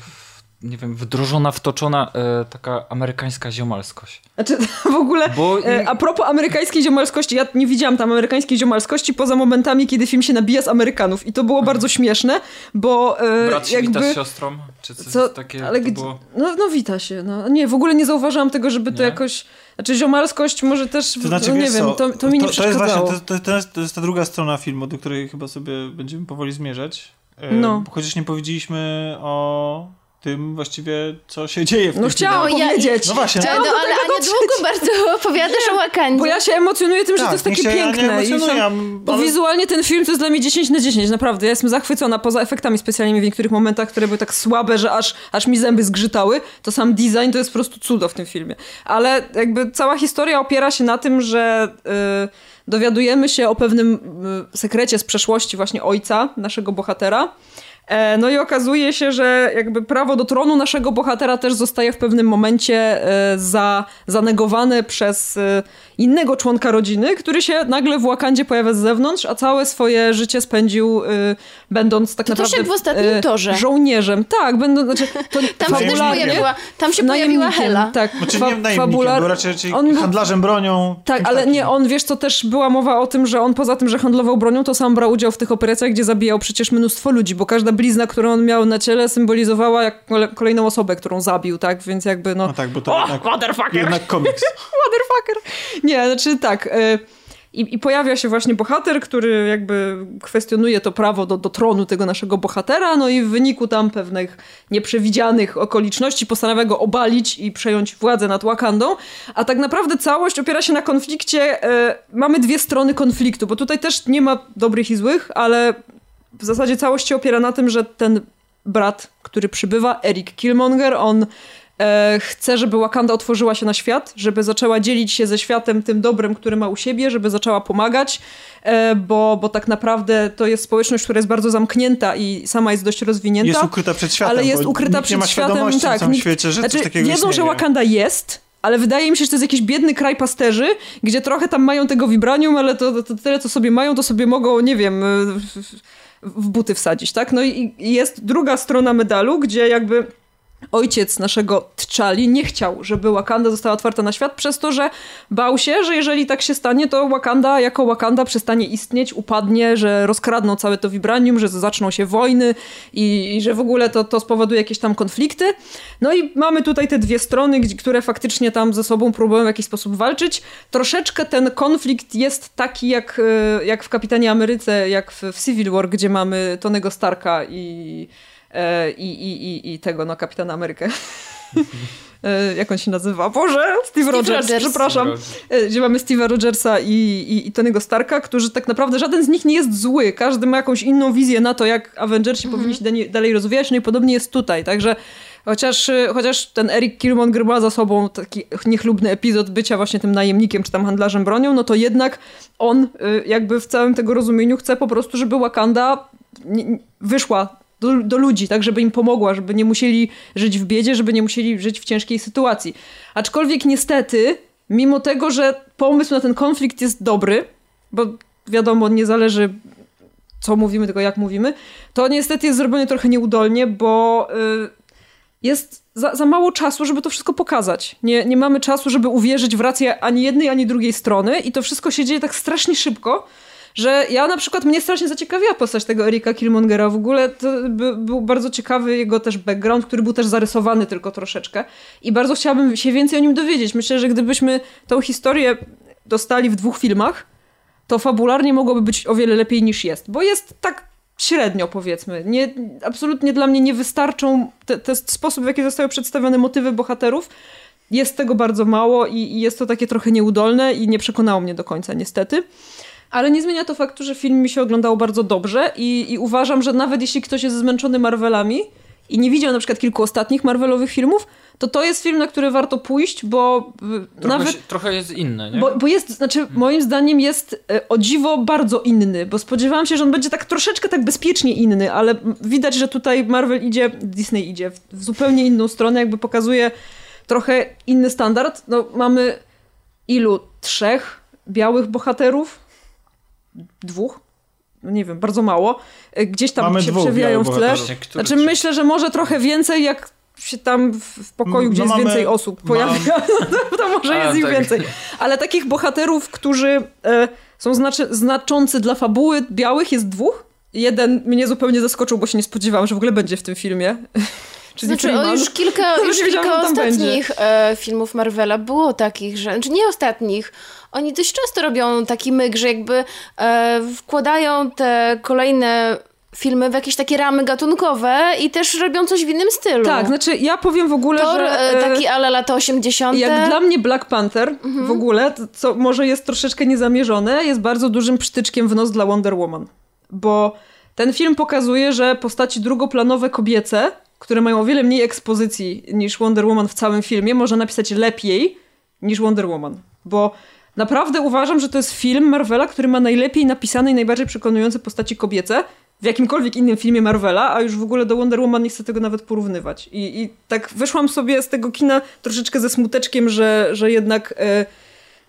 w, nie wiem, wdrożona, wtoczona e, taka amerykańska ziomalskość? Znaczy, w ogóle, Bo- e, a propos amerykańskiej ziomalskości, ja nie widziałam tam amerykańskiej ziomalskości poza momentami, kiedy film się nabija z Amerykanów i to było bardzo śmieszne, bo e, Brat się jakby... wita z siostrą? Czy coś Co, takie ale to gdzie, było? no, no wita się, no. Nie, w ogóle nie zauważyłam tego, żeby to Nie? jakoś... Znaczy ziomalskość może też, To znaczy, no, nie wiem, co, to, to mi nie to, to jest przeszkadzało. właśnie, to, to, to, jest, to jest ta druga strona filmu, do której chyba sobie będziemy powoli zmierzać. E, No. Chociaż nie powiedzieliśmy o tym właściwie, co się dzieje w No tym chciałam No, ja- powiedzieć. No właśnie. No, Chciałam do ale tego Ania dotrzeć. długo bardzo opowiadasz o Wakandzie. Bo ja się emocjonuję tym, że Tak, to jest niech takie się ja nie piękne. i emocjonuję, sam- Bo ale- wizualnie ten film to jest dla mnie 10 na 10, naprawdę. Ja jestem zachwycona, poza efektami specjalnymi w niektórych momentach, które były tak słabe, że aż, aż mi zęby zgrzytały, to sam design to jest po prostu cudo w tym filmie. Ale jakby cała historia opiera się na tym, że y, dowiadujemy się o pewnym y, sekrecie z przeszłości właśnie ojca naszego bohatera. E, No i okazuje się, że jakby prawo do tronu naszego bohatera też zostaje w pewnym momencie e, za, zanegowane przez e, innego członka rodziny, który się nagle w Wakandzie pojawia z zewnątrz, a całe swoje życie spędził będąc tak To naprawdę jak w ostatnim Torze. żołnierzem. Tak, będą, znaczy, to Tam się też pojawiła, tam się pojawiła Hela. Tak, Znaczy fa- nie fabular- był raczej, raczej on handlarzem bronią. tak, ale takim. nie, on wiesz co, też była mowa o tym, że on poza tym, że handlował bronią, to sam brał udział w tych operacjach, gdzie zabijał przecież mnóstwo ludzi, bo każda blizna, którą on miał na ciele, symbolizowała jak kole- kolejną osobę, którą zabił, tak? Więc jakby no. No tak, bo to O, jednak, motherfucker! jednak komiks. Motherfucker! Nie, znaczy tak. y, I, I pojawia się właśnie bohater, który jakby kwestionuje to prawo do, do tronu tego naszego bohatera, no i w wyniku tam pewnych nieprzewidzianych okoliczności postanawia go obalić i przejąć władzę nad Wakandą. A tak naprawdę całość opiera się na konflikcie. y, mamy dwie strony konfliktu, bo tutaj też nie ma dobrych i złych, ale w zasadzie całość się opiera na tym, że ten brat, który przybywa, Eric Killmonger, on e, chce, żeby Wakanda otworzyła się na świat, żeby zaczęła dzielić się ze światem tym dobrem, które ma u siebie, żeby zaczęła pomagać, e, bo, bo tak naprawdę to jest społeczność, która jest bardzo zamknięta i sama jest dość rozwinięta. Jest ukryta przed światem, ale jest ukryta przed nie ma światem. tak, w całym nikt- świecie, że znaczy, coś takiego Wiedzą, że istnieje. Wakanda jest, ale wydaje mi się, że to jest jakiś biedny kraj pasterzy, gdzie trochę tam mają tego vibranium, ale to, to, to tyle, co sobie mają, to sobie mogą, nie wiem, w, buty wsadzić, tak? No i jest druga strona medalu, gdzie jakby ojciec naszego T'Challi nie chciał, żeby Wakanda została otwarta na świat, przez to, że bał się, że jeżeli tak się stanie, to Wakanda jako Wakanda przestanie istnieć, upadnie, że rozkradną całe to vibranium, że zaczną się wojny i, i że w ogóle to, to spowoduje jakieś tam konflikty. No i mamy tutaj te dwie strony, które faktycznie tam ze sobą próbują w jakiś sposób walczyć. Troszeczkę ten konflikt jest taki jak, e, jak w Kapitanie Ameryce, jak w, w Civil War, gdzie mamy Tonego Starka i, i, i, i, i tego, no, Kapitana Amerykę. E, jak on się nazywa? Boże, Steve, Steve Rogers, Rogers, przepraszam. Steve Gdzie mamy Steve'a Rogersa i, i, i Tony'ego Starka, którzy tak naprawdę żaden z nich nie jest zły. Każdy ma jakąś inną wizję na to, jak Avengersi mhm. powinni się dalej rozwijać, no i podobnie jest tutaj. Także Chociaż, chociaż ten Eric Killmonger ma za sobą taki niechlubny epizod bycia właśnie tym najemnikiem czy tam handlarzem bronią, no to jednak on jakby w całym tego rozumieniu chce po prostu, żeby Wakanda wyszła do, do, ludzi, tak, żeby im pomogła, żeby nie musieli żyć w biedzie, żeby nie musieli żyć w ciężkiej sytuacji. Aczkolwiek niestety, mimo tego, że pomysł na ten konflikt jest dobry, bo wiadomo, nie zależy co mówimy, tylko jak mówimy, to niestety jest zrobione trochę nieudolnie, bo y, jest za, za mało czasu, żeby to wszystko pokazać. Nie, nie mamy czasu, żeby uwierzyć w rację ani jednej, ani drugiej strony i to wszystko się dzieje tak strasznie szybko, że ja na przykład, mnie strasznie zaciekawiła postać tego Erika Killmongera. W ogóle by, był bardzo ciekawy jego też background, który był też zarysowany tylko troszeczkę. I bardzo chciałabym się więcej o nim dowiedzieć. Myślę, że gdybyśmy tą historię dostali w dwóch filmach, to fabularnie mogłoby być o wiele lepiej niż jest. Bo jest tak średnio powiedzmy. Nie, absolutnie dla mnie nie wystarczą te, te sposób, w jaki zostały przedstawione motywy bohaterów. Jest tego bardzo mało i, i jest to takie trochę nieudolne i nie przekonało mnie do końca niestety. Ale nie zmienia to faktu, że film mi się oglądał bardzo dobrze i, i uważam, że nawet jeśli ktoś jest zmęczony Marvelami i nie widział na przykład kilku ostatnich Marvelowych filmów, to to jest film, na który warto pójść, bo trochę, nawet... Się, trochę jest inny, nie? Bo, bo jest, znaczy hmm. moim zdaniem jest e, o dziwo bardzo inny, bo spodziewałam się, że on będzie tak troszeczkę tak bezpiecznie inny, ale widać, że tutaj Marvel idzie, Disney idzie w, w zupełnie inną stronę, jakby pokazuje trochę inny standard. No mamy ilu? Trzech białych bohaterów? Dwóch? No nie wiem, bardzo mało. E, gdzieś tam Mamy się przewijają w tle. Znaczy myślę, że może trochę więcej, jak się tam w pokoju, gdzie no jest więcej osób pojawia, mam... to może A, jest ich tak. więcej. Ale takich bohaterów, którzy e, są znaczy, znaczący dla fabuły białych jest dwóch. Jeden mnie zupełnie zaskoczył, bo się nie spodziewałam, że w ogóle będzie w tym filmie. Czyli znaczy, o, już kilka, już kilka ostatnich e, filmów Marvela było takich, że, znaczy nie ostatnich, oni dość często robią taki myk, że jakby e, wkładają te kolejne filmy w jakieś takie ramy gatunkowe i też robią coś w innym stylu. Tak, znaczy ja powiem w ogóle, Thor, że... E, taki ale lata 80. Jak dla mnie Black Panther mhm. w ogóle, co może jest troszeczkę niezamierzone, jest bardzo dużym przytyczkiem w nos dla Wonder Woman. Bo ten film pokazuje, że postaci drugoplanowe kobiece, które mają o wiele mniej ekspozycji niż Wonder Woman w całym filmie, można napisać lepiej niż Wonder Woman. Bo naprawdę uważam, że to jest film Marvela, który ma najlepiej napisane i najbardziej przekonujące postaci kobiece w jakimkolwiek innym filmie Marvela, a już w ogóle do Wonder Woman nie chcę tego nawet porównywać. I, i tak wyszłam sobie z tego kina troszeczkę ze smuteczkiem, że, że jednak e,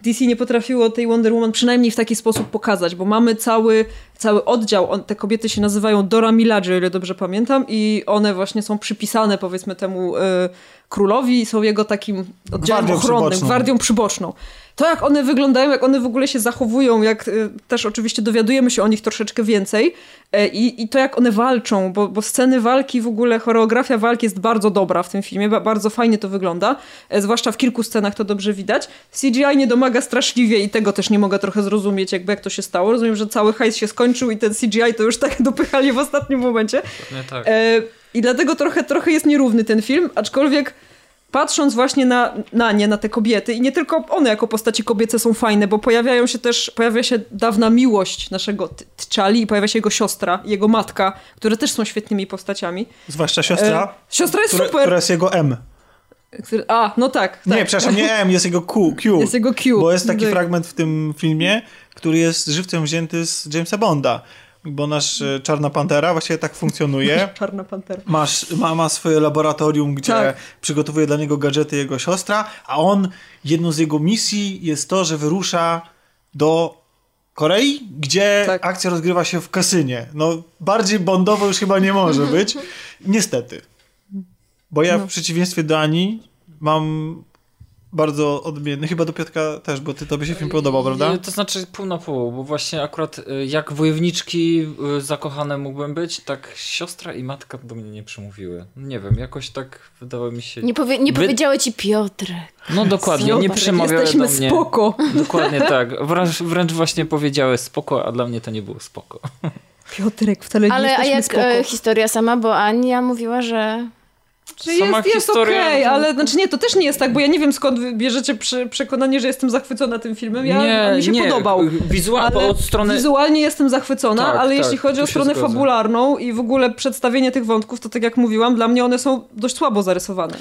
DC nie potrafiło tej Wonder Woman przynajmniej w taki sposób pokazać, bo mamy cały, cały oddział, on, te kobiety się nazywają Dora Milaje, o ile dobrze pamiętam, i one właśnie są przypisane powiedzmy temu e, królowi są jego takim oddziałem gwardią ochronnym, przyboczną. gwardią przyboczną to jak one wyglądają, jak one w ogóle się zachowują, jak y, też oczywiście dowiadujemy się o nich troszeczkę więcej e, i, i to jak one walczą, bo, bo sceny walki w ogóle, choreografia walki jest bardzo dobra w tym filmie, bardzo fajnie to wygląda, e, zwłaszcza w kilku scenach to dobrze widać. CGI nie domaga straszliwie i tego też nie mogę trochę zrozumieć, jakby jak to się stało. Rozumiem, że cały hajs się skończył i ten CGI to już tak dopychali w ostatnim momencie. Tak. E, I dlatego trochę, trochę jest nierówny ten film, aczkolwiek patrząc właśnie na, na nie, na te kobiety i nie tylko one jako postaci kobiece są fajne, bo pojawiają się też, pojawia się dawna miłość naszego T'Challi i pojawia się jego siostra, jego matka, które też są świetnymi postaciami. Zwłaszcza siostra. E, siostra jest która, super. Która jest jego M. A, no tak, tak. Nie, przepraszam, nie M, jest jego Q. Q jest jego Q. Bo jest taki tak. fragment w tym filmie, który jest żywcem wzięty z Jamesa Bonda bo nasz e, Czarna Pantera właściwie tak funkcjonuje. Czarna Pantera. Masz, ma, ma swoje laboratorium, gdzie tak. przygotowuje dla niego gadżety jego siostra, a on, jedną z jego misji jest to, że wyrusza do Korei, gdzie tak. akcja rozgrywa się w kasynie. No, bardziej bondowo już chyba nie może być. Niestety. Bo ja no. w przeciwieństwie do Ani mam bardzo odmienny. Chyba do Piotka też, bo ty tobie się film podobał, prawda? To znaczy pół na pół, bo właśnie akurat y, jak wojowniczki y, zakochane mógłbym być, tak siostra i matka do mnie nie przemówiły. Nie wiem, jakoś tak wydało mi się... Nie, powie, nie Wy... powiedziały ci Piotrek. No dokładnie, Piotrek, nie przemawiały jesteśmy do mnie. spoko. Dokładnie tak. Wręcz, wręcz właśnie powiedziały spoko, a dla mnie to nie było spoko. Piotrek, wcale nie Ale a jak spoko. E, historia sama, bo Ania mówiła, że Czy Sama jest, jest historia- okej, ale znaczy nie, to też nie jest tak, bo ja nie wiem skąd bierzecie prze, przekonanie, że jestem zachwycona tym filmem. Ja, on mi się podobał. Wizualnie, Ale od strony... wizualnie jestem zachwycona, Tak, ale tak, jeśli chodzi o stronę zgodzę. fabularną i w ogóle przedstawienie tych wątków, to tak jak mówiłam, dla mnie one są dość słabo zarysowane.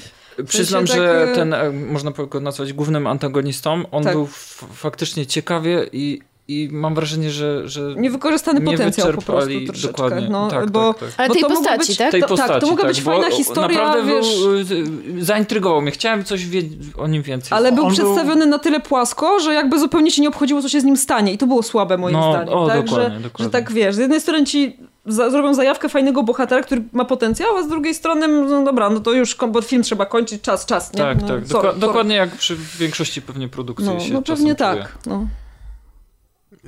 Przyznam, sensie że tak, e, ten, e, można go nazwać głównym antagonistą, on Tak. był faktycznie ciekawie i, i mam wrażenie, że, że Niewykorzystany nie potencjał po prostu troszeczkę. dokładnie. No, tak, bo, tak, tak. Ale bo tej to mogło postaci, być, tak? tej to, postaci, tak, to mogła być bo fajna historia, Naprawdę wiesz... był, zaintrygował mnie. Chciałem coś wie- o nim więcej. Ale był On był- przedstawiony na tyle płasko, że jakby zupełnie się nie obchodziło, co się z nim stanie. I to było słabe moim No, zdaniem. o, tak? dokładnie, że, dokładnie. że tak wiesz, z jednej strony ci za, zrobią zajawkę fajnego bohatera, który ma potencjał, a z drugiej strony, no dobra, no to już, bo film trzeba kończyć, czas, czas, nie? Tak, no, tak. sorry, Doka- sorry. dokładnie jak przy większości pewnie produkcji No, się no pewnie czuje. tak. No.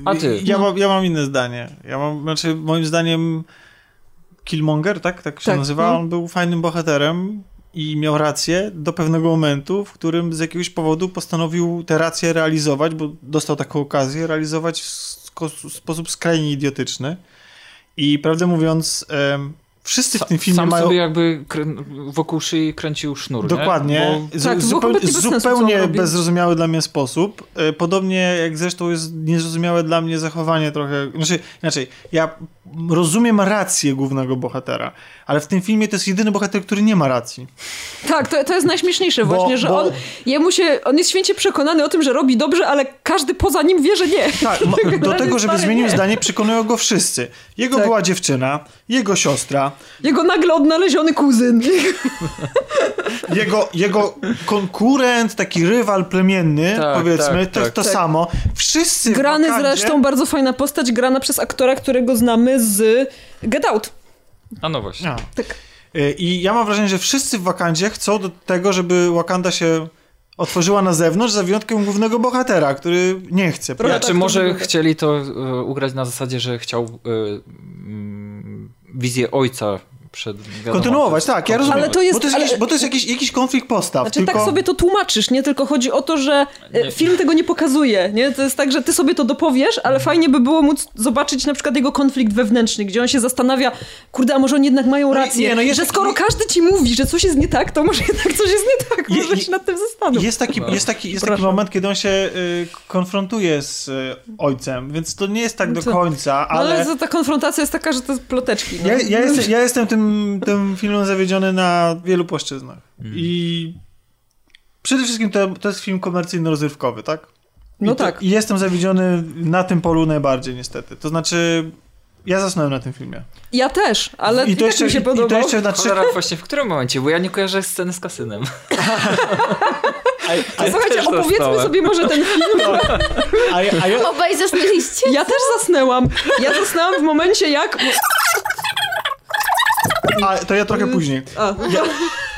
A ty? Ja, mam, ja mam inne zdanie. Ja mam, znaczy, moim zdaniem Killmonger, tak? Tak się Tak, nazywa? no. On był fajnym bohaterem i miał rację do pewnego momentu, w którym z jakiegoś powodu postanowił te racje realizować, bo dostał taką okazję, realizować w sposób skrajnie idiotyczny. I prawdę mówiąc, wszyscy w tym filmie Sam mają... sobie jakby krę- wokół szyi kręcił sznur, Dokładnie. Nie? Z, Tak, zupełnie bez sensu, zupełnie bezrozumiały dla mnie sposób. E, Podobnie jak zresztą jest niezrozumiałe dla mnie zachowanie trochę. Znaczy, inaczej, ja rozumiem rację głównego bohatera, ale w tym filmie to jest jedyny bohater, który nie ma racji. Tak, to, to jest najśmieszniejsze Bo- właśnie, że bo- on, jemu się, on jest święcie przekonany o tym, że robi dobrze, ale każdy poza nim wie, że nie. Tak, do tego, żeby zmienił nie. zdanie, przekonują go wszyscy. Jego Tak. była dziewczyna, jego siostra, Jego nagle odnaleziony kuzyn. jego, jego konkurent, taki rywal plemienny, Tak, powiedzmy, tak, to, tak. to Tak. samo. Wszyscy w Grany Wakandzie- zresztą, bardzo fajna postać, grana przez aktora, którego znamy z Get Out. A no właśnie. A. Tak. Y, I ja mam wrażenie, że wszyscy w Wakandzie chcą do tego, żeby Wakanda się otworzyła na zewnątrz za wyjątkiem głównego bohatera, który nie chce. Ja, tak może wygląda. chcieli to e, ugrać na zasadzie, że chciał mm, wizję ojca przed... wiadomo, Kontynuować, tak, ja rozumiem. Ale to jest- bo to jest, ale- jakiś, bo to jest jakiś, jakiś konflikt postaw. Znaczy tylko... tak sobie to tłumaczysz, nie? Tylko chodzi o to, że e, Nie. film tego nie pokazuje, nie? To jest tak, że ty sobie to dopowiesz, ale fajnie by było móc zobaczyć na przykład jego konflikt wewnętrzny, gdzie on się zastanawia, kurde, a może oni jednak mają No rację, nie, no jest że skoro każdy ci mówi, że coś jest nie tak, to może jednak coś jest nie tak, może je- się nad tym zastanów. Jest taki, No. jest taki, jest taki moment, kiedy on się y, konfrontuje z y, ojcem, więc to nie jest tak do Co? końca, No, ale ale... za- ta konfrontacja jest taka, że to jest ploteczki. No. Ja, ja, jestem, ja jestem tym, tym filmem zawiedziony na wielu płaszczyznach. Mhm. I przede wszystkim to, to jest film komercyjno-rozrywkowy, tak? I No to, tak. I jestem zawiedziony na tym polu najbardziej, niestety. To znaczy, ja zasnąłem na tym filmie. Ja też, ale i, to tak mi się i, i to jeszcze na trzech... Cholera, właśnie w którym momencie? Bo ja nie kojarzę sceny z kasynem. A słuchajcie, też opowiedzmy dostałem. sobie może ten film. A, ja- a ja, Obaj zasnęliście? Ja też zasnęłam. Ja zasnęłam w momencie jak... a, to ja trochę później. Ja,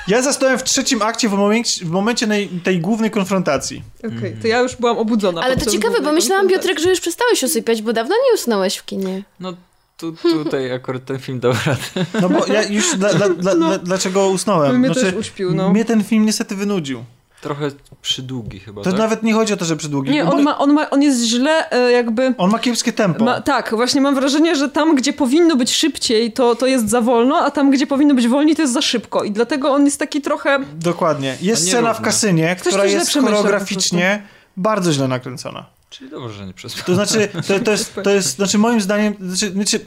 ja zasnąłem w trzecim akcie w momencie, w momencie nej, tej głównej konfrontacji. okej, to ja już byłam obudzona. Ale to ciekawe, bo myślałam. Piotrek, że już przestałeś usypiać, bo dawno nie usnąłeś w kinie. No tu, tutaj akurat ten film dał radę. No bo ja już dla, dla, dla, dla, dlaczego usnąłem? Mnie też uśpił, no. Mnie ten film niestety wynudził. Trochę przydługi chyba, To tak? nawet nie chodzi o to, że przydługi. Nie, on, ma, on, ma, on jest źle e, jakby... on ma kiepskie tempo. Ma, tak, właśnie mam wrażenie, że tam, gdzie powinno być szybciej, to, to jest za wolno, a tam, gdzie powinno być wolniej, to jest za szybko. I dlatego on jest taki trochę... Dokładnie. Jest scena w kasynie, Ktoś która jest choreograficznie bardzo źle nakręcona. Czyli dobrze, że nie przespałem. To znaczy, to, to, jest, to jest, znaczy moim zdaniem, znaczy, znaczy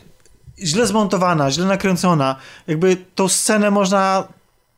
źle zmontowana, źle nakręcona. Jakby tą scenę można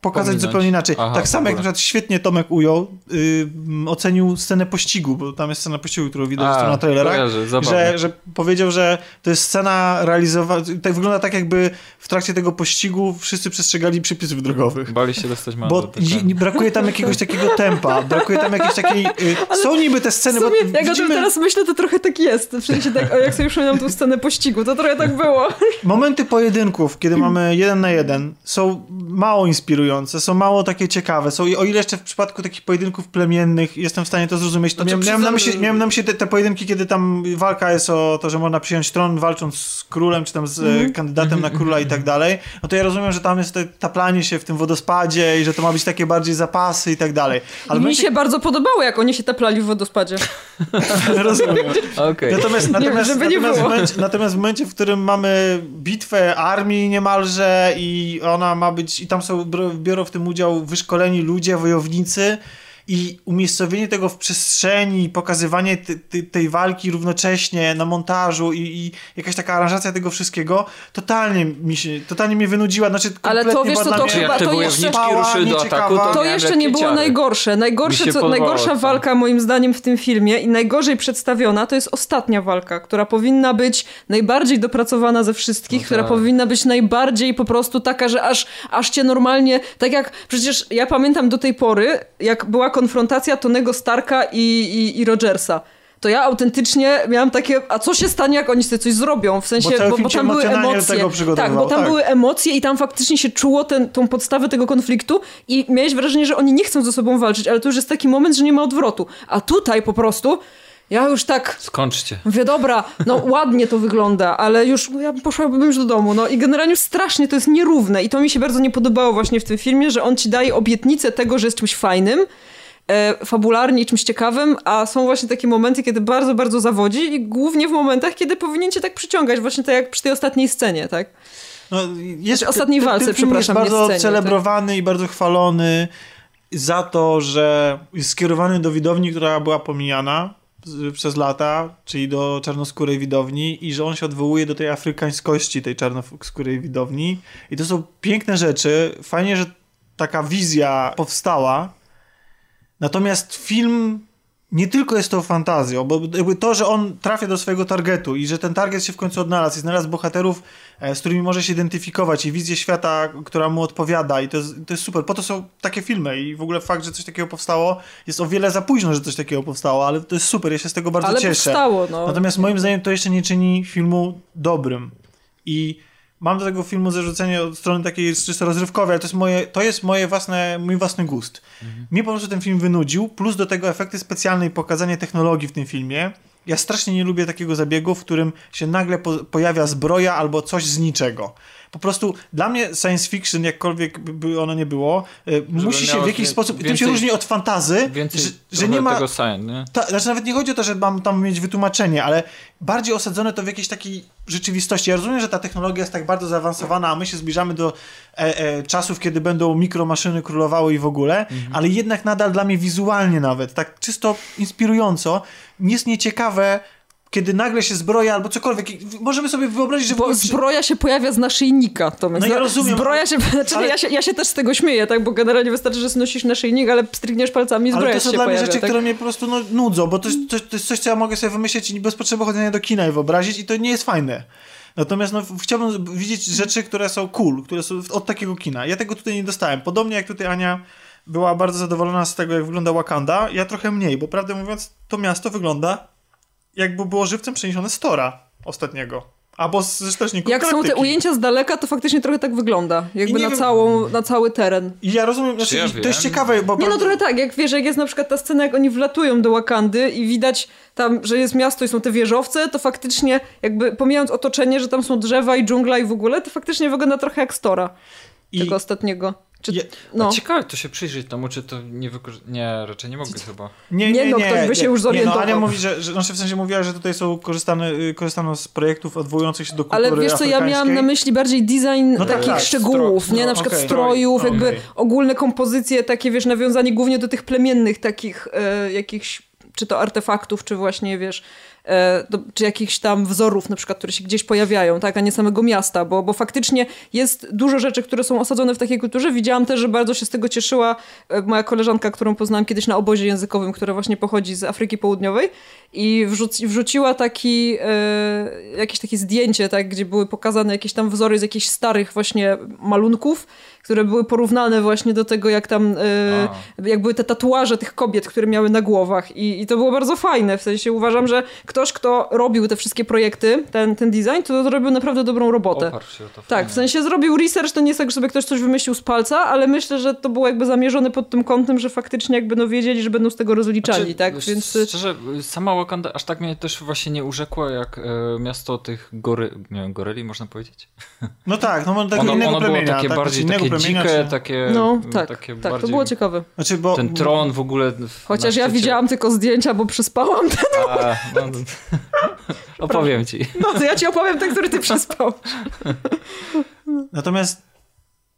pokazać Pominąć. zupełnie inaczej. Aha, tak samo jak na przykład świetnie Tomek ujął, y, m, ocenił scenę pościgu, bo tam jest scena pościgu, którą widać A, na trailerach. zabawne. Że, że powiedział, że to jest scena realizowana, tak wygląda tak jakby w trakcie tego pościgu wszyscy przestrzegali przepisów drogowych. Bali się dostać mandat. Bo tak. brakuje tam jakiegoś takiego tempa, brakuje tam jakiejś takiej... Y, są niby te W sceny, sumie, bo jak o tym widzimy teraz myślę, to trochę tak jest. W sensie tak, o, jak sobie przypominam tą scenę pościgu, to trochę tak było. momenty pojedynków, kiedy mamy jeden na jeden, są mało inspirujące, są mało takie ciekawe. Są, i o ile jeszcze w przypadku takich pojedynków plemiennych jestem w stanie to zrozumieć, to Znaczy, miałem, miałem, na myśli, miałem na myśli te, te pojedynki, kiedy tam walka jest o to, że można przyjąć tron walcząc z królem, czy tam z e, kandydatem na króla i tak dalej. No to ja rozumiem, że tam jest te taplanie się w tym wodospadzie i że to ma być takie bardziej zapasy i tak dalej. Ale Mi się bardzo podobało, jak oni się taplali w wodospadzie. rozumiem. Okej. Natomiast, natomiast, żeby nie natomiast, w było. momencie, natomiast w momencie, w którym mamy bitwę armii niemalże i ona ma być, i tam są biorą w tym udział wyszkoleni ludzie, wojownicy i umiejscowienie tego w przestrzeni, pokazywanie te, te, tej walki równocześnie na montażu i, i, jakaś taka aranżacja tego wszystkiego, totalnie mi się, totalnie mnie wynudziła. Znaczy, Ale to wiesz co, to te to jeszcze- do ataku, to, To jeszcze nie było ciary. najgorsze. Najgorsze co, podobało najgorsza to. walka moim zdaniem w tym filmie i najgorzej przedstawiona to jest ostatnia walka, która powinna być najbardziej dopracowana ze wszystkich, No która tak. powinna być najbardziej po prostu taka, że aż, aż cię normalnie, tak jak przecież ja pamiętam do tej pory, jak była konfrontacja Tonego Starka i, i, i Rogersa. To ja autentycznie miałam takie, a co się stanie, jak oni sobie coś zrobią? W sensie, Bo bo, bo tam były emocje. tego tak, bo tam tak. były emocje i tam faktycznie się czuło ten, tą podstawę tego konfliktu i miałeś wrażenie, że oni nie chcą ze sobą walczyć, ale to już jest taki moment, że nie ma odwrotu. A tutaj po prostu ja już tak Skończcie. mówię, dobra, no ładnie to wygląda, ale już ja poszłabym już do domu. No i generalnie strasznie to jest nierówne i to mi się bardzo nie podobało właśnie w tym filmie, że on ci daje obietnicę tego, że jest czymś fajnym, fabularnie i czymś ciekawym, a są właśnie takie momenty, kiedy bardzo, bardzo zawodzi i głównie w momentach, kiedy powinien cię tak przyciągać, właśnie tak jak przy tej ostatniej scenie, tak? No, jest, Znaczy, ostatniej ten- ten walce, film przepraszam, jest bardzo scenie, celebrowany i bardzo chwalony za to, że jest skierowany do widowni, która była pomijana przez lata, czyli do czarnoskórej widowni i że on się odwołuje do tej afrykańskości tej czarnoskórej widowni i to są piękne rzeczy. Fajnie, że taka wizja powstała. Natomiast film nie tylko jest to fantazją, bo jakby to, że on trafia do swojego targetu i że ten target się w końcu odnalazł i znalazł bohaterów, e, z którymi może się identyfikować i wizję świata, która mu odpowiada i to jest, to jest super. Po to są takie filmy i w ogóle fakt, że coś takiego powstało jest o wiele za późno, że coś takiego powstało, ale to jest super, ja się z tego bardzo ale cieszę. powstało, no. Natomiast moim zdaniem to jeszcze nie czyni filmu dobrym. I mam do tego filmu zarzucenie od strony takiej czysto rozrywkowej, ale to jest moje, to jest moje własne, mój własny gust. Mnie po prostu ten film wynudził, plus do tego efekty specjalne i pokazanie technologii w tym filmie. Ja strasznie nie lubię takiego zabiegu, w którym się nagle po, pojawia zbroja albo coś z niczego. Po prostu dla mnie science fiction, jakkolwiek by- ono nie było, y, musi się w jakiś sposób, tym się różni od fantazy, Więcej że, że nie ma tego science, nie? ta, znaczy nawet nie chodzi o to, że mam tam mieć wytłumaczenie, ale bardziej osadzone to w jakiejś takiej rzeczywistości. Ja rozumiem, że ta technologia jest tak bardzo zaawansowana, a my się zbliżamy do e, e, czasów, kiedy będą mikromaszyny królowały i w ogóle, ale jednak nadal dla mnie wizualnie nawet, tak czysto inspirująco, jest nieciekawe, kiedy nagle się zbroja albo cokolwiek. Możemy sobie wyobrazić, że Bo zbroja się pojawia z naszyjnika. To No ja rozumiem, Zbroja się, znaczy ale- ja, się, ja się też z tego śmieję, tak? Bo generalnie wystarczy, że nosisz naszyjnik, ale strykniesz palcami i Ale zbroja to są się dla mnie pojawia. rzeczy, tak? które mnie po prostu no, nudzą, bo to jest, to, to jest coś, co ja mogę sobie wymyślić i bez potrzeby chodzenia do kina i wyobrazić i to nie jest fajne. Natomiast no, chciałbym widzieć rzeczy, które są cool, które są od takiego kina. Ja tego tutaj nie dostałem. Podobnie jak tutaj Ania była bardzo zadowolona z tego, jak wygląda Wakanda, ja trochę mniej, bo prawdę mówiąc, to miasto wygląda jakby było żywcem przeniesione z Tora ostatniego. Albo z Strażników Jak są te Galaktyki. ujęcia z daleka, to faktycznie trochę tak wygląda. Jakby na, wiem- całą, na cały teren. I ja rozumiem, Czy znaczy, ja i to jest ciekawe, bo... Nie no trochę tak, jak wiesz, jak jest na przykład ta scena, jak oni wlatują do Wakandy i widać tam, że jest miasto i są te wieżowce, to faktycznie jakby pomijając otoczenie, że tam są drzewa i dżungla i w ogóle, to faktycznie wygląda trochę jak Stora I- tego ostatniego. Czy, Je- no. Ciekawe to się przyjrzeć temu, czy to nie wykorzy... Nie, raczej nie mogę chyba. Nie, Nie, no, ktoś by się już Nie, no, zorientował. Ania mówi, że, że znaczy w sensie mówiła, że tutaj są korzystane, y, korzystano z projektów odwołujących się do kultury Ale wiesz co, ja miałam na myśli bardziej design No tak, takich tak, szczegółów, stro- nie? Na no, przykład okej. strojów, Okej. jakby ogólne kompozycje, takie wiesz, nawiązanie głównie do tych plemiennych takich e, jakichś, czy to artefaktów, czy właśnie wiesz, e, czy jakichś tam wzorów na przykład, które się gdzieś pojawiają, tak, a nie samego miasta, bo, bo faktycznie jest dużo rzeczy, które są osadzone w takiej kulturze. Widziałam też, że bardzo się z tego cieszyła e, moja koleżanka, którą poznałam kiedyś na obozie językowym, która właśnie pochodzi z Afryki Południowej i wrzuci, wrzuciła taki, e, jakieś takie zdjęcie, tak, gdzie były pokazane jakieś tam wzory z jakichś starych właśnie malunków, które były porównane właśnie do tego, jak tam, e, jak były te tatuaże tych kobiet, które miały na głowach I, i to było bardzo fajne, w sensie uważam, że ktoś, kto robił te wszystkie projekty, ten, ten design, to zrobił naprawdę dobrą robotę. Oparł się o to. Tak, w sensie zrobił research, to nie jest tak, że sobie ktoś coś wymyślił z palca, ale myślę, że to było jakby zamierzone pod tym kątem, że faktycznie jakby no wiedzieli, że będą z tego rozliczani, Znaczy, tak? Więc y, Szczerze, sama Wakanda aż tak mnie też właśnie nie urzekła, jak e, miasto tych gory... Nie wiem, goryli można powiedzieć? No tak, no tego Ono, innego ono było plemienia. takie tak, bardziej innego takie plemienia, dzikie, czy- takie... no tak, takie tak, to bardziej... było ciekawe. Znaczy, bo... Ten tron w ogóle... w- Chociaż ja widziałam tylko zdjęcia, bo przyspałam. A, no, opowiem ci. No to ja ci opowiem ten, który ty przespał. Natomiast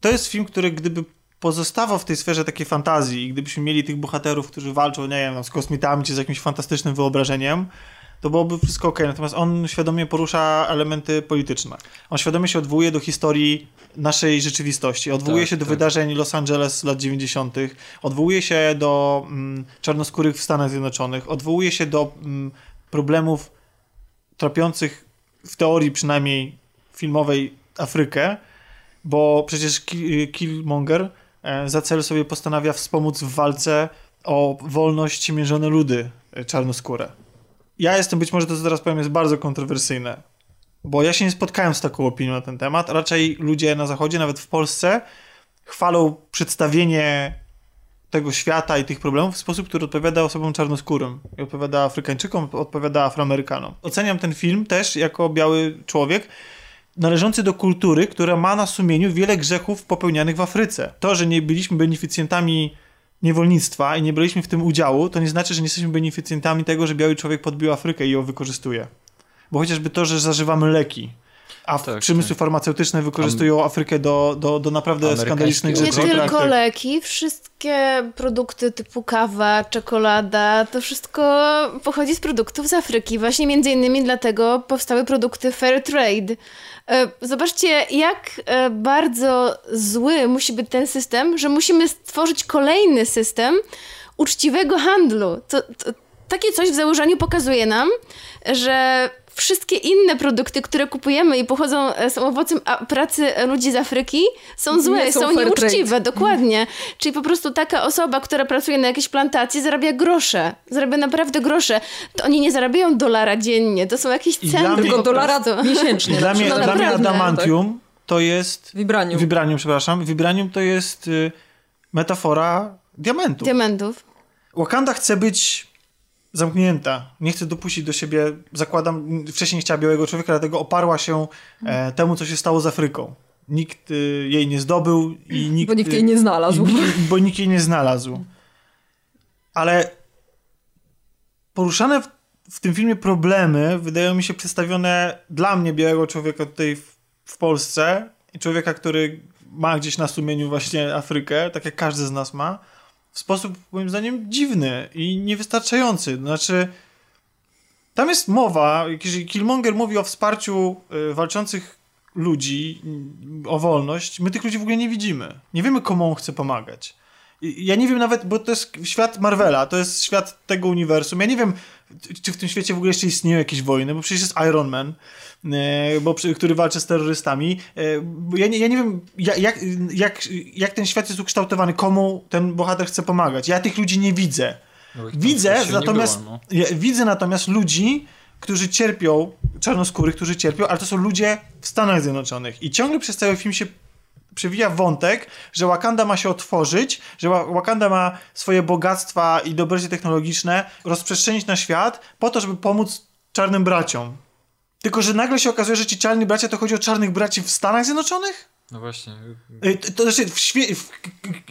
to jest film, który gdyby pozostawał w tej sferze takiej fantazji i gdybyśmy mieli tych bohaterów, którzy walczą, nie wiem, no, z kosmitami czy z jakimś fantastycznym wyobrażeniem, to byłoby wszystko ok. Natomiast on świadomie porusza elementy polityczne. On świadomie się odwołuje do historii naszej rzeczywistości, odwołuje Tak, się do tak. wydarzeń Los Angeles lat 90., odwołuje się do mm, czarnoskórych w Stanach Zjednoczonych, odwołuje się do mm, problemów trapiących w teorii przynajmniej filmowej Afrykę, bo przecież Ki- Killmonger e, za cel sobie postanawia wspomóc w walce o wolność mierzone ludy e, czarnoskóre. Ja jestem, być może to co teraz powiem jest bardzo kontrowersyjne, bo ja się nie spotkałem z taką opinią na ten temat. Raczej ludzie na zachodzie, nawet w Polsce, chwalą przedstawienie tego świata i tych problemów w sposób, który odpowiada osobom czarnoskórym, i odpowiada Afrykańczykom, odpowiada Afroamerykanom. Oceniam ten film też jako biały człowiek, należący do kultury, która ma na sumieniu wiele grzechów popełnianych w Afryce. To, że nie byliśmy beneficjentami niewolnictwa i nie braliśmy w tym udziału, to nie znaczy, że nie jesteśmy beneficjentami tego, że biały człowiek podbił Afrykę i ją wykorzystuje. Bo chociażby to, że zażywamy leki, a Tak, przemysły tak. farmaceutyczne wykorzystują Afrykę do, do, do naprawdę skandalicznych Nie rzeczy. Rzeczy, tylko praktyk. leki, wszystkie produkty typu kawa, czekolada, to wszystko pochodzi z produktów z Afryki. Właśnie między innymi dlatego powstały produkty fair trade. E, Zobaczcie, jak e, bardzo zły musi być ten system, że musimy stworzyć kolejny system uczciwego handlu. To, to, takie coś w założeniu pokazuje nam, że wszystkie inne produkty, które kupujemy i pochodzą, e, są owocem pracy ludzi z Afryki, są złe, Nie są są, nieuczciwe, dokładnie. Czyli po prostu taka osoba, która pracuje na jakiejś plantacji, zarabia grosze. Zarabia naprawdę grosze. To oni nie zarabiają dolara dziennie, to są jakieś mnie- Tylko dolara miesięcznie. I dla mnie, przykład. dla mnie adamantium to jest... Vibranium. Vibranium, przepraszam. Vibranium to jest y, metafora diamentu. Diamentów. Wakanda chce być zamknięta. Nie chce dopuścić do siebie, zakładam, wcześniej nie chciała białego człowieka, dlatego oparła się e, temu, co się stało z Afryką. Nikt y, jej nie zdobył i nikt... Bo nikt jej nie znalazł. i Bo nikt jej nie znalazł. Ale poruszane w, w tym filmie problemy wydają mi się przedstawione dla mnie, białego człowieka tutaj w, w Polsce i człowieka, który ma gdzieś na sumieniu właśnie Afrykę, tak jak każdy z nas ma, w sposób moim zdaniem dziwny i niewystarczający. Znaczy, tam jest mowa, jeżeli Killmonger mówi o wsparciu y, walczących ludzi y, o wolność, my tych ludzi w ogóle nie widzimy. Nie wiemy, komu on chce pomagać. Ja nie wiem nawet, bo to jest świat Marvela, to jest świat tego uniwersum. Ja nie wiem, czy w tym świecie w ogóle jeszcze istnieją jakieś wojny, bo przecież jest Iron Man, bo, przy- który walczy z terrorystami. E, bo Ja nie, ja nie wiem, jak, jak, jak, ten świat jest ukształtowany, komu ten bohater chce pomagać. Ja tych ludzi nie widzę. No Widzę natomiast, było, no. ja widzę natomiast ludzi, którzy cierpią, czarnoskórych, którzy cierpią, ale to są ludzie w Stanach Zjednoczonych. I ciągle przez cały film się przewija wątek, że Wakanda ma się otworzyć, że Wa- Wakanda ma swoje bogactwa i dobrocie technologiczne rozprzestrzenić na świat po to, żeby pomóc czarnym braciom. Tylko, że nagle się okazuje, że ci czarni bracia to chodzi o czarnych braci w Stanach Zjednoczonych? No właśnie. Y, To, to znaczy w, świe- w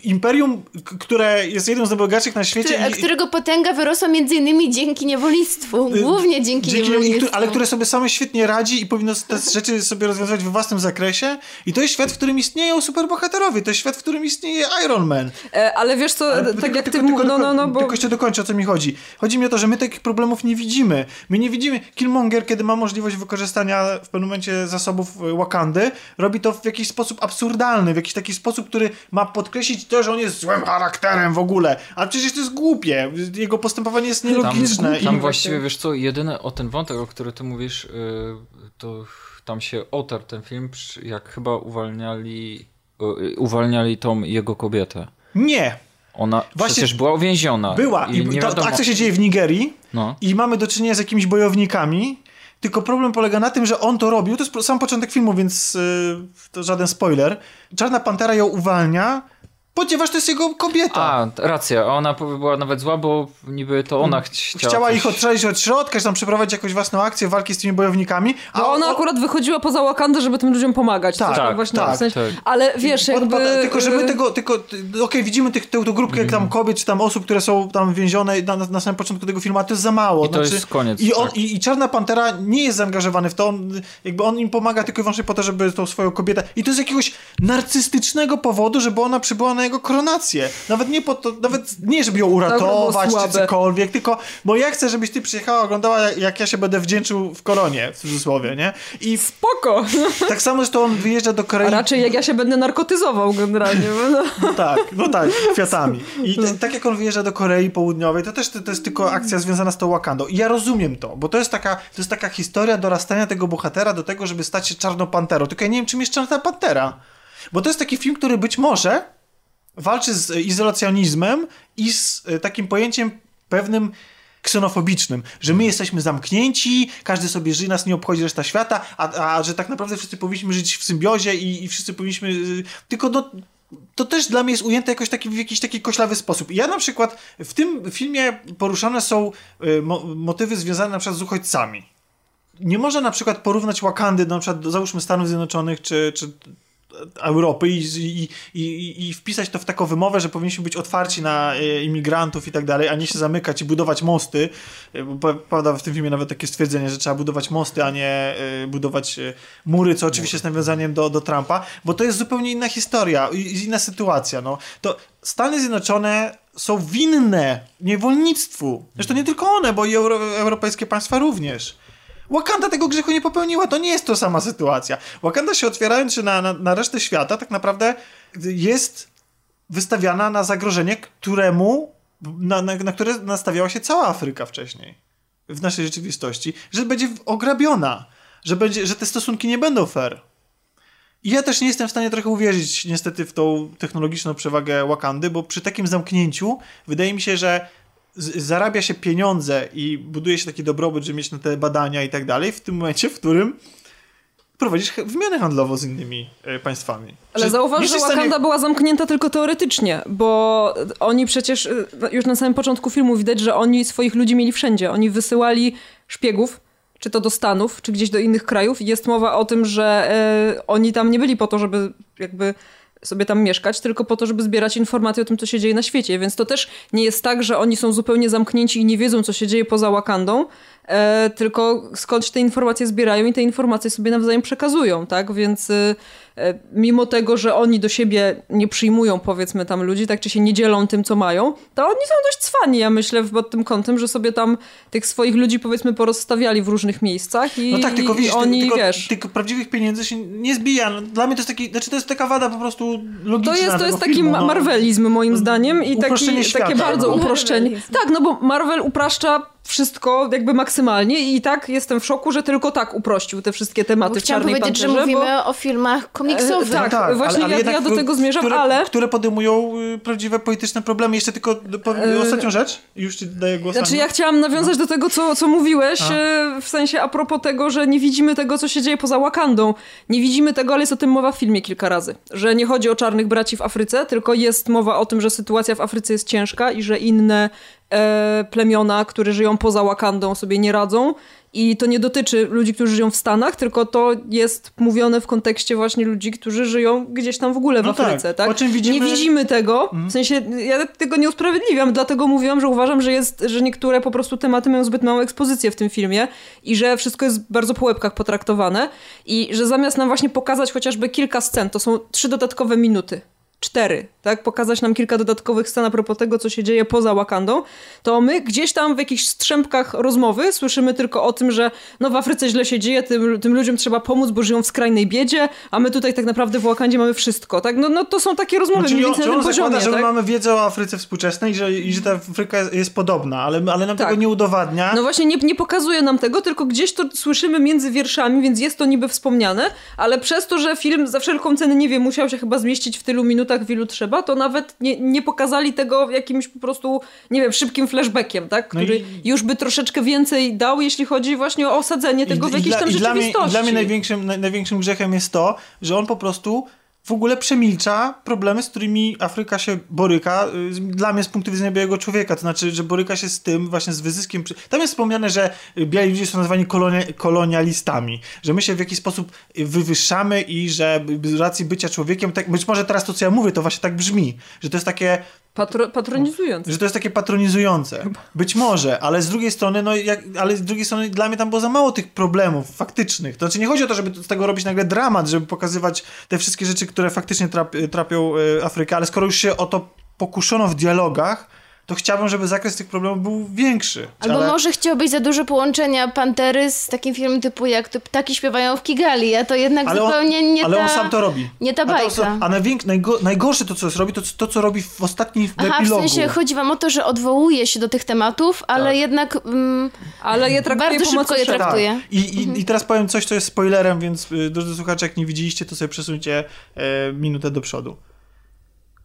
imperium, które jest jednym z najbogatszych na świecie. Który, i- którego potęga wyrosła między innymi dzięki niewolnictwu. Głównie dzięki, Dzięki, niewolnictwu. ale które sobie same świetnie radzi i powinno te rzeczy sobie rozwiązywać we własnym zakresie. I to jest świat, w którym istnieją superbohaterowie. To jest świat, w którym istnieje Iron Man. E, ale wiesz co, Ale tak tylko- jak ty... tylko- tylko- no, no, no, bo... Tylko jeszcze dokończę, o co mi chodzi. Chodzi mi o to, że my takich problemów nie widzimy. My nie widzimy... Killmonger, kiedy ma możliwość wykorzystania w pewnym momencie zasobów y, Wakandy, robi to w jakiś sposób absurdalny, w jakiś taki sposób, który ma podkreślić to, że on jest złym charakterem w ogóle. Ale przecież to jest głupie. Jego postępowanie jest nielogiczne. Tam I... właściwie, wiesz co, jedyny o ten wątek, o który ty mówisz, yy, to tam się otarł ten film, jak chyba uwalniali, yy, uwalniali tą jego kobietę. Nie. Ona Właśnie przecież była uwięziona. Była. I, ta, wiadomo. ta akcja się dzieje w Nigerii. No. i mamy do czynienia z jakimiś bojownikami. Tylko problem polega na tym, że on to robił. To jest sam początek filmu, więc yy, to żaden spoiler. Czarna Pantera ją uwalnia, ponieważ to jest jego kobieta. A, racja, ona była nawet zła, bo niby to ona ch- chciała. Chciała coś- ich odstrzelić od środka, że tam przeprowadzić jakąś własną akcję walki z tymi bojownikami. A Bo ona o- akurat wychodziła poza Wakandę, żeby tym ludziom pomagać. Tak, To tak, właśnie tak, w sensie, tak. Ale wiesz, jakby... pod- tylko, że my tego, tylko, ty- okej, widzimy tych, tę, tę grupkę tam kobiet, czy tam osób, które są tam więzione na, na, samym początku tego filmu, a to jest za mało. I to jest koniec, I, on, tak. i, I Czarna Pantera nie jest zaangażowany w to, on, jakby on im pomaga tylko i wyłącznie po to, żeby tą swoją kobietę... I to z jakiegoś narcystycznego powodu, żeby ona przybyła na na jego koronację. Nawet nie po to, nawet nie, żeby ją uratować czy cokolwiek, tylko, bo ja chcę, żebyś ty przyjechała, oglądała, jak, ja się będę wdzięczył w koronie, w cudzysłowie, nie? I spoko! Tak samo, że to on wyjeżdża do Korei. A raczej jak ja się będę narkotyzował generalnie. No, no tak, no tak, kwiatami. I t- tak jak on wyjeżdża do Korei Południowej, to też to, to jest tylko akcja związana z tą Wakandą. I ja rozumiem to, bo to jest taka, to jest taka historia dorastania tego bohatera do tego, żeby stać się czarną panterą. Tylko ja nie wiem, czym jest czarna pantera. Bo to jest taki film, który być może walczy z izolacjonizmem i z e, takim pojęciem pewnym ksenofobicznym, że my jesteśmy zamknięci, każdy sobie żyje, nas nie obchodzi reszta świata, a, a że tak naprawdę wszyscy powinniśmy żyć w symbiozie i, i wszyscy powinniśmy... Y, tylko do, to też dla mnie jest ujęte jakoś taki, w jakiś taki koślawy sposób. Ja na przykład w tym filmie poruszane są mo motywy związane na przykład z uchodźcami. Nie można na przykład porównać Wakandy do na przykład, załóżmy Stanów Zjednoczonych czy, czy Europy i, i, i, i, wpisać to w taką wymowę, że powinniśmy być otwarci na e, imigrantów i tak dalej, a nie się zamykać i budować mosty. E, pada w tym filmie nawet takie stwierdzenie, że trzeba budować mosty, a nie e, budować mury, co oczywiście jest nawiązaniem do, do Trumpa, bo to jest zupełnie inna historia, inna sytuacja. No. To Stany Zjednoczone są winne niewolnictwu. Zresztą nie tylko one, bo i euro, europejskie państwa również. Wakanda tego grzechu nie popełniła, to nie jest to sama sytuacja. Wakanda się otwierając się na, na, na resztę świata, tak naprawdę jest wystawiana na zagrożenie, któremu, na, na, na które nastawiała się cała Afryka wcześniej w naszej rzeczywistości, że będzie ograbiona, że, będzie, że te stosunki nie będą fair. I ja też nie jestem w stanie trochę uwierzyć niestety w tą technologiczną przewagę Wakandy, bo przy takim zamknięciu wydaje mi się, że zarabia się pieniądze i buduje się taki dobrobyt, żeby mieć na te badania i tak dalej, w tym momencie, w którym prowadzisz wymianę handlową z innymi e, państwami. Ale zauważ, że Wakanda stanie... była zamknięta tylko teoretycznie, bo oni przecież, e, już na samym początku filmu widać, że oni swoich ludzi mieli wszędzie. Oni wysyłali szpiegów, czy to do Stanów, czy gdzieś do innych krajów. I jest mowa o tym, że e, oni tam nie byli po to, żeby jakby sobie tam mieszkać, tylko po to, żeby zbierać informacje o tym, co się dzieje na świecie. Więc to też nie jest tak, że oni są zupełnie zamknięci i nie wiedzą, co się dzieje poza Wakandą, e, tylko skądś te informacje zbierają i te informacje sobie nawzajem przekazują, tak? Więc e, E, mimo tego, że oni do siebie nie przyjmują, powiedzmy tam ludzi, tak czy się nie dzielą tym, co mają, to oni są dość cwani, ja myślę, pod tym kątem, że sobie tam tych swoich ludzi, powiedzmy, porozstawiali w różnych miejscach i, no tak, tylko, widzisz, oni, tylko, wiesz... Tylko prawdziwych pieniędzy się nie zbija. No, dla mnie to jest taki, znaczy to jest taka wada po prostu logiczna To jest, to jest taki filmu, no. marvelizm moim zdaniem i taki, świata, takie bardzo no. uproszczenie. Tak, no bo Marvel upraszcza wszystko jakby maksymalnie i tak jestem w szoku, że tylko tak uprościł te wszystkie tematy bo w Czarnej powiedzieć, Panterze, że mówimy bo... o filmach komiksowych. E, tak, tak, właśnie ale, ale ja, ja, do tego zmierzam, które, ale... Które podejmują y, prawdziwe polityczne problemy. Jeszcze tylko e... ostatnią rzecz, już ci daję głos. Znaczy ja chciałam nawiązać no. do tego, co, co mówiłeś, a. E, w sensie a propos tego, że nie widzimy tego, co się dzieje poza Wakandą. Nie widzimy tego, ale jest o tym mowa w filmie kilka razy. Że nie chodzi o czarnych braci w Afryce, tylko jest mowa o tym, że sytuacja w Afryce jest ciężka i że inne e, plemiona, które żyją poza Wakandą, sobie nie radzą. I to nie dotyczy ludzi, którzy żyją w Stanach, tylko to jest mówione w kontekście właśnie ludzi, którzy żyją gdzieś tam w ogóle w no tak. Afryce. Tak. tak? Widzimy... Nie widzimy tego. Mhm. W sensie, ja tego nie usprawiedliwiam, dlatego mówiłam, że uważam, że, jest, że niektóre po prostu tematy mają zbyt małą ekspozycję w tym filmie i że wszystko jest bardzo po łebkach potraktowane. I że zamiast nam właśnie pokazać chociażby kilka scen, to są trzy dodatkowe minuty cztery, tak? Pokazać nam kilka dodatkowych scen a propos tego, co się dzieje poza Wakandą, to my gdzieś tam w jakichś strzępkach rozmowy słyszymy tylko o tym, że no w Afryce źle się dzieje, tym, tym ludziom trzeba pomóc, bo żyją w skrajnej biedzie, a my tutaj tak naprawdę w Wakandzie mamy wszystko, tak? No, no to są takie rozmowy no, mniej więcej na tym poziomie, zakłada, że tak? mamy wiedzę o Afryce współczesnej i że, i że ta Afryka jest, jest podobna, ale, ale nam tak. tego nie udowadnia. No właśnie nie, nie pokazuje nam tego, tylko gdzieś to słyszymy między wierszami, więc jest to niby wspomniane, ale przez to, że film za wszelką cenę, nie wiem, musiał się chyba zmieścić w tylu minutach, w ilu trzeba, to nawet nie, nie pokazali tego jakimś po prostu, nie wiem, szybkim flashbackiem, tak? Który no i... już by troszeczkę więcej dał, jeśli chodzi właśnie o osadzenie tego I, w jakiejś tam i rzeczywistości. Dla mnie, dla mnie największym, największym grzechem jest to, że on po prostu w ogóle przemilcza problemy, z którymi Afryka się boryka, y, dla mnie z punktu widzenia białego człowieka, to znaczy, że boryka się z tym właśnie z wyzyskiem. Tam jest wspomniane, że biali ludzie są nazwani kolonia, kolonialistami, że my się w jakiś sposób wywyższamy i że z racji bycia człowiekiem, tak, być może teraz to, co ja mówię, to właśnie tak brzmi, że to jest takie Patro, patronizujący. Że to jest takie patronizujące. Być może, ale z drugiej strony, no jak, ale z drugiej strony dla mnie tam było za mało tych problemów faktycznych. To znaczy nie chodzi o to, żeby z tego robić nagle dramat, żeby pokazywać te wszystkie rzeczy, które faktycznie trap, trapią y, Afrykę, ale skoro już się o to pokuszono w dialogach, to chciałbym, żeby zakres tych problemów był większy. Albo ale... może chciałbyś za dużo połączenia Pantery z takim filmem typu jak to ptaki śpiewają w Kigali, a to jednak ale zupełnie on, nie ale ta... on sam to robi. Nie ta A, to, bajka. a najwięk, najgo, najgorsze to, co robi, to to, co robi w ostatnim w Aha, w epilogu. sensie chodzi wam o to, że odwołuje się do tych tematów, ale Tak. jednak mm, Ale je traktuje bardzo szybko je traktuje. Tak. I, i, I teraz powiem coś, co jest spoilerem, więc y, drodzy słuchacze, jak nie widzieliście, to sobie przesuńcie e, minutę do przodu.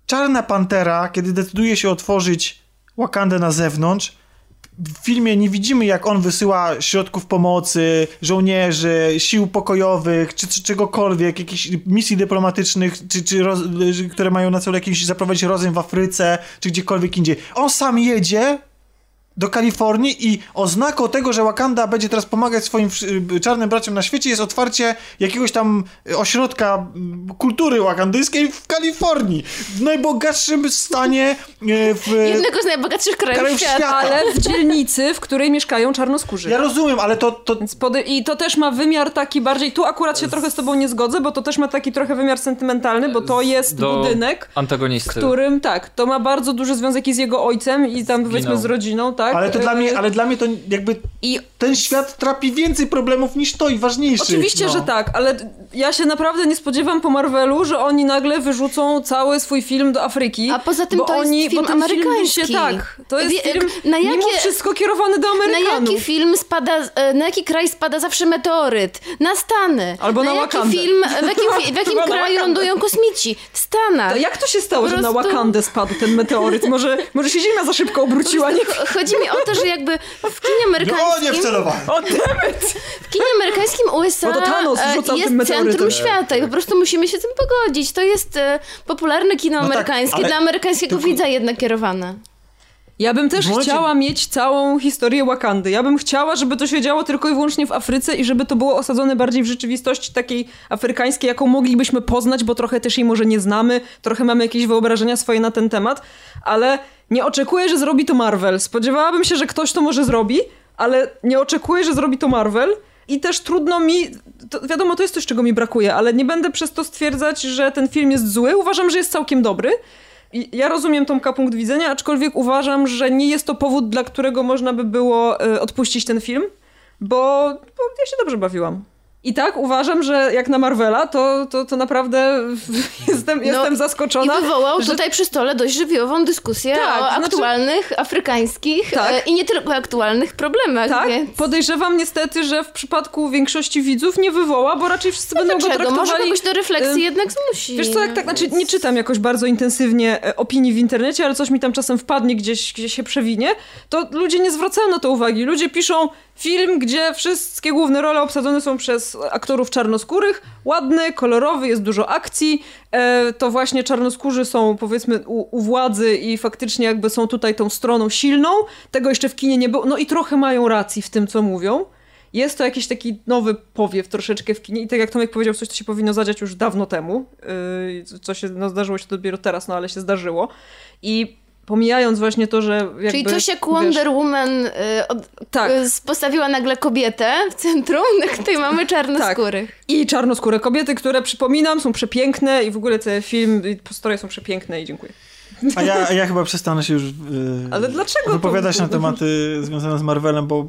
Czarna Pantera, kiedy decyduje się otworzyć Wakandę na zewnątrz, w filmie nie widzimy, jak on wysyła środków pomocy, żołnierzy, sił pokojowych, czy, czy czegokolwiek, jakichś misji dyplomatycznych, czy, czy roz, które mają na celu jakiś zaprowadzić rozejm w Afryce, czy gdziekolwiek indziej. On sam jedzie do Kalifornii i oznaką tego, że Wakanda będzie teraz pomagać swoim y, czarnym braciom na świecie jest otwarcie jakiegoś tam ośrodka y, kultury wakandyjskiej w Kalifornii. W najbogatszym stanie y, w... jednego z najbogatszych krajów, krajów świata. świata. Ale w dzielnicy, w której mieszkają czarnoskórzy. Ja rozumiem, ale to... to... I to też ma wymiar taki bardziej. Tu akurat się trochę z tobą nie zgodzę, bo to też ma taki trochę wymiar sentymentalny, bo to jest Do budynek, w Antagonisty. którym tak, to ma bardzo duży związek i z jego ojcem i tam powiedzmy z rodziną, tak? Ale to, dla mnie, ale dla mnie to jakby I ten świat trapi więcej problemów niż to i ważniejszych. Oczywiście, no. że tak, ale ja się naprawdę nie spodziewam po Marvelu, że oni nagle wyrzucą cały swój film do Afryki. A poza tym bo to jest oni, film bo ten Film amerykański. się, tak, to jest Wie- film na mimo jakie- wszystko kierowany do Na Amerykanów. jaki film spada, e, na jaki kraj spada zawsze meteoryt? Na Stany. Albo na jaki Wakandę. film, w jakim, w jakim na kraju lądują kosmici? W Stanach. To jak to się stało, Po że na prostu- Wakandę spadł ten meteoryt? Może, może się Ziemia za szybko obróciła, nie Cho- Chodzi mi o to, że jakby w kinie O, nie amerykańskim... wcelowałem. O! W kinie amerykańskim USA to Thanos e, jest centrum świata i po prostu musimy się z tym pogodzić. To jest e, popularne kino No tak, amerykańskie, ale dla amerykańskiego tylko- widza jednak kierowane. Ja bym też chciała mieć całą historię Wakandy. Ja bym chciała, żeby to się działo tylko i wyłącznie w Afryce i żeby to było osadzone bardziej w rzeczywistości takiej afrykańskiej, jaką moglibyśmy poznać, bo trochę też jej może nie znamy, trochę mamy jakieś wyobrażenia swoje na ten temat, ale nie oczekuję, że zrobi to Marvel. Spodziewałabym się, że ktoś to może zrobi, ale nie oczekuję, że zrobi to Marvel. I też trudno mi, to wiadomo, to jest coś, czego mi brakuje, ale nie będę przez to stwierdzać, że ten film jest zły. Uważam, że jest całkiem dobry. Ja rozumiem Tomka punkt widzenia, aczkolwiek uważam, że nie jest to powód, dla którego można by było e, odpuścić ten film, bo, bo ja się dobrze bawiłam. I tak uważam, że jak na Marvela, to, to, to naprawdę jestem, jestem I zaskoczona. wywołał że- tutaj przy stole dość żywiołową dyskusję Tak, o znaczy- aktualnych, afrykańskich Tak. e, i nie tylko aktualnych problemach, Tak, więc... podejrzewam niestety, że w przypadku większości widzów nie wywoła, bo raczej wszyscy będą go Dlaczego? traktowali... Może kogoś do refleksji y, jednak zmusi. Wiesz co, jak tak, znaczy nie czytam jakoś bardzo intensywnie e, opinii w internecie, ale coś mi tam czasem wpadnie gdzieś, gdzie się przewinie, to ludzie nie zwracają na to uwagi. Ludzie piszą film, gdzie wszystkie główne role obsadzone są przez aktorów czarnoskórych, ładny, kolorowy, jest dużo akcji, e, to właśnie czarnoskórzy są powiedzmy u, u władzy i faktycznie jakby są tutaj tą stroną silną, tego jeszcze w kinie nie było, no i trochę mają racji w tym, co mówią. Jest to jakiś taki nowy powiew troszeczkę w kinie. I tak jak Tomek powiedział, coś, co się powinno zadziać już dawno temu, yy, co się, no zdarzyło się dopiero teraz, no ale się zdarzyło. I pomijając właśnie to, że jakby... Czyli jak wiesz, Wonder Woman y, od, Tak. y, postawiła nagle kobietę w centrum, na której mamy czarnoskórych. I czarnoskóre kobiety, które przypominam, są przepiękne i w ogóle te film, i historie są przepiękne i dziękuję. A ja, ja chyba przestanę się już yy, Ale dlaczego wypowiadać to- na tematy związane z Marvelem, bo,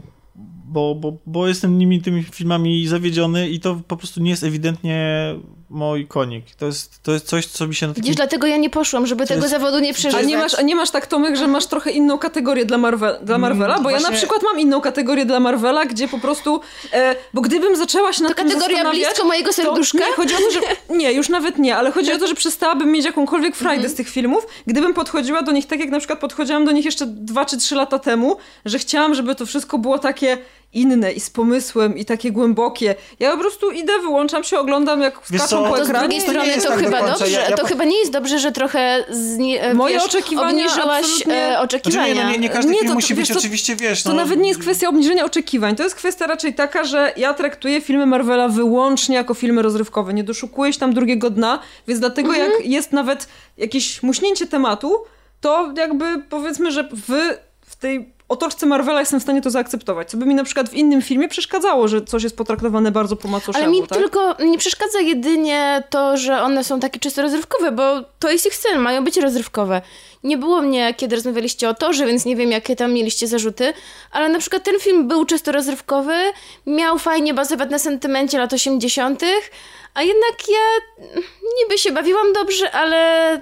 bo, bo, bo jestem nimi tymi filmami zawiedziony i to po prostu nie jest ewidentnie mój konik. To jest, to jest coś, co mi się na takim... Widzisz, dlatego ja nie poszłam, żeby tego jest- zawodu nie A przeżywać. nie, masz, a nie masz tak, Tomek, że masz trochę inną kategorię dla, Marvel, dla Marvela? Bo ja właśnie- na przykład mam inną kategorię dla Marvela, gdzie po prostu... E, bo gdybym zaczęła się nad To tym kategoria blisko mojego serduszka? To, nie, chodzi o to, że... Nie, już nawet nie, ale chodzi o to, że przestałabym mieć jakąkolwiek frajdę z tych filmów, gdybym podchodziła do nich tak, jak na przykład podchodziłam do nich jeszcze dwa czy trzy lata temu, że chciałam, żeby to wszystko było takie inne i z pomysłem i takie głębokie. Ja po prostu idę, wyłączam się, oglądam jak skaczą po To z ekranie. drugiej to strony jest to tak chyba dobrze, Ja- ja to chyba nie jest dobrze, że trochę zni- e, Moje wiesz, oczekiwania obniżyłaś absolutnie- e, Znaczy, oczekiwania. nie, no, nie, nie każdy Nie, film to- musi wiesz być co, oczywiście, wiesz... To no, nawet nie jest kwestia obniżenia oczekiwań. To jest kwestia raczej taka, że ja traktuję filmy Marvela wyłącznie jako filmy rozrywkowe. Nie doszukuję się tam drugiego dna, więc dlatego Mhm. jak jest nawet jakieś muśnięcie tematu, to jakby powiedzmy, że w, w tej otoczce Marvela jestem w stanie to zaakceptować. Co by mi na przykład w innym filmie przeszkadzało, że coś jest potraktowane bardzo po macoszemu, Ale mi tak? tylko nie przeszkadza jedynie to, że one są takie czysto rozrywkowe, bo to jest ich cel, mają być rozrywkowe. Nie było mnie, kiedy rozmawialiście o torze, więc nie wiem, jakie tam mieliście zarzuty, ale na przykład ten film był czysto rozrywkowy, miał fajnie bazować na sentymencie lat 80., a jednak ja niby się bawiłam dobrze, ale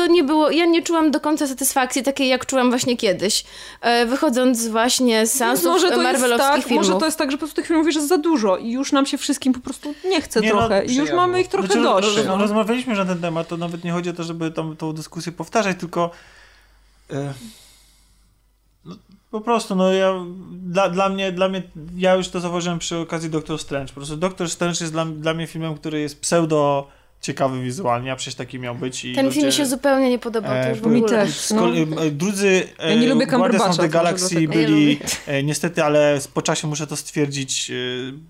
to nie było, ja nie czułam do końca satysfakcji takiej, jak czułam właśnie kiedyś, e, wychodząc właśnie z seansów może to jest marvelowskich tak, filmów. Może to jest tak, że po prostu tych filmów jest za dużo i już nam się wszystkim po prostu nie chce Nie, no, trochę. I już mamy ich trochę Znaczy, dość. roz- no. Rozmawialiśmy już na ten temat, to nawet nie chodzi o to, żeby tą, tą dyskusję powtarzać, tylko e, no, po prostu, no ja, dla, dla, mnie, dla mnie, ja już to zauważyłem przy okazji Doctor Strange, po prostu Doctor Strange jest dla, dla mnie filmem, który jest pseudo ciekawy wizualnie, a przecież taki miał być. I Ten ludzie, film mi się zupełnie nie podobał, to e, już w ogóle. też. no. e, Drudzy e, Ja nie lubię Guardians of the Galaxy. Ja byli, e, niestety, ale po czasie muszę to stwierdzić, e,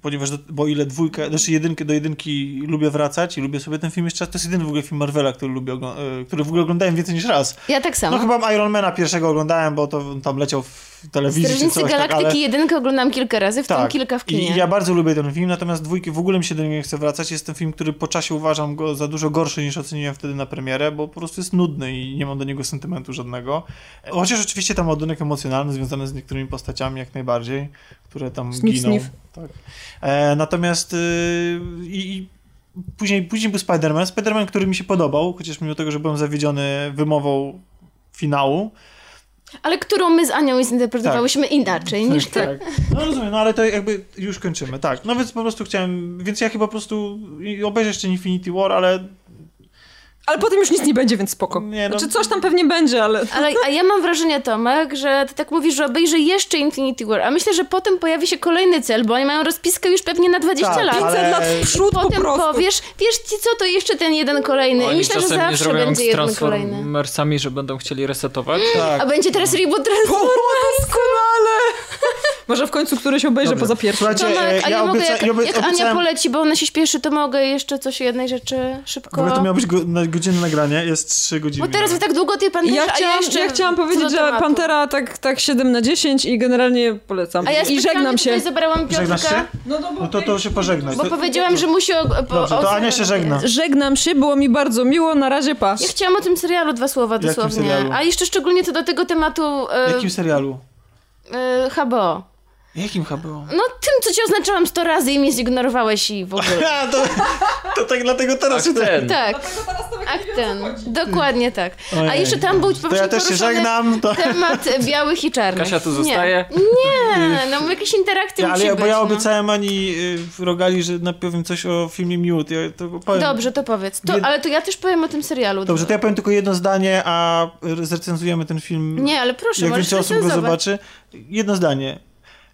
ponieważ do, bo ile dwójkę, znaczy jedynkę, do jedynki lubię wracać i lubię sobie ten film jeszcze raz, to jest jedyny w ogóle film Marvela, który lubię, e, który w ogóle oglądałem więcej niż raz. Ja tak samo. No chyba Ironmana pierwszego oglądałem, bo to tam leciał w telewizji czy Strażnicy coś, tak, Galaktyki ale... jedynkę oglądam kilka razy, w tym Tak. kilka w kinie. I ja bardzo lubię ten film, natomiast dwójki w ogóle mi się do niego nie chce wracać. Jest ten film, który po czasie uważam go za dużo gorszy niż oceniłem wtedy na premierę, bo po prostu jest nudny i nie mam do niego sentymentu żadnego. Chociaż oczywiście tam ładunek emocjonalny związany z niektórymi postaciami jak najbardziej, które tam Sniff, giną. sniff. Tak. E, natomiast y, i, i później, później był Spider-Man. Spider-Man, który mi się podobał, chociaż mimo tego, że byłem zawiedziony wymową finału, Ale którą my z Anią zinterpretowałyśmy Tak. inaczej niż ty. Tak. No rozumiem, no ale to jakby już kończymy, tak. No więc po prostu chciałem, więc ja chyba po prostu obejrzę jeszcze Infinity War, ale Ale potem już nic nie będzie, więc spoko. Nie, no- Znaczy coś tam pewnie będzie, ale... Ale, a ja mam wrażenie, Tomek, że ty tak mówisz, że obejrzę jeszcze Infinity War, a myślę, że potem pojawi się kolejny cel, bo oni mają rozpiskę już pewnie na 20 Tak, lat. ale- 500 lat w przód po Potem prostu. powiesz, wiesz ci co, to jeszcze ten jeden kolejny. I Oni myślę, że zawsze będzie z jeden kolejny. Transformersami, że będą chcieli resetować. tak. A będzie teraz reboot O, Transformers. doskonale! Może w końcu któryś obejrzę Dobrze. poza pierwszym. Słuchajcie, Tomek, a ja ja mogę, obieca- jak, ja obie- jak Ania obiecałem- poleci, bo ona się śpieszy, to mogę jeszcze coś jednej rzeczy szybko... Dobra, to miało być na godzinne nagranie, jest 3 godziny. Bo teraz wy tak długo ty pan Ja a chciałam, jeszcze ja chciałam powiedzieć, że tematu. Pantera tak, tak 7 na 10 i generalnie polecam. A ja I żegnam się. tutaj zabrałam Żegnasz się? Piotrka, No, no, bo No to, to się pożegnać. bo To, powiedziałam, że musi... O, Dobrze, to Ania się żegna. Żegnam się, było mi bardzo miło, na razie pa. Ja chciałam o tym serialu dwa słowa dosłownie. A jeszcze szczególnie co do tego tematu e, Jakim serialu? e, HBO. Jakim HBO? No tym, co ci oznaczałam 100 razy i mnie zignorowałeś i w ogóle. A, to, to tak dlatego teraz Tak, ten. Tak. Ach ten. Dokładnie tak. A Ojej. jeszcze tam był To ja też się żegnam. To... temat białych i czarnych. Kasia tu Nie. zostaje. Nie, no jakieś interakcje Ja, ale ja, być. bo ja no. obiecałem Ani y, w Rogali, że napowiem coś o filmie Mute. Ja to. Dobrze, to powiedz. To, ale to ja też powiem o tym serialu. Dobrze, to ja powiem tylko jedno zdanie, a zrecenzujemy ten film. Nie, ale proszę, jak więcej osób go zobaczy. Jedno zdanie.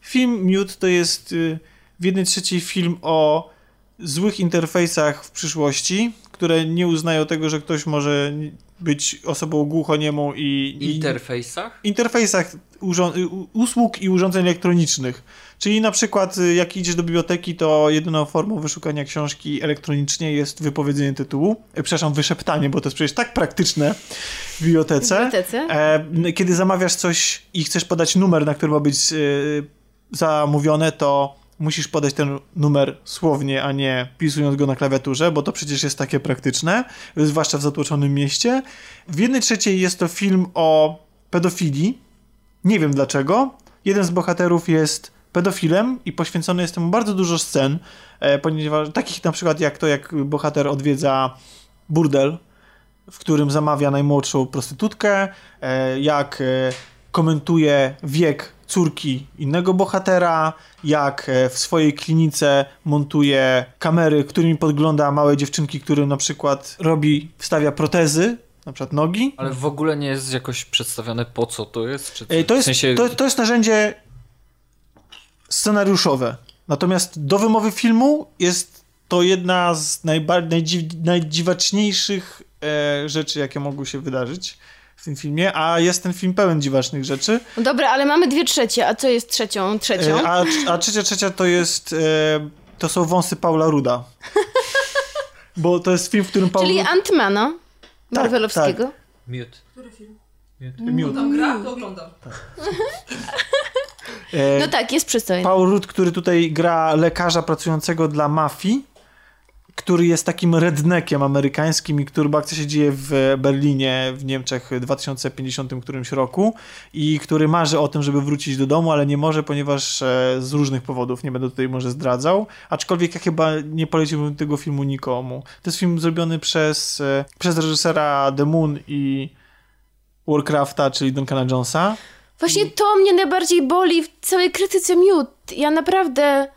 Film Mute to jest y, w jednej trzeciej film o złych interfejsach w przyszłości, które nie uznają tego, że ktoś może być osobą głuchoniemą i... i interfejsach? interfejsach y, usług i urządzeń elektronicznych. Czyli na przykład y, jak idziesz do biblioteki, to jedyną formą wyszukania książki elektronicznie jest wypowiedzenie tytułu. E, Przepraszam, wyszeptanie, bo to jest przecież tak praktyczne w bibliotece. W bibliotece? E, kiedy zamawiasz coś i chcesz podać numer, na który ma być zamówione, to musisz podać ten numer słownie, a nie pisując go na klawiaturze, bo to przecież jest takie praktyczne, zwłaszcza w zatłoczonym mieście. W jednej trzeciej jest to film o pedofilii. Nie wiem dlaczego. Jeden z bohaterów jest pedofilem i poświęcone jest temu bardzo dużo scen, e, ponieważ takich na przykład jak to, jak bohater odwiedza burdel, w którym zamawia najmłodszą prostytutkę, e, jak e, komentuje wiek córki innego bohatera, jak e, w swojej klinice montuje kamery, którymi podgląda małe dziewczynki, którym na przykład robi, wstawia protezy, na przykład nogi. Ale w ogóle nie jest jakoś przedstawione po co to jest? Czy To jest, w sensie... to, to jest narzędzie scenariuszowe. Natomiast do wymowy filmu jest to jedna z najdziwaczniejszych e, rzeczy, jakie mogły się wydarzyć w tym filmie, a jest ten film pełen dziwacznych rzeczy. No Dobra, ale mamy dwie trzecie, a co jest trzecią? Trzecią? E, a, a trzecia, trzecia to jest e, to są wąsy Paula Ruda. Bo to jest film, w którym Paul Czyli Antmana Marvelowskiego. Mute. Miód. Tam gra, to oglądam. E, No tak, jest przystojny. Paul Rudd, który tutaj gra lekarza pracującego dla mafii, który jest takim redneckiem amerykańskim i który, bo akcja się dzieje w Berlinie w Niemczech w 2050 którymś roku i który marzy o tym, żeby wrócić do domu, ale nie może, ponieważ e, z różnych powodów, nie będę tutaj może zdradzał, aczkolwiek ja chyba nie poleciłbym tego filmu nikomu. To jest film zrobiony przez, e, przez reżysera The Moon i Warcrafta, czyli Duncana Jonesa. Właśnie to mnie najbardziej boli w całej krytyce miód. Ja naprawdę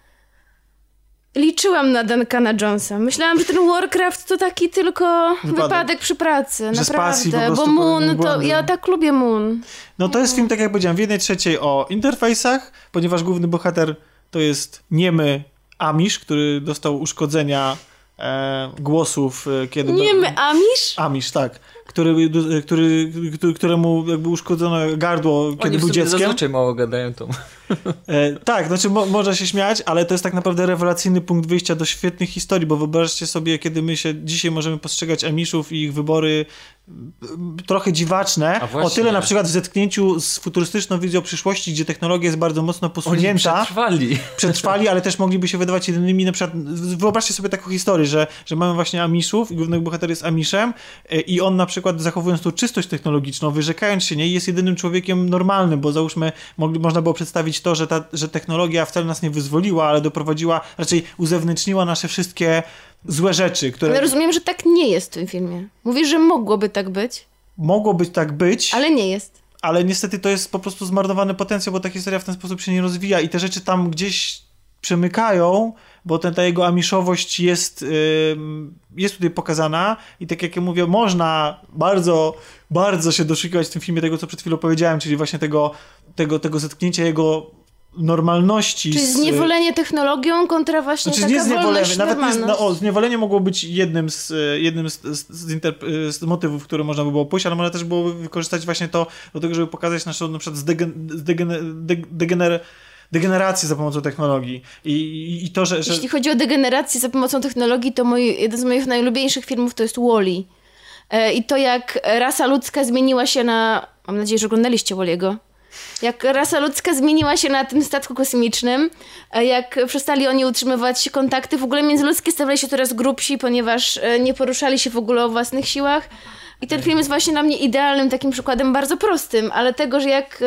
liczyłam na Duncana Jonesa. Myślałam, że ten Warcraft to taki tylko Wypadek. wypadek, przy pracy. Że naprawdę. Bo Moon, to ja tak lubię Moon. No to jest film, tak jak powiedziałem, w jednej trzeciej o interfejsach, ponieważ główny bohater to jest niemy Amish, który dostał uszkodzenia e, głosów, e, kiedy... Nie my, Amish? Amish, tak. Który, który, któremu jakby uszkodzono gardło, kiedy Oni był dzieckiem. zazwyczaj mało gadają to. E, tak, znaczy mo, można się śmiać, ale to jest tak naprawdę rewelacyjny punkt wyjścia do świetnych historii, bo wyobraźcie sobie, kiedy my się dzisiaj możemy postrzegać Amishów i ich wybory trochę dziwaczne, o tyle na przykład w zetknięciu z futurystyczną wizją przyszłości, gdzie technologia jest bardzo mocno Oni posunięta, przetrwali. przetrwali, ale też mogliby się wydawać jedynymi, na przykład wyobraźcie sobie taką historię, że, że mamy właśnie Amishów i główny bohater jest Amishem e, i on na przykład zachowując tą czystość technologiczną, wyrzekając się niej, jest jedynym człowiekiem normalnym, bo załóżmy mogli, można było przedstawić to, że, ta, że technologia wcale nas nie wyzwoliła, ale doprowadziła, raczej uzewnętrzniła nasze wszystkie złe rzeczy, które Ale rozumiem, że tak nie jest w tym filmie. Mówisz, że mogłoby tak być, mogło być tak być, ale... ale nie jest. niestety to jest po prostu zmarnowany potencjał, bo ta historia w ten sposób się nie rozwija i te rzeczy tam gdzieś przemykają, bo ten, ta jego amiszowość jest, ym, jest tutaj pokazana i tak jak ja mówię, można bardzo, bardzo się doszukiwać w tym filmie tego, co przed chwilą powiedziałem, czyli właśnie tego, tego, tego zetknięcia jego normalności. Czyli z- zniewolenie technologią kontra właśnie znaczy nie taka zniewolenie, wolność, nawet nie, no, o, zniewolenie mogło być jednym z, e, jednym z, z, z, interp- z motywów, które można by było pójść, ale można też było wykorzystać właśnie to do tego, żeby pokazać naszą na przykład zdegen, zdegen, de, degener, degenerację za pomocą technologii i, i, i to, że, że Jeśli chodzi o degenerację za pomocą technologii, to mój, jeden z moich najulubieńszych filmów to jest Wall-E. E, I to jak rasa ludzka zmieniła się na... Mam nadzieję, że oglądaliście Walliego. Jak rasa ludzka zmieniła się na tym statku kosmicznym, e, jak przestali oni utrzymywać kontakty, w ogóle międzyludzkie stawali się coraz grubsi, ponieważ e, nie poruszali się w ogóle o własnych siłach. I ten film jest właśnie dla mnie idealnym takim przykładem, bardzo prostym, ale tego, że jak...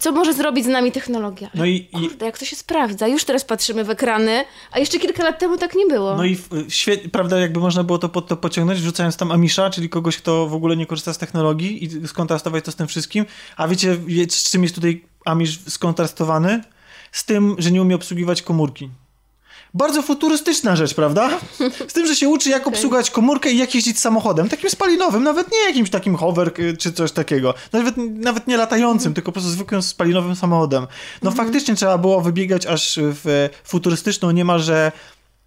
Co może zrobić z nami technologia? no i, Kurde, jak to się sprawdza. Już teraz patrzymy w ekrany, a jeszcze kilka lat temu tak nie było. No i w- prawda, jakby można było to pod to pociągnąć, wrzucając tam Amisha, czyli kogoś, kto w ogóle nie korzysta z technologii i skontrastować to z tym wszystkim. A wiecie, wie, z czym jest tutaj Amish skontrastowany? Z tym, że nie umie obsługiwać komórki. Bardzo futurystyczna rzecz, prawda? Z tym, że się uczy, jak obsługiwać komórkę i jak jeździć samochodem. Takim spalinowym, nawet nie jakimś takim hover y, czy coś takiego. Nawet, nawet nie latającym, tylko po prostu zwykłym spalinowym samochodem. No faktycznie trzeba było wybiegać aż w futurystyczną, niemalże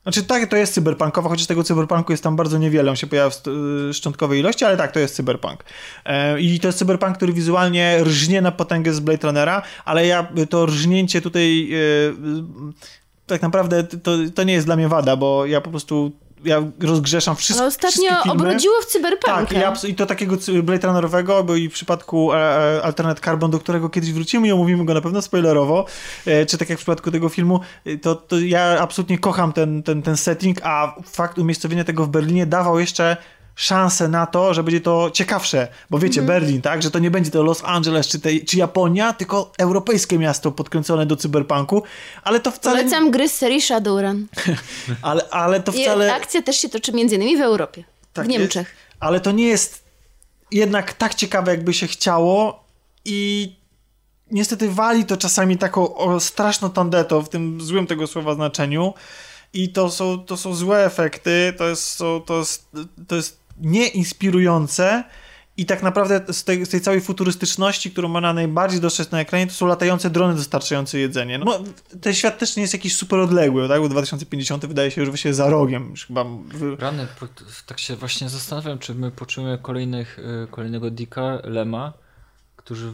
znaczy tak, to jest cyberpunkowa, chociaż tego cyberpunku jest tam bardzo niewiele, on się pojawia w y, szczątkowej ilości, ale tak, to jest cyberpunk. E, I to jest cyberpunk, który wizualnie rżnie na potęgę z Blade Runnera, ale ja to rżnięcie tutaj y, y, tak naprawdę to, to nie jest dla mnie wada, bo ja po prostu ja rozgrzeszam wszystko. Ale ostatnio obrodziło w cyberpunkę. Tak, i, i to takiego Blade Runnerowego, bo i w przypadku e, e, Alternate Carbon, do którego kiedyś wrócimy i omówimy go na pewno spoilerowo, e, czy tak jak w przypadku tego filmu, e, to, to ja absolutnie kocham ten, ten, ten setting, a fakt umiejscowienia tego w Berlinie dawał jeszcze szansę na to, że będzie to ciekawsze, bo wiecie, Mhm. Berlin, tak, że to nie będzie to Los Angeles czy, tej, czy Japonia, tylko europejskie miasto podkręcone do cyberpunku, ale to wcale, Polecam gry z serii Shadowrun. ale, ale to I wcale... akcja też się toczy między innymi w Europie. Tak w Niemczech. Jest, ale to nie jest jednak tak ciekawe, jakby się chciało i niestety wali to czasami taką o, straszną tandetą w tym złym tego słowa znaczeniu i to są, to są złe efekty, to jest, są, to jest, to jest nieinspirujące i tak naprawdę z tej, z tej całej futurystyczności, którą można najbardziej dostrzec na ekranie, to są latające drony dostarczające jedzenie. No, ten świat też nie jest jakiś super odległy, tak? Bo 2050 wydaje się już właściwie za rogiem. Już chyba Rany, tak się właśnie zastanawiam, czy my poczujemy kolejnych, y, kolejnego Dicka, Lema, którzy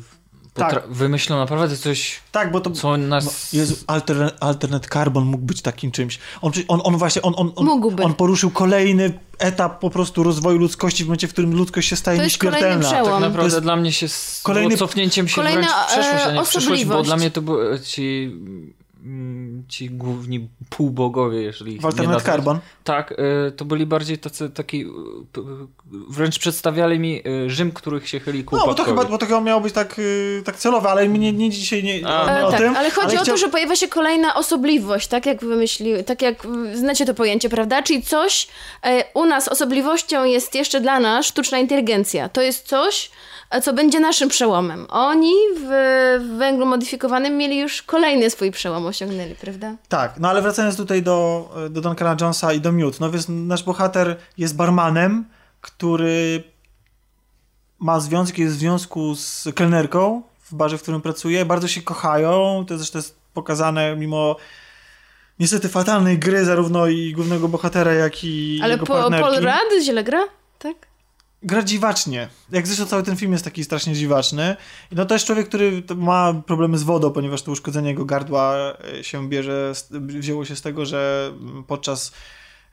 Potra- Wymyślą naprawdę coś, Tak, bo to... co nas... Jezu, alternate, alternate Carbon mógł być takim czymś. On, on, on właśnie, on, on, on, Mógłby. on poruszył kolejny etap po prostu rozwoju ludzkości w momencie, w którym ludzkość się staje To jest kolejny nieśmiertelna. przełom. Tak naprawdę To jest dla mnie się z kolejny- cofnięciem się kolejna, wręcz w przeszłość, a nie e, w przyszłość, bo dla mnie to były ci, ci główni półbogowie, jeżeli ich W nie. Carbon. Tak, y, to byli bardziej tacy, taki, y, p- wręcz przedstawiali mi y, Rzym, których się chyli ku No, bo to, chyba, bo to chyba miało być tak, y, tak celowe, ale nie, nie dzisiaj nie, A, nie o tak, tym. ale chodzi o chciał- to, że pojawia się kolejna osobliwość, tak jak wymyśli, tak jak y, znacie to pojęcie, prawda? Czyli coś, e, u nas osobliwością jest jeszcze dla nas sztuczna inteligencja. To jest coś, co będzie naszym przełomem. Oni w, w węglu modyfikowanym mieli już kolejny swój przełom osiągnęli, prawda? Tak, no ale wracając tutaj do, do Duncana Jonesa i do Mute, no więc nasz bohater jest barmanem, który ma związek, jest w związku z kelnerką w barze, w którym pracuje, bardzo się kochają, to zresztą jest pokazane mimo niestety fatalnej gry zarówno i głównego bohatera, jak i Ale jego po, partnerki. Paul Rudd źle gra? Tak? Gra dziwacznie. Jak zresztą cały ten film jest taki strasznie dziwaczny. I no to jest człowiek, który ma problemy z wodą, ponieważ to uszkodzenie jego gardła e, się bierze, wzięło się z tego, że podczas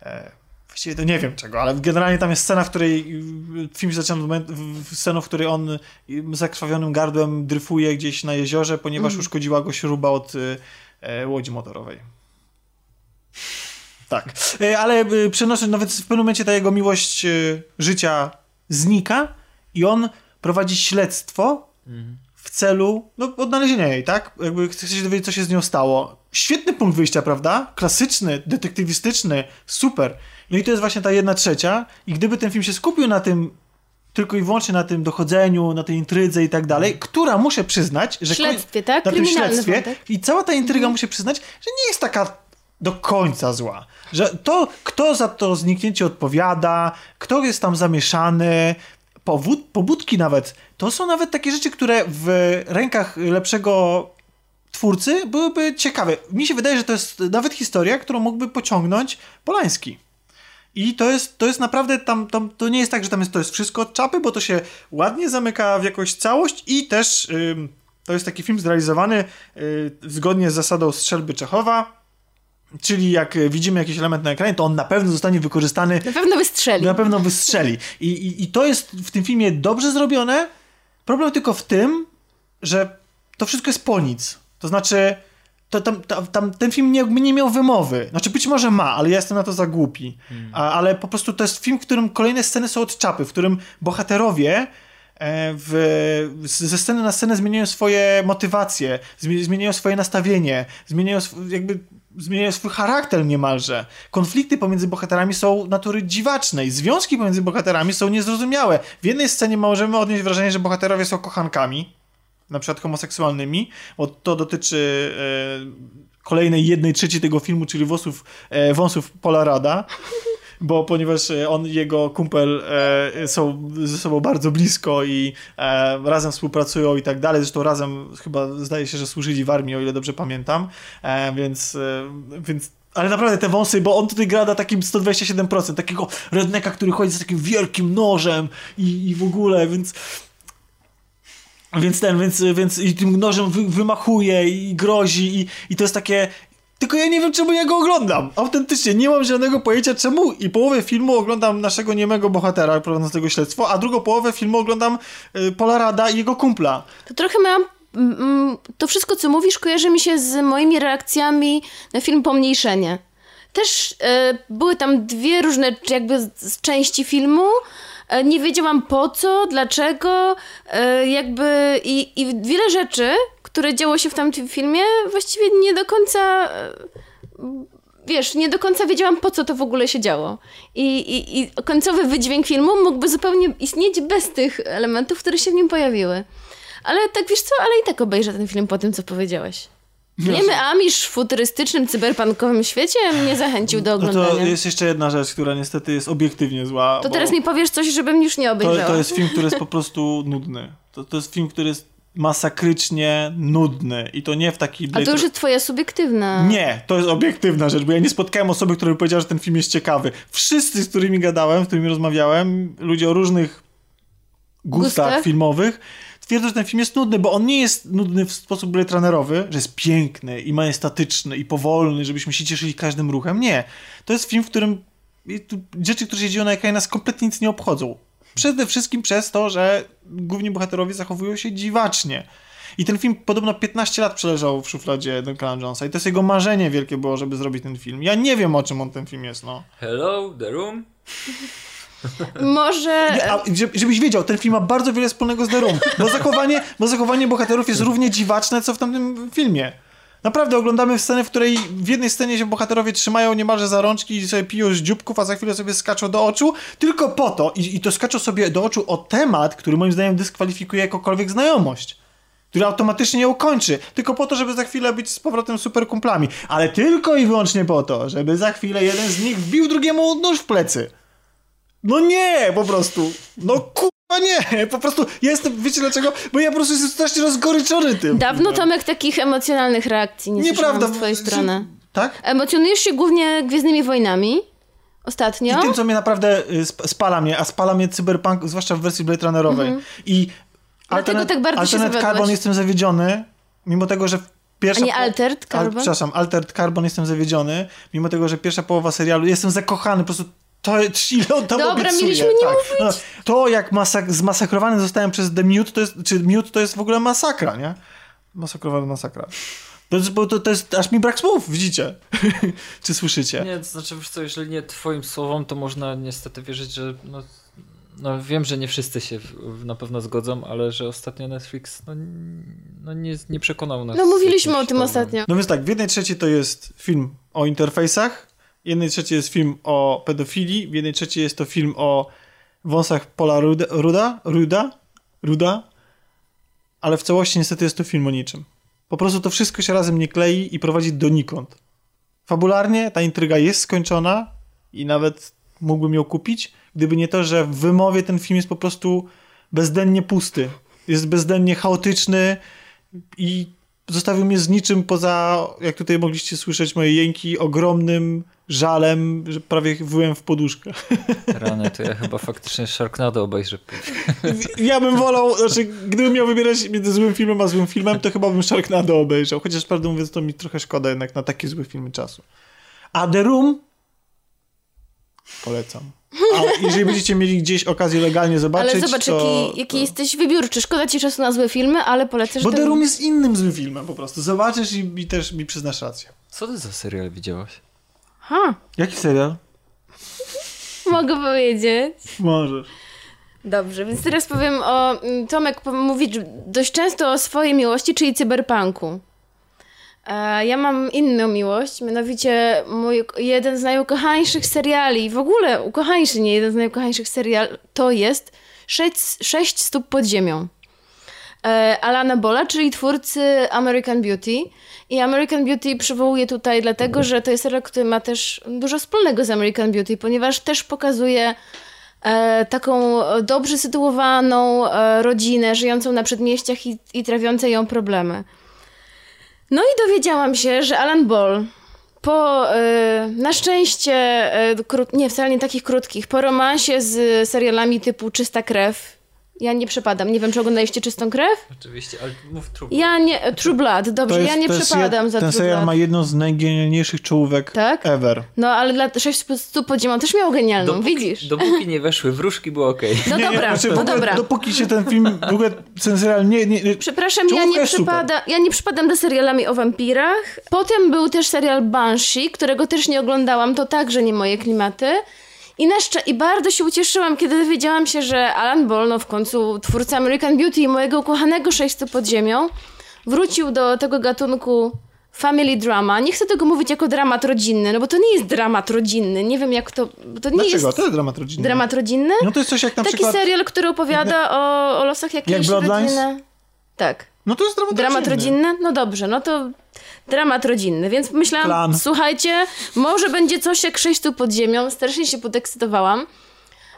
e, właściwie to nie wiem czego, ale generalnie tam jest scena, w której y, film się zaczyna w- sceną, w której on y, zakrwawionym gardłem dryfuje gdzieś na jeziorze, ponieważ uszkodziła go śruba od y, e, łodzi motorowej. Tak, E, ale przenoszę, nawet w pewnym momencie ta jego miłość życia znika i on prowadzi śledztwo w celu no, odnalezienia jej, tak? Jakby chce się dowiedzieć, co się z nią stało. Świetny punkt wyjścia, prawda? Klasyczny, detektywistyczny, super. No i to jest właśnie ta jedna trzecia i gdyby ten film się skupił na tym tylko i wyłącznie na tym dochodzeniu, na tej intrydze i tak dalej, która muszę przyznać, że... Śledztwie, tak? Na tym śledztwie. wątek. I cała ta intryga, muszę przyznać, że nie jest taka do końca zła. Że to, kto za to zniknięcie odpowiada, kto jest tam zamieszany, powód, pobudki nawet, to są nawet takie rzeczy, które w rękach lepszego twórcy byłyby ciekawe. Mi się wydaje, że to jest nawet historia, którą mógłby pociągnąć Polański. I to jest, to jest naprawdę tam, tam, to nie jest tak, że tam jest, to jest wszystko od czapy, bo to się ładnie zamyka w jakąś całość i też ym, to jest taki film zrealizowany y, zgodnie z zasadą strzelby Czechowa, czyli jak widzimy jakiś element na ekranie, to on na pewno zostanie wykorzystany Na pewno wystrzeli. na pewno wystrzeli. I, i, I to jest w tym filmie dobrze zrobione. Problem tylko w tym, że to wszystko jest po nic. To znaczy, to tam, tam, tam ten film nie, nie miał wymowy. Znaczy, być może ma, ale ja jestem na to za głupi. A, ale po prostu to jest film, w którym kolejne sceny są od czapy, w którym bohaterowie w, z- ze sceny na scenę zmieniają swoje motywacje, zmi- zmieniają swoje nastawienie, zmieniają sw- jakby zmieniają swój charakter niemalże. Konflikty pomiędzy bohaterami są natury dziwacznej, związki pomiędzy bohaterami są niezrozumiałe. W jednej scenie możemy odnieść wrażenie, że bohaterowie są kochankami, na przykład homoseksualnymi, bo to dotyczy e, kolejnej jednej trzeciej tego filmu, czyli włosów, e, wąsów Pola Rada, bo ponieważ e, on i jego kumpel e, są ze sobą bardzo blisko i e, razem współpracują i tak dalej, zresztą razem chyba zdaje się, że służyli w armii, o ile dobrze pamiętam, e, więc, e, więc ale naprawdę te wąsy, bo on tutaj gra na takim 127%, takiego redneka, który chodzi z takim wielkim nożem i, i w ogóle, więc więc ten, więc, więc i tym nożem wy, wymachuje i grozi i, i to jest takie... Tylko ja nie wiem, czemu ja go oglądam. Autentycznie, nie mam żadnego pojęcia czemu i połowę filmu oglądam naszego niemego bohatera prowadzącego śledztwo, a drugą połowę filmu oglądam y, Pola Rada i jego kumpla. To trochę mam. mm, To wszystko, co mówisz, kojarzy mi się z moimi reakcjami na film Pomniejszenie. Też e, były tam dwie różne jakby z części filmu. E, nie wiedziałam po co, dlaczego, e, jakby i, i wiele rzeczy, które działo się w tamtym filmie, właściwie nie do końca e, wiesz, nie do końca wiedziałam, po co to w ogóle się działo. I, i, i końcowy wydźwięk filmu mógłby zupełnie istnieć bez tych elementów, które się w nim pojawiły. Ale tak wiesz co, ale i tak obejrzę ten film po tym, co powiedziałeś. Niemy Amisz w futurystycznym, cyberpunkowym świecie mnie zachęcił do No oglądania. to jest jeszcze jedna rzecz, która niestety jest obiektywnie zła. To teraz mi powiesz coś, żebym już nie obejrzała. to, to jest film, który jest po prostu nudny. To, to jest film, który jest masakrycznie nudny i to nie w taki... A to już jest twoja subiektywna. Nie, to jest obiektywna rzecz, bo ja nie spotkałem osoby, która by powiedziała, że ten film jest ciekawy. Wszyscy, z którymi gadałem, z którymi rozmawiałem, ludzie o różnych gustach, Gustach? filmowych, twierdzą, że ten film jest nudny, bo on nie jest nudny w sposób Blade Runnerowy, że jest piękny i majestatyczny i powolny, żebyśmy się cieszyli każdym ruchem. Nie. To jest film, w którym rzeczy, które się dzieją na ekranie nas kompletnie nic nie obchodzą. Przede wszystkim przez to, że główni bohaterowie zachowują się dziwacznie. I ten film podobno 15 lat przeleżał w szufladzie Duncana Jonesa i to jest jego marzenie wielkie było, żeby zrobić ten film. Ja nie wiem, o czym on ten film jest, no. Hello, The Room? Może... A, żebyś wiedział, ten film ma bardzo wiele wspólnego z The Room, bo zachowanie, bo zachowanie bohaterów jest równie dziwaczne, co w tamtym filmie. Naprawdę oglądamy scenę, w której w jednej scenie się bohaterowie trzymają niemalże za rączki i sobie piją z dzióbków, a za chwilę sobie skaczą do oczu, tylko po to, i, i to skaczą sobie do oczu o temat, który moim zdaniem dyskwalifikuje jakąkolwiek znajomość który automatycznie ją kończy, tylko po to, żeby za chwilę być z powrotem super kumplami, ale tylko i wyłącznie po to, żeby za chwilę jeden z nich wbił drugiemu nóż w plecy. No nie, po prostu. No kurwa nie, po prostu ja jestem, wiecie dlaczego? Bo ja po prostu jestem strasznie rozgoryczony tym. Dawno. Tomek takich emocjonalnych reakcji nie Nieprawda. z twojej strony. Tak? Emocjonujesz się głównie Gwiezdnymi Wojnami. Ostatnio. I tym, co mnie naprawdę y, spala mnie, a spala mnie cyberpunk, zwłaszcza w wersji Blade Runnerowej. Mm -hmm. I Dlatego tak bardzo Altered się Carbon jestem zawiedziony, mimo tego, że pierwsza... A nie Altered Carbon? Al, przepraszam, Altered Carbon jestem zawiedziony, mimo tego, że pierwsza połowa serialu, jestem zakochany, po prostu to, ile on tam Dobra, obiecuje. mieliśmy nie tak. mówić. No, to, jak masak zmasakrowany zostałem przez The Mute, to jest, czy Mute to jest w ogóle masakra, nie? Masakrowany masakra. To jest, bo to, to jest, aż mi brak słów, widzicie? czy słyszycie? Nie, to znaczy, wiesz co, jeżeli nie twoim słowom, to można niestety wierzyć, że no, no wiem, że nie wszyscy się na pewno zgodzą, ale że ostatnio Netflix no, no nie, nie przekonał nas. No mówiliśmy o tym ostatnio. No więc tak, w jednej trzeciej to jest film o interfejsach, w jednej trzeciej jest film o pedofilii, w jednej trzeciej jest to film o wąsach Pola Ruda, Ruda, Ruda, Ruda, ale w całości niestety jest to film o niczym. Po prostu to wszystko się razem nie klei i prowadzi donikąd. Fabularnie ta intryga jest skończona i nawet mógłbym ją kupić, gdyby nie to, że w wymowie ten film jest po prostu bezdennie pusty. Jest bezdennie chaotyczny i zostawił mnie z niczym poza, jak tutaj mogliście słyszeć moje jęki, ogromnym żalem, że prawie wyłem w poduszkę. Rany, to ja chyba faktycznie Sharknado obejrzę. Ja bym wolał, znaczy gdybym miał wybierać między złym filmem a złym filmem, to chyba bym Sharknado obejrzał. Chociaż prawdę mówiąc, to mi trochę szkoda jednak na takie złe filmy czasu. A The Room polecam. A jeżeli będziecie mieli gdzieś okazję legalnie zobaczyć, Ale zobacz, to, jaki, jaki to... jesteś wybiórczy. Szkoda ci czasu na złe filmy, ale polecasz... Bo The Room jest innym złym filmem po prostu. Zobaczysz i, i też mi przyznasz rację. Co ty za serial widziałaś? Ha. Jaki serial? Mogę powiedzieć. Możesz. Dobrze, więc teraz powiem o... Tomek mówi dość często o swojej miłości, czyli cyberpunku. E, ja mam inną miłość, mianowicie mój jeden z najukochańszych seriali, w ogóle ukochańszy, nie jeden z najukochańszych seriali, to jest Sześć, Sześć stóp pod ziemią. E, Alana Bola, czyli twórcy American Beauty. I American Beauty przywołuję tutaj dlatego, że to jest serial, który ma też dużo wspólnego z American Beauty, ponieważ też pokazuje e, taką dobrze sytuowaną rodzinę, żyjącą na przedmieściach i, i trawiące ją problemy. No i dowiedziałam się, że Alan Ball po, yy, na szczęście, yy, nie, wcale nie takich krótkich, po romansie z serialami typu Czysta Krew, ja nie przepadam. Nie wiem, czy oglądaliście Czystą Krew? Oczywiście, ale mów True Blood. Ja nie, True Blood, dobrze, jest, ja nie przepadam za Ten serial ma jedną z najgenialniejszych czołówek tak? ever. No, ale dla 6 stóp podziemą też miał genialną, dopóki, widzisz? Dopóki nie weszły wróżki, było okej. Okay. No nie, dobra, nie, znaczy, no dobra. Dopóki się ten film, w ogóle ten serial nie... nie, nie Przepraszam, ja nie, przypada, ja nie przypadam do serialami o wampirach. Potem był też serial Banshee, którego też nie oglądałam, to także nie moje klimaty. I, naszcze- I bardzo się ucieszyłam, kiedy dowiedziałam się, że Alan Ball, no w końcu twórca American Beauty i mojego ukochanego Sześciu pod ziemią, wrócił do tego gatunku family drama. Nie chcę tego mówić jako dramat rodzinny, no bo to nie jest dramat rodzinny. Nie wiem jak to... to nie Dlaczego? Jest to jest dramat rodzinny. Dramat rodzinny? No to jest coś jak na Taki przykład... serial, który opowiada o, o losach jakiejś jak rodziny. Tak. No to jest dramat, dramat rodzinny. rodzinny. No dobrze, no to dramat rodzinny, więc myślałam, Plan. słuchajcie, może będzie coś jak sześciu pod ziemią. Strasznie się podekscytowałam.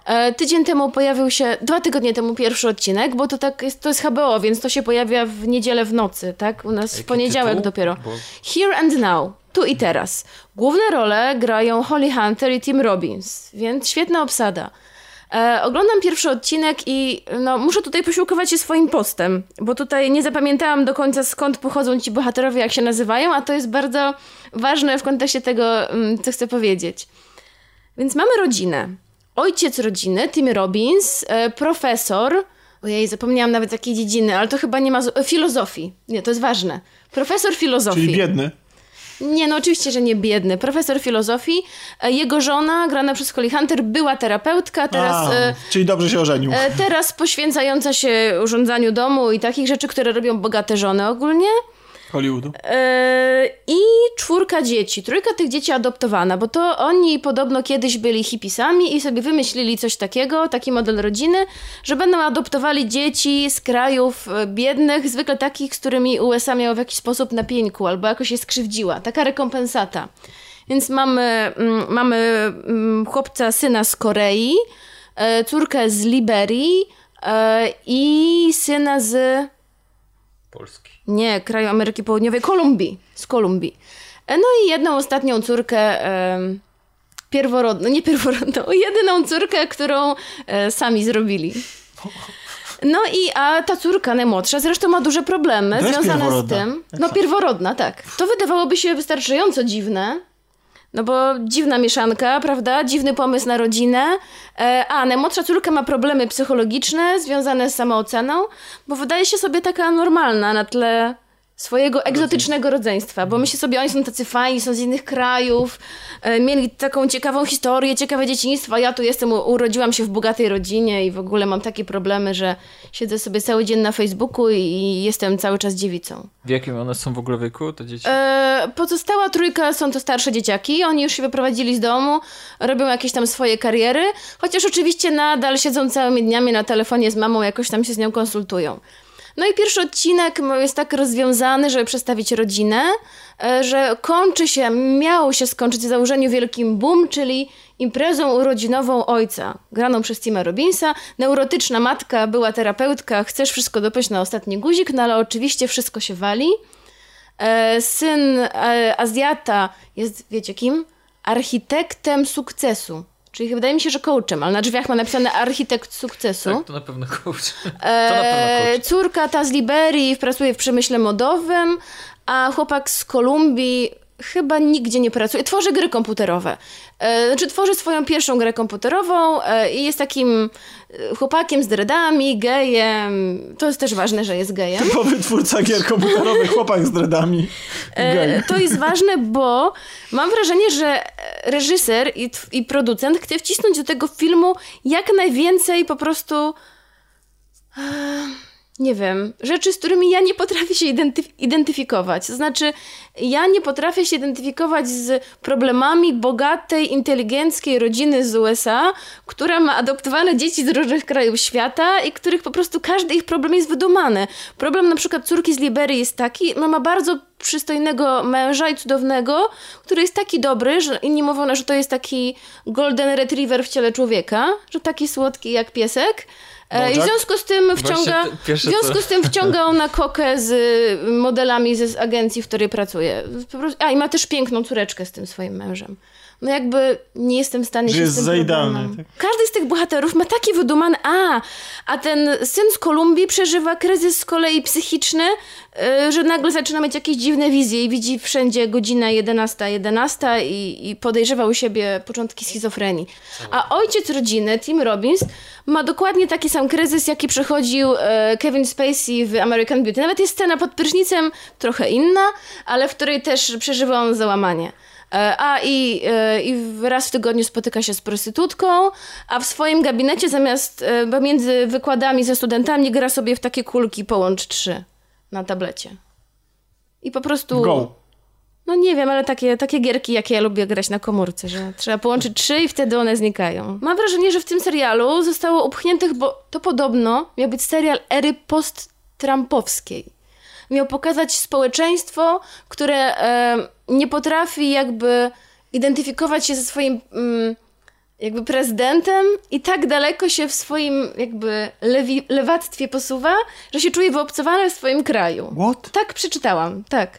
E, tydzień temu pojawił się, dwa tygodnie temu pierwszy odcinek, bo to tak jest, to jest HBO, więc to się pojawia w niedzielę w nocy, tak? U nas Jaki w poniedziałek tytuł? dopiero. Bo... Here and Now. Tu i teraz. Główne role grają Holly Hunter i Tim Robbins, więc świetna obsada. E, oglądam pierwszy odcinek i no, muszę tutaj posiłkować się swoim postem, bo tutaj nie zapamiętałam do końca skąd pochodzą ci bohaterowie, jak się nazywają, a to jest bardzo ważne w kontekście tego, mm, co chcę powiedzieć. Więc mamy rodzinę. Ojciec rodziny, Tim Robbins, e, profesor, ojej, zapomniałam nawet jakiej dziedziny, ale to chyba nie ma... z- e, Filozofii. Nie, to jest ważne. Profesor filozofii. Czyli biedny. Nie, no oczywiście, że nie biedny. Profesor filozofii. E, Jego żona, grana przez Holly Hunter, była terapeutka, teraz... A, e, czyli dobrze się ożenił. E, Teraz poświęcająca się urządzaniu domu i takich rzeczy, które robią bogate żony ogólnie. Hollywoodu. E, I czwórka dzieci. Trójka tych dzieci adoptowana, bo to oni podobno kiedyś byli hipisami i sobie wymyślili coś takiego, taki model rodziny, że będą adoptowali dzieci z krajów e, biednych, zwykle takich, z którymi USA miało w jakiś sposób na pieńku albo jakoś je skrzywdziła. Taka rekompensata. Więc mamy, mm, mamy mm, chłopca, syna z Korei, e, córkę z Liberii i syna z... Polski. Nie, kraju Ameryki Południowej, Kolumbii. Z Kolumbii. E, No i jedną ostatnią córkę pierworodną, nie pierworodną, jedyną córkę, którą e, sami zrobili. No i a ta córka najmłodsza zresztą ma duże problemy związane z tym. No pierworodna, tak. To wydawałoby się wystarczająco dziwne. No bo dziwna mieszanka, prawda? Dziwny pomysł na rodzinę. E, A, najmłodsza córka ma problemy psychologiczne związane z samooceną, bo wydaje się sobie taka normalna na tle swojego egzotycznego rodzeństwa, bo myślę sobie, oni są tacy fajni, są z innych krajów, e, mieli taką ciekawą historię, ciekawe dzieciństwo, a ja tu jestem, urodziłam się w bogatej rodzinie i w ogóle mam takie problemy, że siedzę sobie cały dzień na Facebooku i jestem cały czas dziewicą. W jakim one są w ogóle wieku, te dzieci? E, pozostała trójka są to starsze dzieciaki. Oni już się wyprowadzili z domu, robią jakieś tam swoje kariery, chociaż oczywiście nadal siedzą całymi dniami na telefonie z mamą, jakoś tam się z nią konsultują. No i pierwszy odcinek jest tak rozwiązany, żeby przedstawić rodzinę, e, że kończy się, miało się skończyć w założeniu wielkim boom, czyli imprezą urodzinową ojca, graną przez Tima Robinsa. Neurotyczna matka była terapeutka, chcesz wszystko dopiąć na ostatni guzik, no ale oczywiście wszystko się wali. E, Syn e, Azjata jest, wiecie kim? Architektem sukcesu. Czyli wydaje mi się, że coachem, ale na drzwiach ma napisane architekt sukcesu. Tak, to na pewno coach. To na pewno E, coach. córka ta z Liberii pracuje w przemyśle modowym, a chłopak z Kolumbii chyba nigdzie nie pracuje. Tworzy gry komputerowe. E, znaczy tworzy swoją pierwszą grę komputerową e, i jest takim chłopakiem z dreadami, gejem. To jest też ważne, że jest gejem. Typowy twórca gier komputerowych, chłopak z dreadami. E, to jest ważne, bo mam wrażenie, że reżyser i, i producent chce wcisnąć do tego filmu jak najwięcej po prostu. e, Nie wiem, rzeczy, z którymi ja nie potrafię się identyf- identyfikować. To znaczy, ja nie potrafię się identyfikować z problemami bogatej, inteligenckiej rodziny z USA, która ma adoptowane dzieci z różnych krajów świata i których po prostu każdy ich problem jest wydumany. Problem na przykład córki z Liberii jest taki, no ma bardzo przystojnego męża i cudownego, który jest taki dobry, że inni mówią, że to jest taki golden retriever w ciele człowieka, że taki słodki jak piesek. E, I w związku z tym wciąga, w związku z tym wciąga on na kokę z y, modelami z agencji, w której pracuje. A i ma też piękną córeczkę z tym swoim mężem. No jakby nie jestem w stanie Że się jest z tym za idealny, tak? Każdy z tych bohaterów ma taki wydumany... A, a ten syn z Kolumbii przeżywa kryzys z kolei psychiczny, y, że nagle zaczyna mieć jakieś dziwne wizje i widzi wszędzie godzina 11, 11 i, i podejrzewa u siebie początki schizofrenii. A ojciec rodziny, Tim Robbins, ma dokładnie taki sam kryzys, jaki przechodził e, Kevin Spacey w American Beauty. Nawet jest scena pod prysznicem, trochę inna, ale w której też przeżywa on załamanie. E, A i, e, i raz w tygodniu spotyka się z prostytutką, a w swoim gabinecie zamiast e, pomiędzy wykładami ze studentami gra sobie w takie kulki połącz trzy na tablecie. I po prostu. Go. No nie wiem, ale takie, takie gierki, jakie ja lubię grać na komórce, że trzeba połączyć trzy i wtedy one znikają. Mam wrażenie, że w tym serialu zostało upchniętych, bo to podobno miał być serial ery post-trumpowskiej. Miał pokazać społeczeństwo, które e, nie potrafi jakby identyfikować się ze swoim mm, jakby prezydentem i tak daleko się w swoim jakby lewi, lewactwie posuwa, że się czuje wyobcowane w swoim kraju. What? Tak przeczytałam, tak.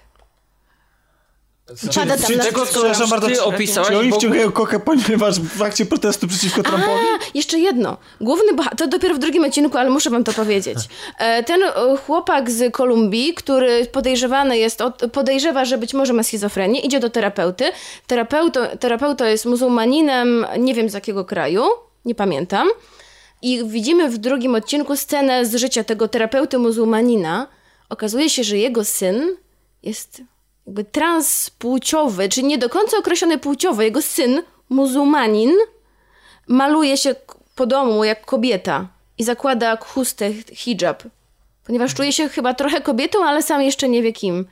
Pada tam czy, na co przepraszam bardzo, ty opisałaś, Czy oni bo- wciągają kokę, ponieważ w akcie protestu przeciwko Trumpowi? A, jeszcze jedno. Główny bohater, to dopiero w drugim odcinku, ale muszę wam to powiedzieć. E, Ten e, chłopak z Kolumbii, który podejrzewany jest, od, podejrzewa, że być może ma schizofrenię, idzie do terapeuty. Terapeuto, terapeuta jest muzułmaninem, nie wiem z jakiego kraju, nie pamiętam. I widzimy w drugim odcinku scenę z życia tego terapeuty muzułmanina. Okazuje się, że jego syn jest jakby transpłciowy, czyli nie do końca określony płciowo. Jego syn, muzułmanin, maluje się po domu jak kobieta i zakłada chustę, hijab. Ponieważ czuje się chyba trochę kobietą, ale sam jeszcze nie wie kim.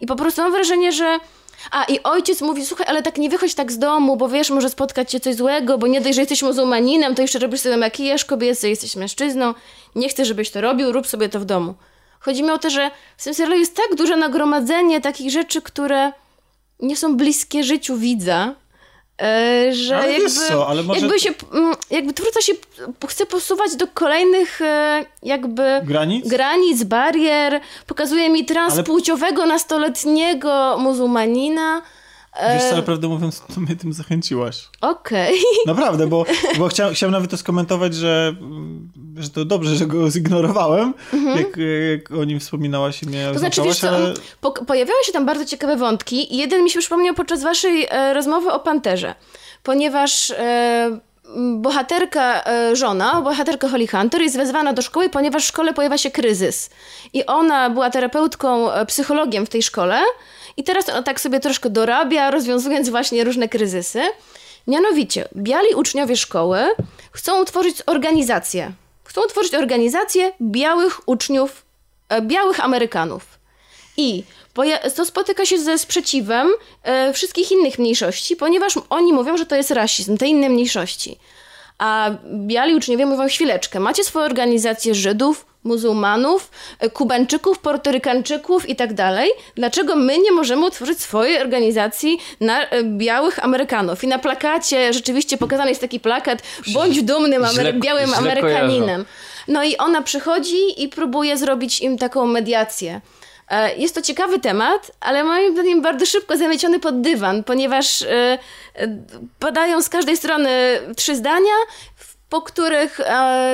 I po prostu mam wrażenie, że. A i ojciec mówi: Słuchaj, ale tak nie wychodź tak z domu, bo wiesz, może spotkać cię coś złego, bo nie dość, że jesteś muzułmaninem, to jeszcze robisz sobie makijaż kobiecy, jesteś mężczyzną. Nie chcę, żebyś to robił, rób sobie to w domu. Chodzi mi o to, że w tym serialu jest tak duże nagromadzenie takich rzeczy, które nie są bliskie życiu widza, e, że Ale jakby, co, ale może- jakby się, jakby twórca się chce posuwać do kolejnych e, jakby Granic? granic, barier, pokazuje mi transpłciowego nastoletniego muzułmanina. Wiesz E, co, ale prawdę mówiąc, to mnie tym zachęciłaś. Okej. Naprawdę, bo, bo chciałem, chciałem nawet to skomentować, że, że to dobrze, że go zignorowałem, jak, jak o nim wspominałaś i mnie. To znaczy, wiesz co, ale... po, pojawiały się tam bardzo ciekawe wątki i jeden mi się przypomniał podczas waszej e, rozmowy o Panterze, ponieważ e, bohaterka, e, żona, bohaterka Holly Hunter jest wezwana do szkoły, ponieważ w szkole pojawia się kryzys. I ona była terapeutką, e, psychologiem w tej szkole i teraz ona tak sobie troszkę dorabia, rozwiązując właśnie różne kryzysy. Mianowicie, biali uczniowie szkoły chcą utworzyć organizację. Chcą utworzyć organizację białych uczniów, e, białych Amerykanów. I to spotyka się ze sprzeciwem e, wszystkich innych mniejszości, ponieważ oni mówią, że to jest rasizm, te inne mniejszości. A biali uczniowie mówią, chwileczkę, macie swoją organizację Żydów, muzułmanów, e, Kubańczyków, Portorykańczyków i tak dalej. Dlaczego my nie możemy utworzyć swojej organizacji na e, białych Amerykanów? I na plakacie rzeczywiście pokazany jest taki plakat, bądź dumnym Amery- białym źle Amerykaninem. No i ona przychodzi i próbuje zrobić im taką mediację. E, Jest to ciekawy temat, ale moim zdaniem bardzo szybko zamieciony pod dywan, ponieważ padają z każdej strony trzy zdania, po których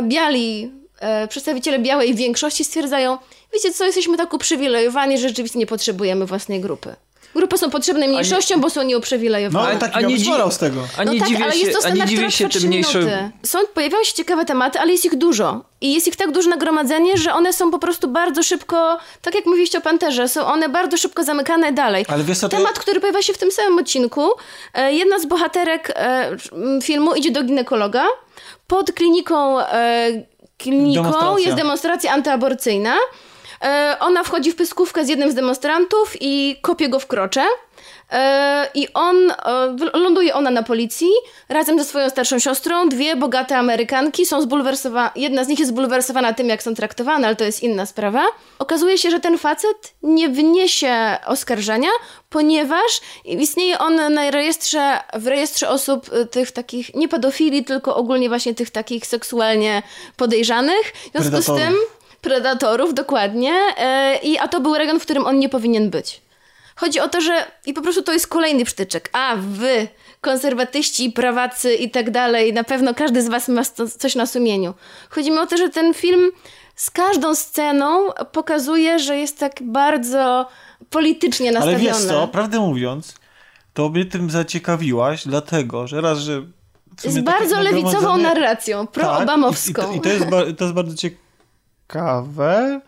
biali, e, przedstawiciele białej większości stwierdzają, wiecie co, jesteśmy tak uprzywilejowani, że rzeczywiście nie potrzebujemy własnej grupy. Grupy są potrzebne mniejszościom, bo są No, nieuprzywilejowane. ale taki a nie być dzi- morał z tego. A nie no tak, dziwię ale się, jest to a scena, nie dziwię się tym trzy mniejszym... minuty. Są, pojawiają się ciekawe tematy, ale jest ich dużo. I jest ich tak duże nagromadzenie, że one są po prostu bardzo szybko, tak jak mówiliście o Panterze, są one bardzo szybko zamykane dalej. Ale wiesz co, to Temat, który pojawia się w tym samym odcinku, e, jedna z bohaterek e, filmu idzie do ginekologa. Pod kliniką, kliniką jest demonstracja antyaborcyjna. E, ona wchodzi w pyskówkę z jednym z demonstrantów i kopie go w krocze. E, I on, e, ląduje ona na policji razem ze swoją starszą siostrą. Dwie bogate Amerykanki są zbulwersowane. Jedna z nich jest zbulwersowana tym, jak są traktowane, ale to jest inna sprawa. Okazuje się, że ten facet nie wniesie oskarżenia, ponieważ istnieje on na rejestrze, w rejestrze osób y, tych takich, nie pedofili, tylko ogólnie właśnie tych takich seksualnie podejrzanych. W związku z tym predatorów, dokładnie. E, I, a to był region, w którym on nie powinien być. Chodzi o to, że i po prostu to jest kolejny przytyczek. A wy, konserwatyści, prawacy i tak dalej, na pewno każdy z was ma coś na sumieniu. Chodzi mi o to, że ten film z każdą sceną pokazuje, że jest tak bardzo politycznie Ale nastawiony. wiesz co, prawdę mówiąc, to mnie tym zaciekawiłaś, dlatego, że raz, że... Z bardzo lewicową narracją, Tak, proobamowską. I, i, to, I to, jest, to jest bardzo ciekawe,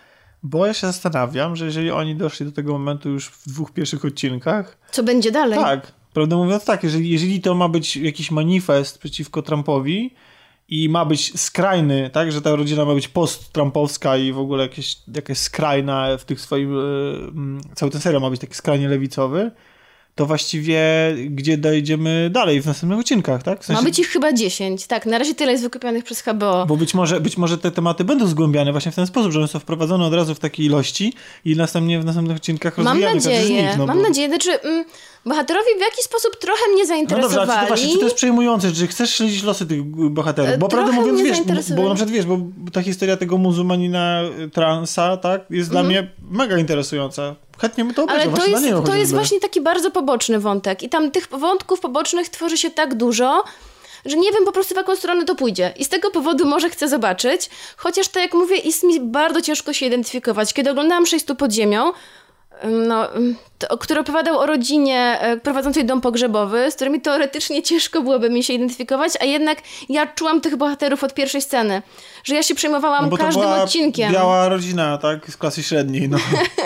bo ja się zastanawiam, że jeżeli oni doszli do tego momentu już w dwóch pierwszych odcinkach, Co będzie dalej? tak, prawdę mówiąc tak, jeżeli, jeżeli to ma być jakiś manifest przeciwko Trumpowi i ma być skrajny, tak, że ta rodzina ma być post-trumpowska i w ogóle jakieś, jakaś skrajna w tych swoim, y, mm, cały ten serial ma być taki skrajnie lewicowy, to właściwie gdzie dojdziemy dalej w następnych odcinkach, tak? W sensie- Ma być ich chyba 10. Tak, na razie tyle jest wykupionych przez HBO. Bo być może, być może te tematy będą zgłębiane właśnie w ten sposób, że one są wprowadzone od razu w takiej ilości i następnie w następnych odcinkach Mam każdy z nadzieję, nich. No, mam bo... nadzieję, znaczy mm, bohaterowie w jakiś sposób trochę mnie No dobrze, zainteresowali. ale czy to właśnie, czy to jest przejmujące, czy chcesz śledzić losy tych bohaterów? E, Bo prawdę mówiąc, wiesz, bo, zainteresowali. bo na przykład wiesz, bo ta historia tego muzułmanina y, transa, tak, jest Mhm. dla mnie mega interesująca. Chętnie bym to obejrzał. Ale to właśnie jest, to jest właśnie taki bardzo poboczny wątek. I tam tych wątków pobocznych tworzy się tak dużo, że nie wiem po prostu w jaką stronę to pójdzie. I z tego powodu może chcę zobaczyć, chociaż tak jak mówię, jest mi bardzo ciężko się identyfikować. Kiedy oglądałam Sześciu pod ziemią, no, to, który opowiadał o rodzinie e, prowadzącej dom pogrzebowy, z którymi teoretycznie ciężko byłoby mi się identyfikować, a jednak ja czułam tych bohaterów od pierwszej sceny. Że ja się przejmowałam No każdym odcinkiem. biała rodzina, tak? Z klasy średniej, no.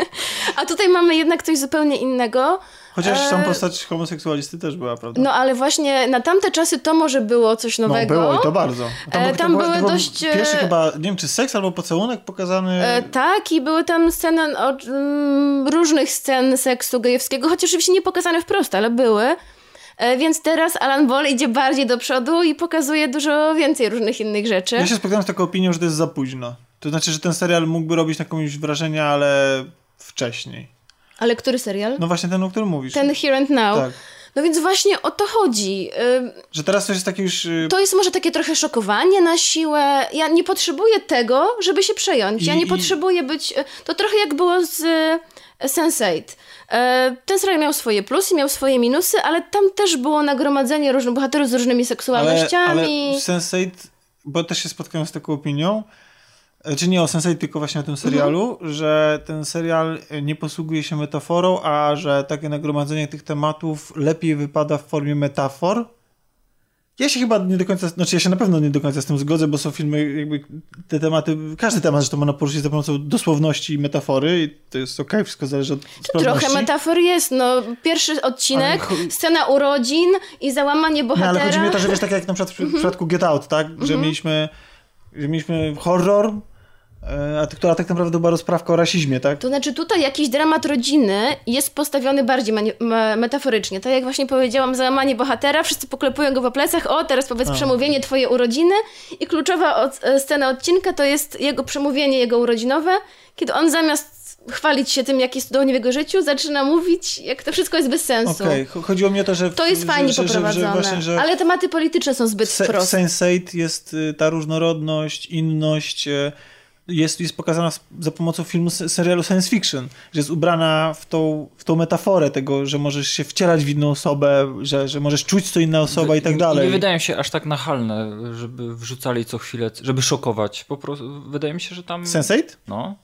A tutaj mamy jednak coś zupełnie innego. Chociaż sam E, postać homoseksualisty też była, prawda? No ale właśnie na tamte czasy to może było coś No, nowego. było i to bardzo. E, był- tam był- były był dość, e, Pierwszy chyba, nie wiem, czy seks albo pocałunek pokazany. E, tak, i były tam sceny o, mm, różnych scen seksu gejowskiego, chociaż oczywiście nie pokazane wprost, ale były. E, więc teraz Alan Ball idzie bardziej do przodu i pokazuje dużo więcej różnych innych rzeczy. Ja się spotkałem z taką opinią, że to jest za późno. To znaczy, że ten serial mógłby robić na komuś wrażenie, ale wcześniej. Ale który serial? No właśnie ten, o którym mówisz. Ten Here and Now. Tak. No więc właśnie o to chodzi. Y, Że teraz to jest taki już... y, To jest może takie trochę szokowanie na siłę. Ja nie potrzebuję tego, żeby się przejąć. Ja I- nie i- potrzebuję być. To trochę jak było z e, Sense8. E, Ten serial miał swoje plusy, miał swoje minusy, ale tam też było nagromadzenie różnych bohaterów z różnymi ale, seksualnościami. ale Sense8, bo też się spotkałem z taką opinią, e, czy nie o Sense8, tylko właśnie o tym serialu, że ten serial nie posługuje się metaforą, a że takie nagromadzenie tych tematów lepiej wypada w formie metafor. Ja się chyba nie do końca, znaczy ja się na pewno nie do końca z tym zgodzę, bo są filmy, jakby te tematy, każdy temat zresztą można poruszyć za pomocą dosłowności i metafory i to jest okej, wszystko zależy od sprawności. Trochę metafor jest, no. Pierwszy odcinek, Ale scena urodzin i załamanie No, bohatera. ale chodzi mi o to, że wiesz, tak jak na przykład w w przypadku Get Out, tak? Że mieliśmy, że mieliśmy horror, e, a która tak naprawdę była rozprawka o rasizmie, tak? To znaczy tutaj jakiś dramat rodziny jest postawiony bardziej metaforycznie. Tak jak właśnie powiedziałam, załamanie bohatera, wszyscy poklepują go po plecach, o teraz powiedz przemówienie twoje urodziny i kluczowa od, e, scena odcinka to jest jego przemówienie, jego urodzinowe, kiedy on zamiast chwalić się tym, jak jest cudownie w jego życiu, zaczyna mówić, jak to wszystko jest bez sensu. Okej, cho- chodziło mi o to, że... To jest fajnie że, poprowadzone, że że ale tematy polityczne są zbyt se, w wprost. Sense8 jest y, ta różnorodność, inność, y, jest, jest pokazana za pomocą filmu, serialu science fiction, że jest ubrana w tą, w tą metaforę tego, że możesz się wcierać w inną osobę, że, że możesz czuć, co inna osoba i tak dalej. Nie wydają się aż tak nachalne, żeby wrzucali co chwilę, żeby szokować. Po prostu wydaje mi się, że tam. Sense8? No.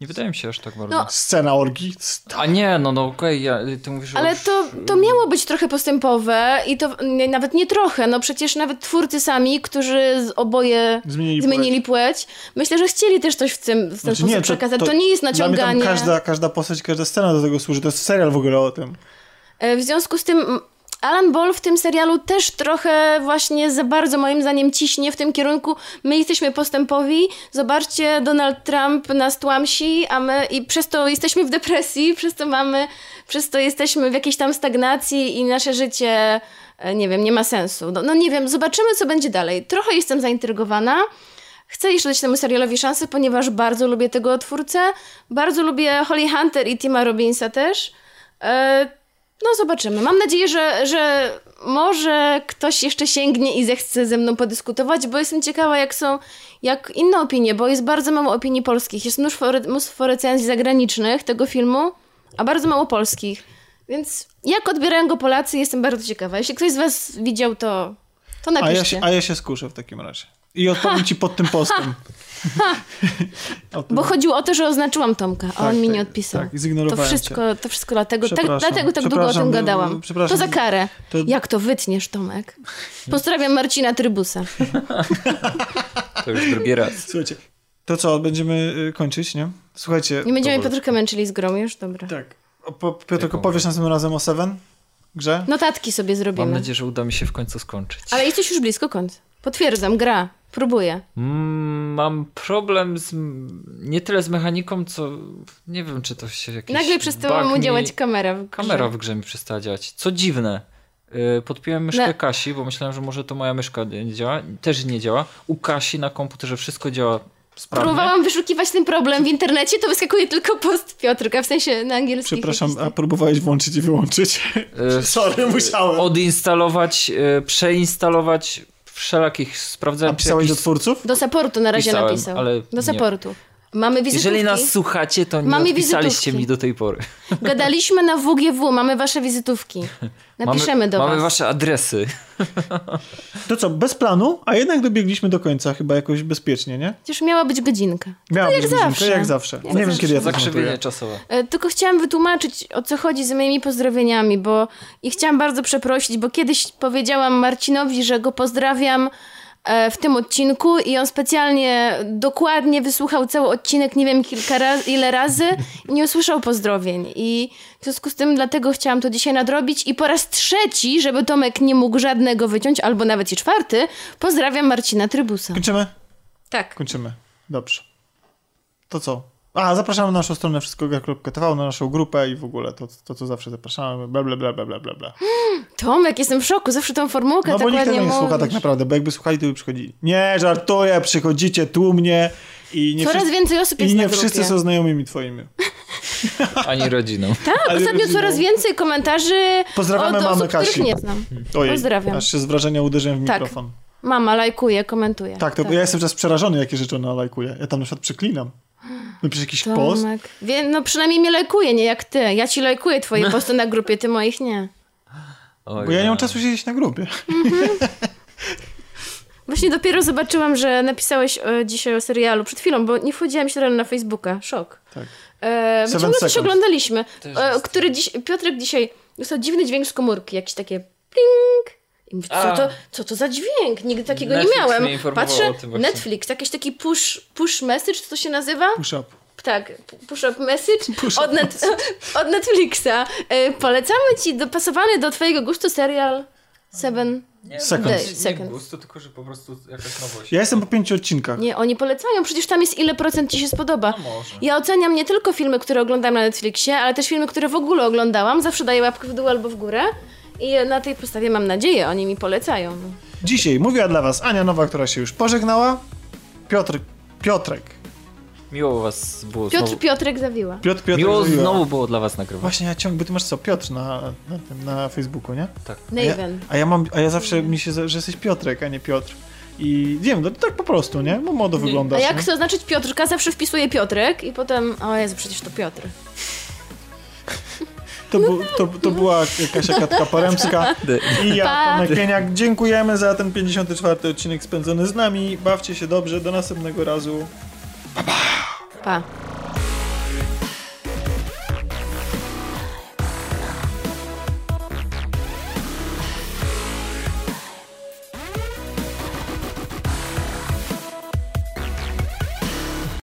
Nie wydaje mi się aż tak bardzo. No, Scena orgi. A nie, no no okej, ja, ty mówisz że Ale już... to, to miało być trochę postępowe i to nie, nawet nie trochę, no przecież nawet twórcy sami, którzy z oboje Zmienili zmienili płeć, myślę, że chcieli też coś w tym, w ten Znaczy, sposób przekazać. To, nie jest Dla naciąganie. mnie tam każda, każda postać, każda scena do tego służy. To jest serial w ogóle o tym. E, W związku z tym Alan Ball w tym serialu też trochę właśnie za bardzo moim zdaniem ciśnie w tym kierunku. My jesteśmy postępowi, zobaczcie, Donald Trump nas tłamsi, a my i przez to jesteśmy w depresji, przez to mamy, przez to jesteśmy w jakiejś tam stagnacji i nasze życie, e, nie wiem, nie ma sensu. No, no nie wiem, zobaczymy co będzie dalej. Trochę jestem zaintrygowana. Chcę jeszcze dać temu serialowi szansę, ponieważ bardzo lubię tego twórcę. Bardzo lubię Holly Hunter i Tima Robinsa też. E, no zobaczymy. Mam nadzieję, że, że może ktoś jeszcze sięgnie i zechce ze mną podyskutować, bo jestem ciekawa, jak są, jak inne opinie, bo jest bardzo mało opinii polskich. Jest mnóstwo, mnóstwo recenzji zagranicznych tego filmu, a bardzo mało polskich. Więc jak odbierają go Polacy, jestem bardzo ciekawa. Jeśli ktoś z was widział, to, to A ja, napiszcie. się, a ja się skuszę w takim razie. I odpowiem ci pod tym postem. Bo chodziło o to, że oznaczyłam Tomka, a Tak, on mi tak, nie odpisał. tak, zignorowałem to wszystko, to wszystko dlatego, tak, dlatego tak długo o tym gadałam. przepraszam. To za karę. To- Jak to wytniesz, Tomek? Pozdrawiam Marcina Trybusa. To już drugi raz. Słuchajcie, to co, będziemy y, kończyć, nie? Słuchajcie. Nie będziemy powolutku. Piotrka męczyli z grom już? Dobra. Tak. O, po, Piotrku, Jaką? powiesz następnym razem o Seven? Grze? Notatki sobie Mam zrobimy. nadzieję, że uda mi się w końcu skończyć. Ale jesteś już blisko końca. Potwierdzam, gra. Próbuję. Mm, mam problem z, nie tyle z mechaniką, co nie wiem, czy to się jakiś Nagle przestała mu mi- działać kamera w grze. Kamera w grze mi przestała działać. Co dziwne. Yy, Podpiąłem myszkę Na- Kasi, bo myślałem, że może to moja myszka nie działa. Też nie działa. U Kasi na komputerze wszystko działa sprawnie. Próbowałam wyszukiwać ten problem w internecie, to wyskakuje tylko post Piotrka, w sensie na angielskich. Przepraszam, a próbowałeś włączyć i wyłączyć? Yy, Sorry, musiałem. odinstalować, yy, przeinstalować wszelakich A sprawdzałem. czy pisałeś do jakiś- twórców? Do supportu na razie Pisałem, napisał. ale Do nie. supportu. Mamy wizytówki. Jeżeli nas słuchacie, to nie Mamy odpisaliście wizytówki. mi do tej pory. Gadaliśmy na WGW, mamy wasze wizytówki. Napiszemy mamy, do Mamy was. wasze adresy. To co, bez planu, a jednak dobiegliśmy do końca chyba jakoś bezpiecznie, nie? Przecież miała być godzinka. Miała jak być godzinka, zawsze. jak zawsze. Jak nie wiem, zawsze. kiedy ja to Zakrzywienie czasowe. E, Tylko chciałam wytłumaczyć, o co chodzi z moimi pozdrowieniami, bo i chciałam bardzo przeprosić, bo kiedyś powiedziałam Marcinowi, że go pozdrawiam w tym odcinku i on specjalnie dokładnie wysłuchał cały odcinek, nie wiem kilka razy, ile razy i nie usłyszał pozdrowień. I w związku z tym dlatego chciałam to dzisiaj nadrobić i po raz trzeci, żeby Tomek nie mógł żadnego wyciąć, albo nawet i czwarty, pozdrawiam Marcina Trybusa. Kończymy? Tak. Kończymy. Dobrze. To co? A, zapraszamy na naszą stronę wszystkoga.tv, na naszą grupę i w ogóle to, to co zawsze zapraszamy, bla bla bla bla bla bla. bla. Tomek, jestem w szoku, zawsze tą formułkę No tak bo nikt nie słucha tak mówisz. naprawdę, bo jakby słuchali, to by przychodzili. Nie, żartuję, przychodzicie tłumnie i nie Coraz wszyscy, więcej osób jest i nie na grupie. wszyscy są znajomymi twoimi. Ani rodziną. Tak, Ale ostatnio rodziną. coraz więcej komentarzy Pozdrawiamy od mamę osób, których Kasi. nie znam. Ojej, Pozdrawiam. aż się z wrażenia uderzyłem w Tak. mikrofon. Mama lajkuje, komentuje. Tak, to bo ja jestem teraz przerażony, jakie rzeczy ona lajkuje. Ja tam na przykład przeklinam. Napisz jakiś post. Tomek. Wie, no przynajmniej mnie lajkuje, nie jak ty. Ja ci lajkuję twoje posty na grupie, ty moich nie. Oj, Bo ja nie mam czasu siedzieć na grupie. Właśnie dopiero zobaczyłam, że napisałeś e, dzisiaj o serialu przed chwilą, bo nie wchodziłam się rano na Facebooka. Szok. Tak. E, coś oglądaliśmy. E, który dziś, Piotrek dzisiaj dostał dziwny dźwięk z komórki, jakiś takie pling. I mówię, co to, co to za dźwięk? Nigdy takiego Netflix nie miałem. informował Patrzę, o tym właśnie. Netflix, jakiś taki push, push message, co to się nazywa? Push up. Tak, push up message Push od, up net, od Netflixa. E, polecamy ci dopasowany do twojego gustu serial Seven. Seconds. Days. Nie Second. gustu, tylko że po prostu jakaś nowość. Ja jestem po pięciu odcinkach. Nie, oni polecają, przecież tam jest ile procent ci się spodoba. No może. Ja oceniam nie tylko filmy, które oglądam na Netflixie, ale też filmy, które w ogóle oglądałam. Zawsze daję łapkę w dół albo w górę. I na tej podstawie mam nadzieję, oni mi polecają. Dzisiaj mówiła dla was Ania Nowa, która się już pożegnała. Piotr, Piotrek. Miło was było Piotr znowu. Piotrek zawiła. Piotr, Piotr Miło Zawiła. znowu było dla was nagrywać. Właśnie ja ciągle, bo ty masz co, Piotr na, na, tym, na Facebooku, nie? Tak. A ja, Naven. a ja mam, a ja zawsze mi się, że jesteś Piotrek, a nie Piotr. I wiem, no tak po prostu, nie? Bo modo A wyglądasz. jak nie? chcę oznaczyć Piotrka, zawsze wpisuję Piotrek i potem, o Jezu, przecież to Piotr. To, bu, to, to była Kasia Katka Poremska i ja, Pa. Tomek Pieniak. Dziękujemy za ten 54 odcinek spędzony z nami. Bawcie się dobrze, do następnego razu. Pa.